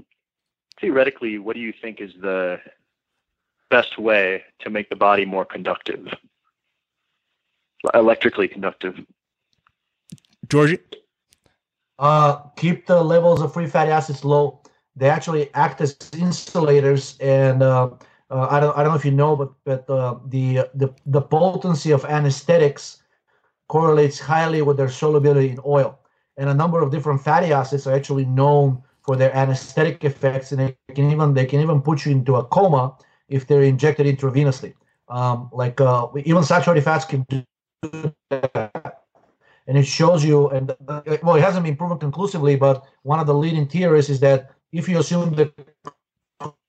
Theoretically, what do you think is the best way to make the body more conductive, electrically conductive? Georgi? Uh, keep the levels of free fatty acids low. They actually act as insulators, and uh, uh, I don't I don't know if you know, but but uh, the the the potency of anesthetics correlates highly with their solubility in oil and a number of different fatty acids are actually known for their anesthetic effects, and they can even they can even put you into a coma if they're injected intravenously. Um, like uh, even saturated fats can do that. And it shows you, and uh, well, it hasn't been proven conclusively, but one of the leading theories is that if you assume that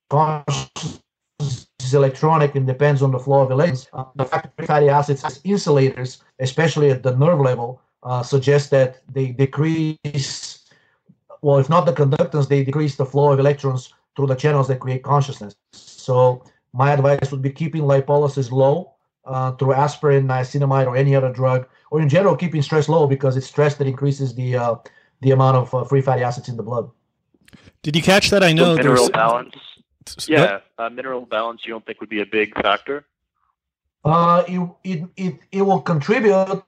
consciousness is electronic and depends on the flow of electrons, uh, the fact that fatty acids as insulators, especially at the nerve level, uh, suggest that they decrease, well, if not the conductance, they decrease the flow of electrons through the channels that create consciousness. So my advice would be keeping lipolysis low uh, through aspirin, niacinamide, or any other drug, or in general keeping stress low because it's stress that increases the uh, the amount of uh, free fatty acids in the blood. Did you catch that? I know so mineral balance. Yeah, uh, mineral balance. You don't think would be a big factor? Uh, it, it, it, it will contribute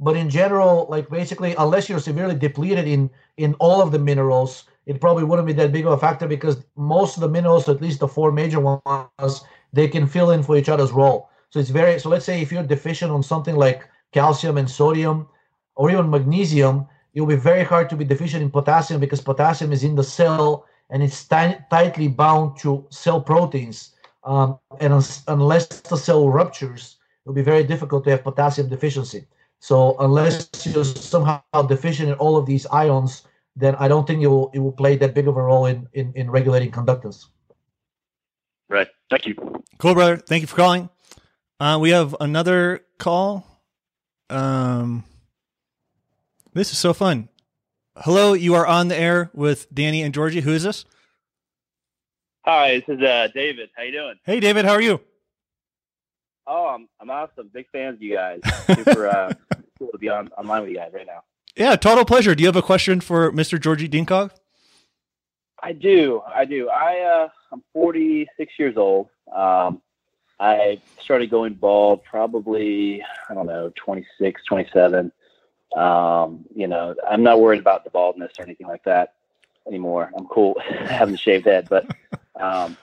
but in general, like basically, unless you're severely depleted in in all of the minerals, it probably wouldn't be that big of a factor because most of the minerals, at least the four major ones, they can fill in for each other's role. So it's very so. Let's say if you're deficient on something like calcium and sodium, or even magnesium, it will be very hard to be deficient in potassium because potassium is in the cell and it's t- tightly bound to cell proteins. Um, and un- unless the cell ruptures, it'll be very difficult to have potassium deficiency. So unless you're somehow deficient in all of these ions, then I don't think it will it will play that big of a role in in, in regulating conductance. Right. Thank you. Cool, brother. Thank you for calling. Uh, we have another call. Um, this is so fun. Hello, you are on the air with Danny and Georgi. Who is this? Hi, this is uh, David. How you doing? Hey, David. How are you? Oh, I'm, I'm awesome. Big fans of you guys. Super uh, cool to be on online with you guys right now. Yeah, total pleasure. Do you have a question for Mr. Georgi Dinkov? I do. I do. I uh, I'm 46 years old. Um, I started going bald probably I don't know 26, 27. Um, you know, I'm not worried about the baldness or anything like that anymore. I'm cool having a shaved head, but um,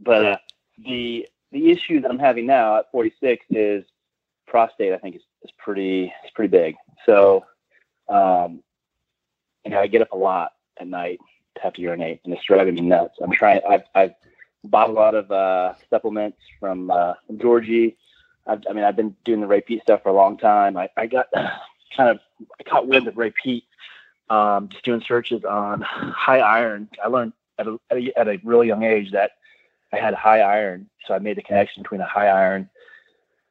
but uh, the the issue that I'm having now at 46 is prostate. I think is, is pretty is pretty big. So, um, you know, I get up a lot at night to have to urinate, and it's driving me nuts. I'm trying. I've I've bought a lot of uh, supplements from, uh, Georgi. I've, I mean, I've been doing the Ray Peat stuff for a long time. I, I got kind of I caught wind of Ray Peat um, just doing searches on high iron. I learned at a, at a really young age that I had high iron, so I made the connection between the high iron,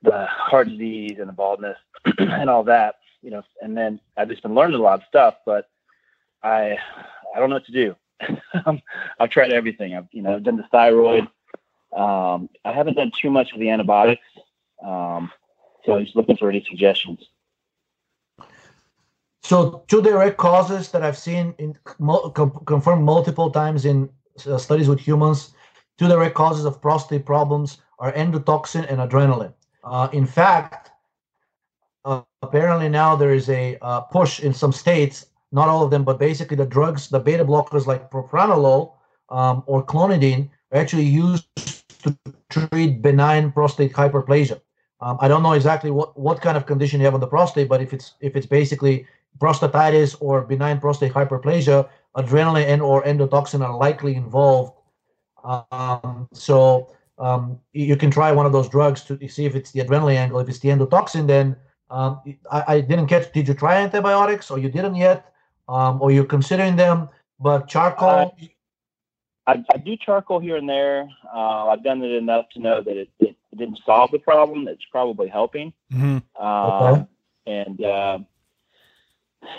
the heart disease, and the baldness, and all that. You know, and then I've just been learning a lot of stuff, but I I don't know what to do. I've tried everything. I've you know I've done the thyroid. Um, I haven't done too much of the antibiotics. Um, so I'm just looking for any suggestions. So two direct causes that I've seen in confirmed multiple times in uh, studies with humans, two direct causes of prostate problems are endotoxin and adrenaline. Uh, in fact, uh, apparently now there is a uh, push in some states, not all of them, but basically the drugs, the beta blockers like propranolol um, or clonidine, are actually used to treat benign prostate hyperplasia. Um, I don't know exactly what, what kind of condition you have on the prostate, but if it's if it's basically prostatitis or benign prostate hyperplasia, adrenaline and or endotoxin are likely involved. Um, so um, you can try one of those drugs to see if it's the adrenaline angle. If it's the endotoxin, then um, I, I, didn't catch. Did you try antibiotics, or you didn't yet, um, or you're considering them? But charcoal. I, I, do charcoal here and there. Uh, I've done it enough to know that it, it, it, didn't solve the problem. It's probably helping. Mm-hmm. Um, okay. And uh,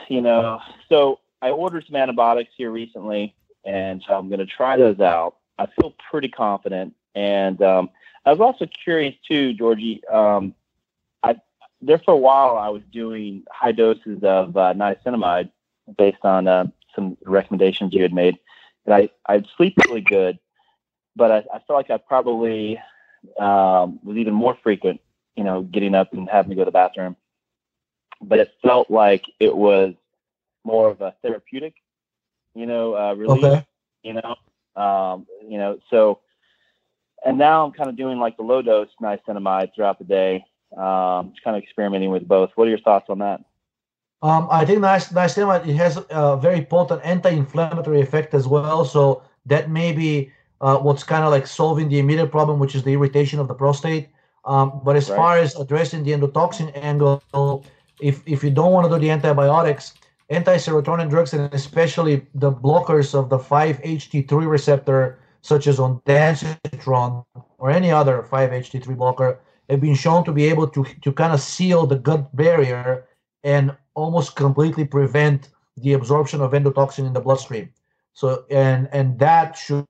you know, so I ordered some antibiotics here recently, and so I'm going to try those out. I feel pretty confident, and um, I was also curious too, Georgi. Um, I there for a while I was doing high doses of uh, niacinamide based on uh, some recommendations you had made, and I I'd sleep really good, but I, I felt like I probably um, was even more frequent, you know, getting up and having to go to the bathroom but it felt like it was more of a therapeutic, you know, uh, relief. Okay. You know, um, you know, so and now I'm kind of doing like the low dose niacinamide throughout the day. Um, just kind of experimenting with both. What are your thoughts on that? Um, I think niacinamide it has a very potent anti-inflammatory effect as well. So that may be uh, what's kind of like solving the immediate problem, which is the irritation of the prostate. Um, but as right. far as addressing the endotoxin angle, if if you don't want to do the antibiotics, anti-serotonin drugs and especially the blockers of the 5-HT3 receptor, such as ondansetron or any other 5-HT3 blocker, have been shown to be able to to kind of seal the gut barrier and almost completely prevent the absorption of endotoxin in the bloodstream. So and and that should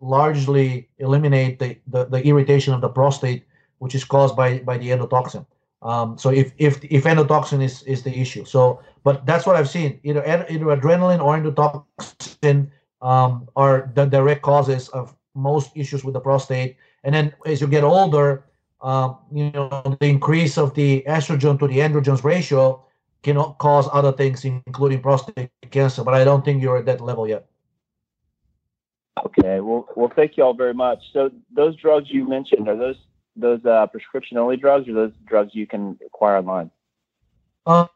largely eliminate the, the, the irritation of the prostate, which is caused by, by the endotoxin. Um, so if if if endotoxin is is the issue, so but that's what I've seen. Either either adrenaline or endotoxin um, are the direct causes of most issues with the prostate. And then as you get older, um, you know the increase of the estrogen to the androgens ratio can cause other things, including prostate cancer. But I don't think you're at that level yet. Okay. Well, well, thank you all very much. So those drugs you mentioned are those those uh, prescription only drugs or those drugs you can acquire online? Uh,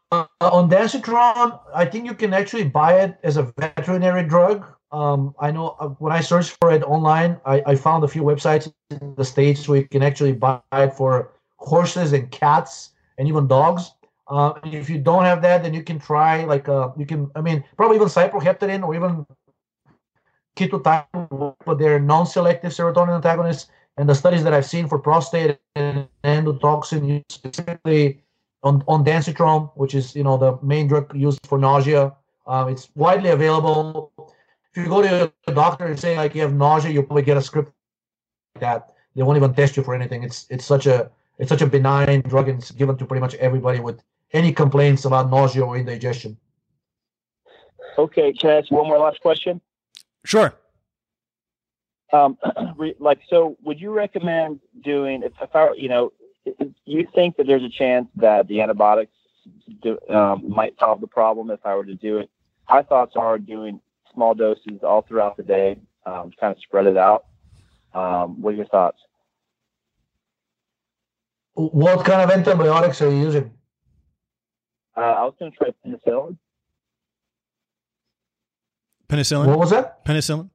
ondansetron, I think you can actually buy it as a veterinary drug. Um, I know uh, when I searched for it online, I, I, found a few websites in the states where you can actually buy it for horses and cats and even dogs. Uh, if you don't have that, then you can try like uh, you can. I mean, probably even cyproheptadine or even ketotifen, but they're non-selective serotonin antagonists and the studies that I've seen for prostate and endotoxin, specifically on ondansetron, which is you know the main drug used for nausea, um, it's widely available. If you go to a doctor and say like you have nausea, you'll probably get a script like that. They won't even test you for anything. It's it's such a it's such a benign drug and it's given to pretty much everybody with any complaints about nausea or indigestion. Okay, can I ask one more last question? Sure. Um, like, so would you recommend doing, if, if I, you know, you think that there's a chance that the antibiotics do, um, might solve the problem if I were to do it? My thoughts are doing small doses all throughout the day, um, kind of spread it out. Um, what are your thoughts? What kind of antibiotics are you using? Uh, I was going to try penicillin. Penicillin. What was that? Penicillin.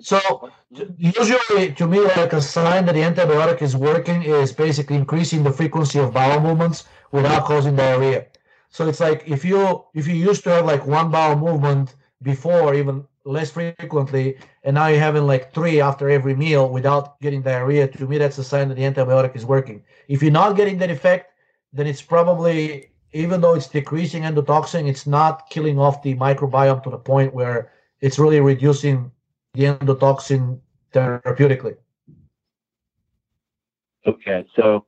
So usually, to me, like a sign that the antibiotic is working is basically increasing the frequency of bowel movements without causing diarrhea. So it's like if you if you used to have like one bowel movement before, even less frequently, and now you're having like three after every meal without getting diarrhea. To me, that's a sign that the antibiotic is working. If you're not getting that effect, then it's probably even though it's decreasing endotoxin, it's not killing off the microbiome to the point where it's really reducing the endotoxin therapeutically. Okay, so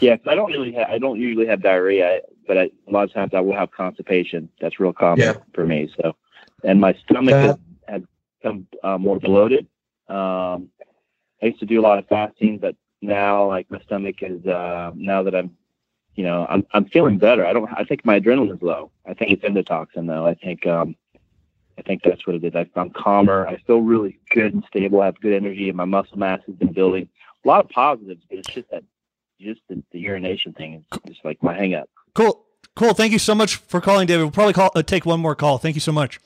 yeah, I don't really have, I don't usually have diarrhea, but I, a lot of times I will have constipation. That's real common Yeah. for me. So, and my stomach That- has, has become uh, more bloated. Um, I used to do a lot of fasting, but now like my stomach is uh, now that I'm, you know, I'm I'm feeling better. I don't. I think my adrenaline is low. I think it's endotoxin though. I think um, I think that's what it is. I, I'm calmer. I feel really good and stable. I have good energy, and my muscle mass has been building. A lot of positives, but it's just that, just the, the urination thing is just like my hang up. Cool. Cool. Thank you so much for calling, David. We'll probably call uh, take one more call. Thank you so much.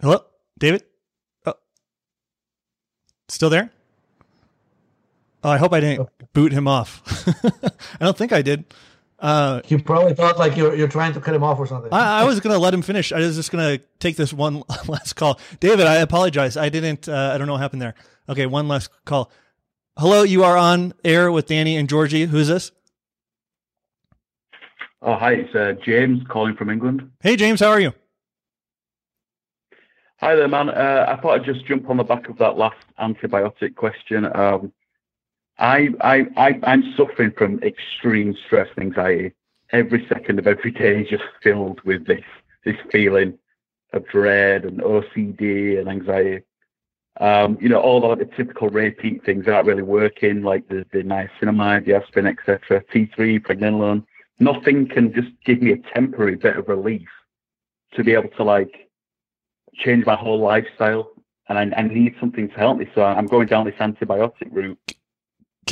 Hello, David. Oh, still there? Oh, I hope I didn't boot him off. I don't think I did. Uh, He probably thought like you're you're trying to cut him off or something. I, I was going to let him finish. I was just going to take this one last call. David, I apologize. I didn't. Uh, I don't know what happened there. Okay, one last call. Hello, you are on air with Danny and Georgi. Who's this? Oh, hi, it's uh, James calling from England. Hey, James. How are you? Hi there, man. Uh, I thought I'd just jump on the back of that last antibiotic question. Um, I, I, I, I'm suffering from extreme stress and anxiety. Every second of every day is just filled with this, this feeling of dread and OCD and anxiety. Um, you know, all of the typical Ray Peat things aren't really working, like the, the niacinamide, the aspirin, etc., T3, pregnenolone. Nothing can just give me a temporary bit of relief to be able to like change my whole lifestyle. And I, I need something to help me. So I'm going down this antibiotic route.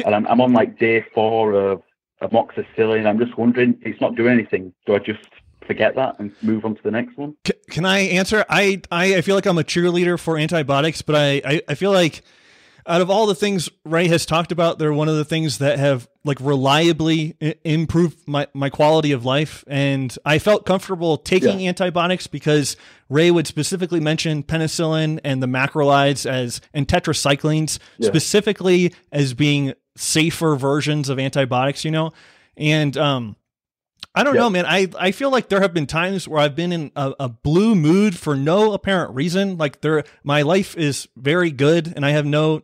And I'm, I'm on like day four of amoxicillin. I'm just wondering, it's not doing anything. Do I just forget that and move on to the next one? Can I answer? I, I I feel like I'm a cheerleader for antibiotics, but I, I, I feel like out of all the things Ray has talked about, they're one of the things that have like reliably I- improved my, my quality of life. And I felt comfortable taking antibiotics because Ray would specifically mention penicillin and the macrolides as and tetracyclines Yeah. specifically as being safer versions of antibiotics, you know? And um I don't Yeah. know, man. I, I feel like there have been times where I've been in a, a blue mood for no apparent reason. Like there, my life is very good, and I have no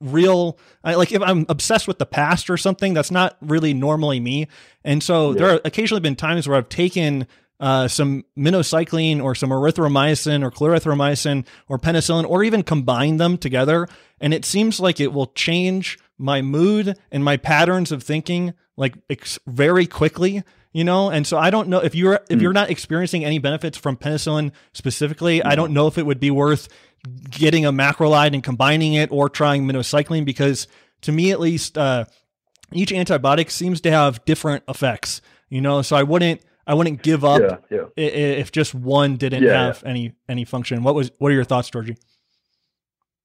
real. I, like if I'm obsessed with the past or something, that's not really normally me. And so there are occasionally been times where I've taken uh, some minocycline or some erythromycin or clarithromycin or penicillin, or even combine them together, and it seems like it will change my mood and my patterns of thinking like ex- very quickly you know? And so i don't know if you're if you're not experiencing any benefits from penicillin specifically i don't know if it would be worth getting a macrolide and combining it or trying minocycline because to me at least uh, each antibiotic seems to have different effects you know? So i wouldn't i wouldn't give up yeah, yeah. i- i- if just one didn't Yeah, have any any function. What was what are your thoughts georgi?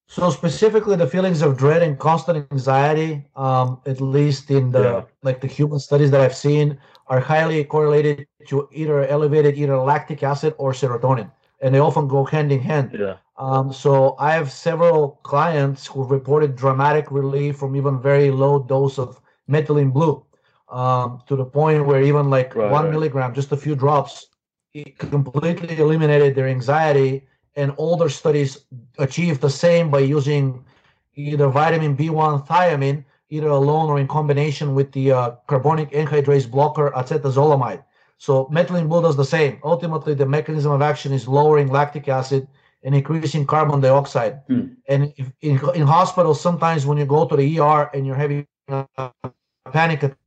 So specifically, the feelings of dread and constant anxiety, um, at least in the Yeah. like the human studies that I've seen, are highly correlated to either elevated either lactic acid or serotonin, and they often go hand in hand. Yeah. Um, so I have several clients who reported dramatic relief from even very low dose of methylene blue, um, to the point where even like Right, one right. milligram, just a few drops, it completely eliminated their anxiety. And older studies achieved the same by using either vitamin B1 thiamine, either alone or in combination with the uh, carbonic anhydrase blocker acetazolamide. So methylene blue does the same. Ultimately, the mechanism of action is lowering lactic acid and increasing carbon dioxide. Hmm. And if, in, in hospitals, sometimes when you go to the ER and you're having a panic, attack,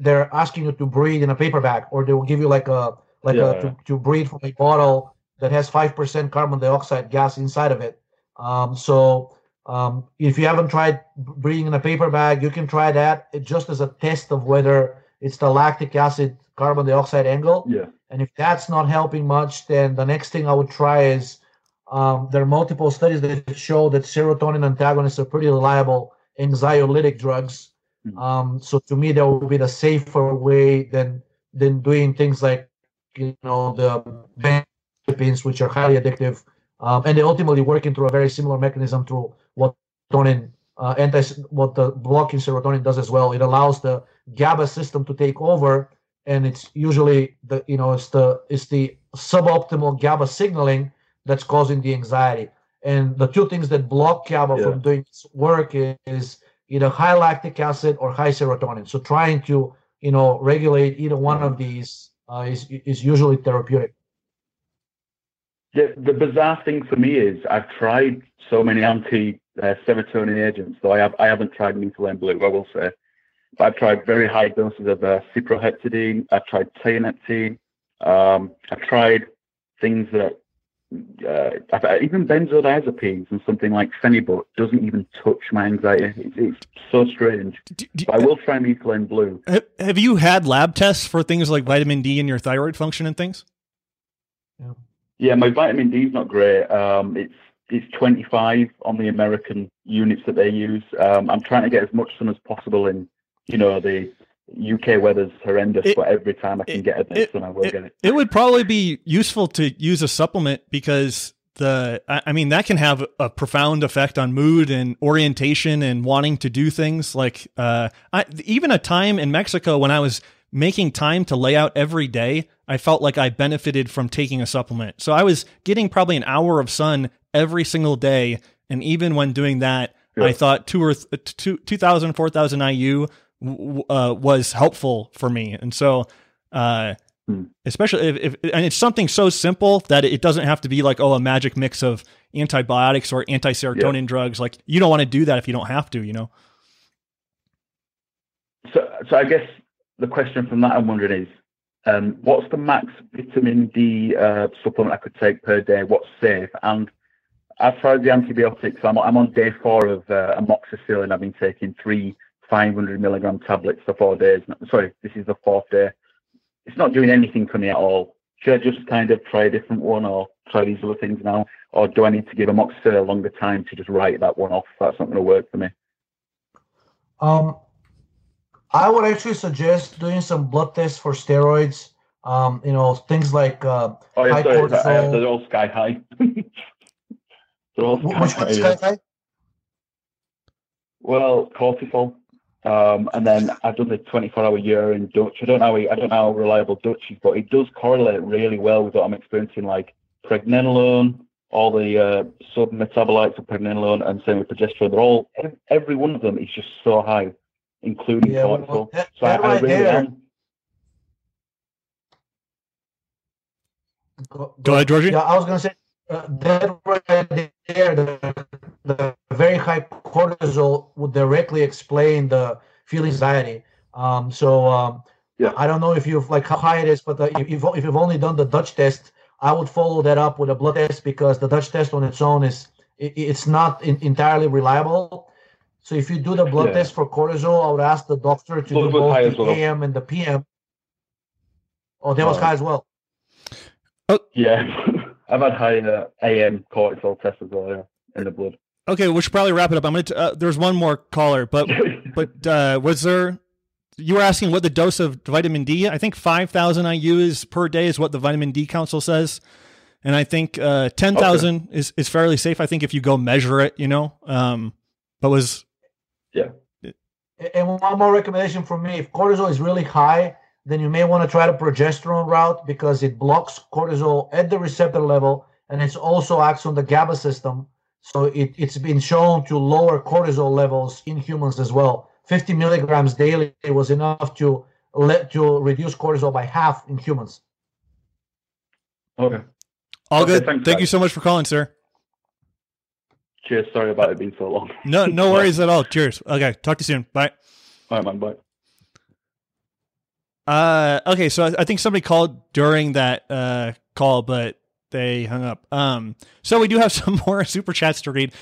they're asking you to breathe in a paper bag, or they will give you like a like Yeah, a to, to breathe from a bottle that has five percent carbon dioxide gas inside of it. Um, so Um, if you haven't tried breathing in a paper bag, you can try that it just as a test of whether it's the lactic acid carbon dioxide angle. Yeah. And if that's not helping much, then the next thing I would try is um, there are multiple studies that show that serotonin antagonists are pretty reliable anxiolytic drugs. Mhm. Um, so to me, that would be the safer way than than doing things like you know the benzodiazepines, which are highly addictive, um, and they ultimately working through a very similar mechanism to what serotonin uh, anti what the blocking serotonin does as well. It allows the GABA system to take over, and it's usually the you know it's the it's the suboptimal GABA signaling that's causing the anxiety. And the two things that block GABA Yeah. from doing its work is either high lactic acid or high serotonin. So trying to you know regulate either one of these uh, is is usually therapeutic. The, the bizarre thing for me is I've tried so many anti uh, serotonin agents, though I have I haven't tried methylene blue. I will say, but I've tried very high doses of uh, cyproheptadine. I've tried tianeptine. Um, I've tried things that uh, I've, even benzodiazepines and something like phenibut doesn't even touch my anxiety. It's, it's so strange. Do- do- But I will try methylene blue. have, have you had lab tests for things like vitamin D and your thyroid function and things? Yeah, my vitamin D is not great. Um, it's it's 25 on the American units that they use. Um, I'm trying to get as much sun as possible in, you know, the UK weather's horrendous, It- but every time I can it- get a bit of sun, I will it- get it. It would probably be useful to use a supplement because the I I mean that can have a profound effect on mood and orientation and wanting to do things like uh I, even a time in Mexico when I was making time to lay out every day I felt like I benefited from taking a supplement. So I was getting probably an hour of sun every single day. And even when doing that Yeah. I thought two or th- two, 2000 4000 IU uh, was helpful for me. And so uh Hmm. especially if, if and it's something so simple that it doesn't have to be like oh a magic mix of antibiotics or anti-serotonin drugs. Like you don't want to do that if you don't have to you know? So, so I guess the question from that I'm wondering is, um, what's the max vitamin D uh, supplement I could take per day? What's safe? And I've tried the antibiotics. I'm, I'm on day four of uh, amoxicillin. I've been taking three 500 milligram tablets for four days. Sorry, this is the fourth day. It's not doing anything for me at all. Should I just kind of try a different one or try these other things now? Or do I need to give amoxicillin a longer time to just write that one off? That's not going to work for me. Um, I would actually suggest doing some blood tests for steroids. Um, you know, things like uh, Oh, yeah, High sorry. cortisol. uh, they're all sky high. they're all sky which high. one's yeah. high? Well, cortisol. Um, and then I've done the 24 hour year in Dutch. I don't know how, I don't know how reliable Dutch is, but it does correlate really well with what I'm experiencing, like pregnenolone, all the uh, sub metabolites of pregnenolone, and same with progesterone. They're all, every one of them is just so high, including Yeah, well, cortisol. that- so I, that I right really there- am. Go, Go ahead, Georgi. Yeah, I was gonna say uh, that right there, the, the very high cortisol would directly explain the feel anxiety. Um, so um, Yeah. I don't know if you've like how high it is, but uh, if you've if you've only done the Dutch test, I would follow that up with a blood test because the Dutch test on its own is it, it's not in, entirely reliable. So if you do the blood Yeah. test for cortisol, I would ask the doctor to do both as the well. AM and the PM. Oh, that was high as well. Oh. Yeah. I've had high uh, AM cortisol test as well, yeah, in the blood. okay we should probably wrap it up i'm gonna t- uh, there's one more caller but but uh was there you were asking what the dose of vitamin d i think 5000 iu is per day is what the vitamin d council says and i think uh 10000 is is fairly safe i think if you go measure it you know um but was And one more recommendation from me: if cortisol is really high, then you may want to try the progesterone route because it blocks cortisol at the receptor level, and it also acts on the GABA system. So it, it's been shown to lower cortisol levels in humans as well. 50 milligrams daily was enough to let to reduce cortisol by half in humans. okay. all Okay, good thanks, thank you so much for calling sir Cheers. Sorry about it being so long. no no worries at all cheers okay talk to you soon bye All right, man. Bye. Uh, okay, so I, I think somebody called during that uh call, but they hung up. Um, so we do have some more super chats to read.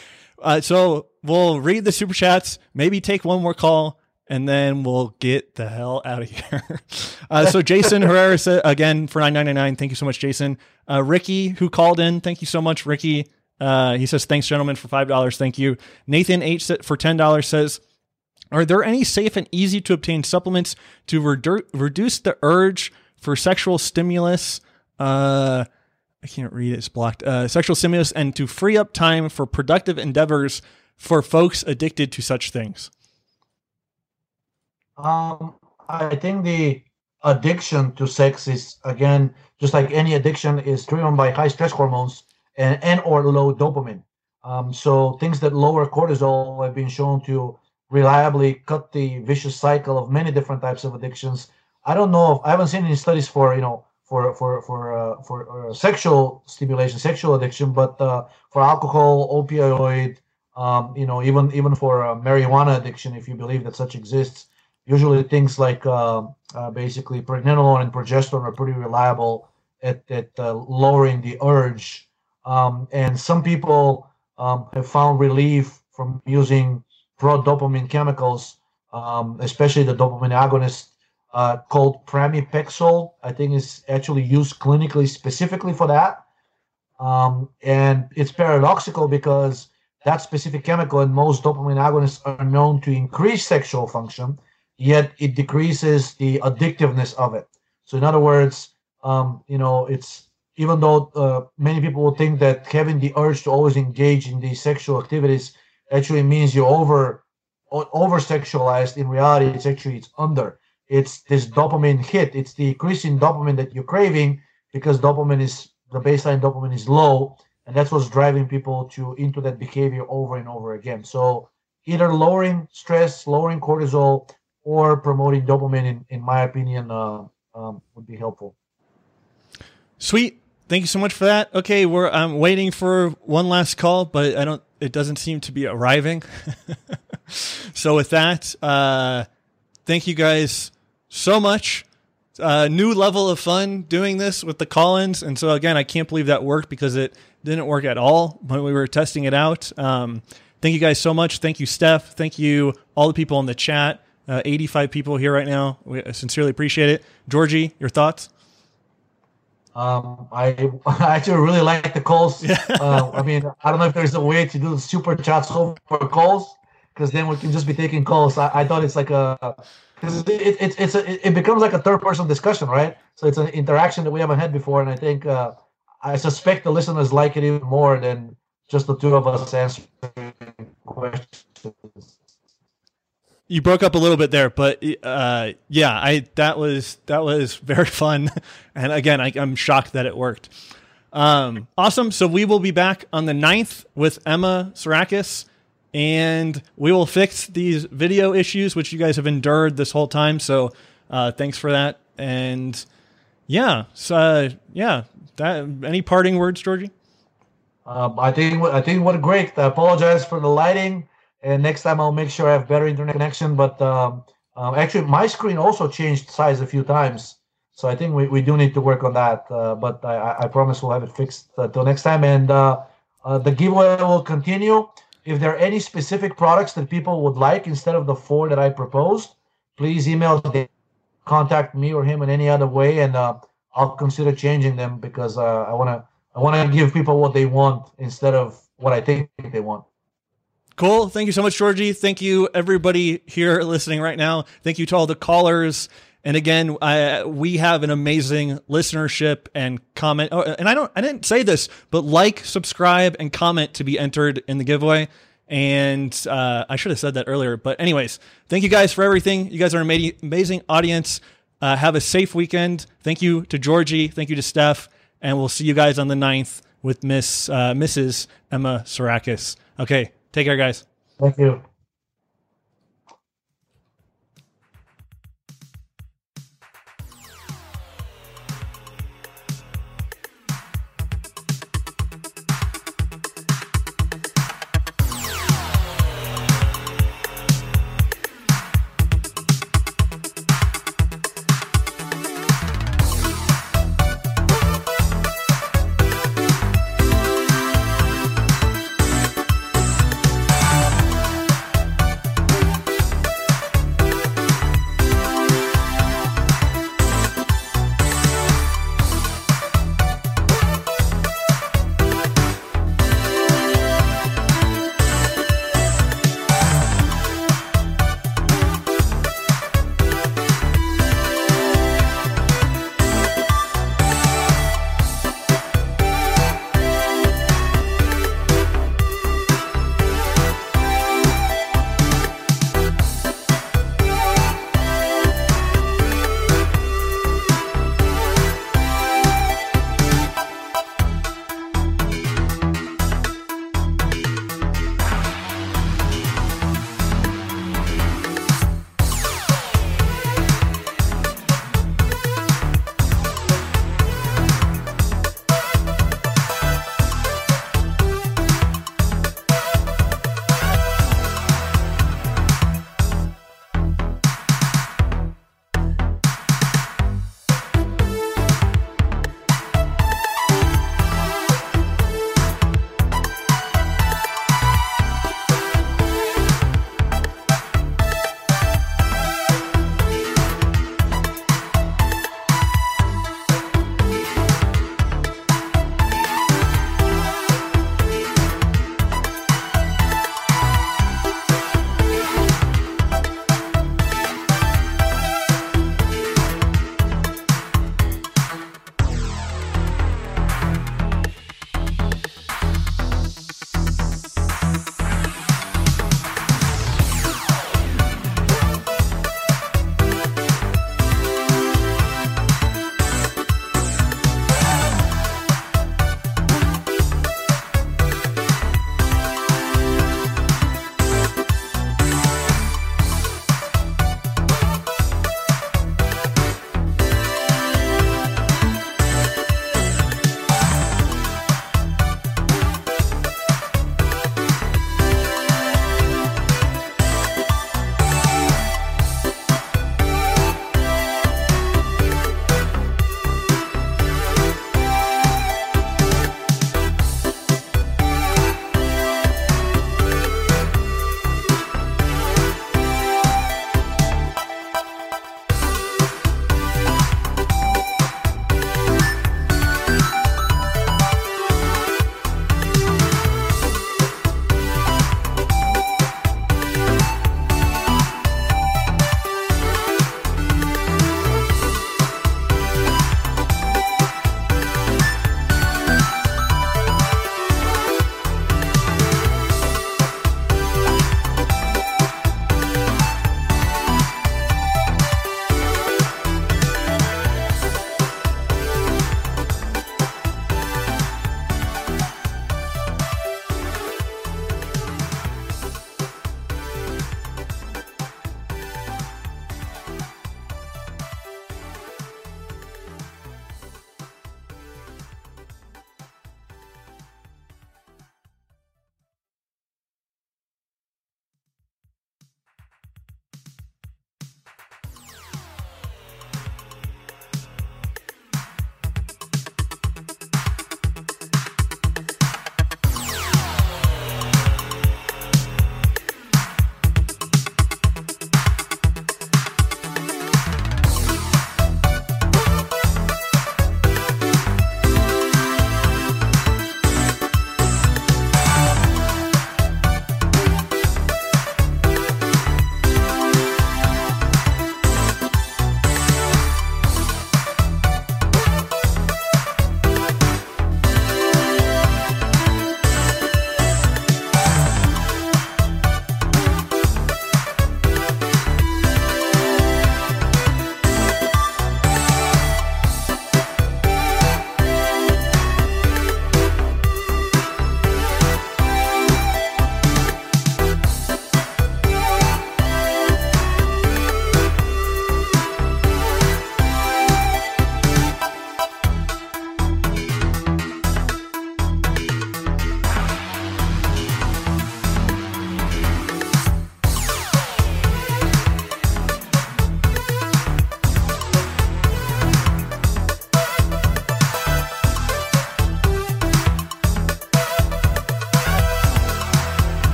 Uh, so we'll read the super chats, maybe take one more call, and then we'll get the hell out of here. uh, so Jason Herrera said again for nine ninety nine. Thank you so much, Jason. Uh, Ricky who called in. Thank you so much, Ricky. Uh, he says thanks, gentlemen, for five dollars. Thank you. Nathan H for ten dollars says. Are there any safe and easy to obtain supplements to redu- reduce the urge for sexual stimulus? Uh, I can't read it. It's blocked. Uh, sexual stimulus and to free up time for productive endeavors for folks addicted to such things. Um, I think the addiction to sex is again just like any addiction is driven by high stress hormones and and or low dopamine. Um, so things that lower cortisol have been shown to reliably cut the vicious cycle of many different types of addictions. I don't know if I haven't seen any studies for you know for for for uh, for uh, sexual stimulation, sexual addiction, but uh, for alcohol, opioid, um, you know, even even for uh, marijuana addiction, if you believe that such exists, usually things like uh, uh, basically pregnenolone and progesterone are pretty reliable at at lowering the urge. Um, and some people um, have found relief from using pro dopamine chemicals, um, especially the dopamine agonist uh, called pramipexole. I think is actually used clinically specifically for that. Um, and it's paradoxical because that specific chemical and most dopamine agonists are known to increase sexual function, yet it decreases the addictiveness of it. So, in other words, um, you know, it's even though uh, many people will think that having the urge to always engage in these sexual activities actually means you're over over sexualized. In reality, it's actually it's under it's this dopamine hit. It's the increasing dopamine that you're craving because dopamine is the baseline dopamine is low, and that's what's driving people to into that behavior over and over again. So either lowering stress, lowering cortisol, or promoting dopamine, in, in my opinion, uh, um, would be helpful. Sweet. Thank you so much for that. Okay, we're I'm waiting for one last call, but I don't. It doesn't seem to be arriving. so with that, uh, thank you guys so much. Uh, new level of fun doing this with the Collins, and so again, I can't believe that worked because it didn't work at all when we were testing it out. Um, thank you guys so much. Thank you, Steph. Thank you all the people in the chat. Uh, 85 people here right now. We sincerely appreciate it. Georgi, your thoughts? Um, I, I actually really like the calls. Yeah. uh, I mean, I don't know if there's a way to do super chats over calls because then we can just be taking calls. I, I thought it's like a because it, it, it's it's a, it becomes like a third person discussion, right? So it's an interaction that we haven't had before, and I think uh, I suspect the listeners like it even more than just the two of us answering questions. You broke up a little bit there, but uh, yeah, I that was that was very fun, and again, I, am shocked that it worked. Um, awesome. So we will be back on the 9th with Emma Sarakis and we will fix these video issues which you guys have endured this whole time. So uh, thanks for that. And yeah, so uh, yeah, that any parting words, Georgi? Um, I think I think what a great. I apologize for the lighting, and next time I'll make sure I have better internet connection. But um, um, actually, my screen also changed size a few times, so I think we, we do need to work on that. Uh, but I, I promise we'll have it fixed until uh, next time. And uh, uh, the giveaway will continue if there are any specific products that people would like instead of the four that I proposed, please email contact me or him in any other way, and uh, I'll consider changing them because uh, I want to I want to give people what they want instead of what I think they want. Cool. Thank you so much, Georgi. Thank you, everybody here listening right now. Thank you to all the callers. And again, I, we have an amazing listenership and comment. Oh, and I don't, I didn't say this, but like, subscribe, and comment to be entered in the giveaway. And uh, I should have said that earlier. But anyways, thank you guys for everything. You guys are an amazing audience. Uh, have a safe weekend. Thank you to Georgi. Thank you to Steph. And we'll see you guys on the 9th with Miss uh, Mrs. Emma Sarakis. Okay, take care, guys. Thank you.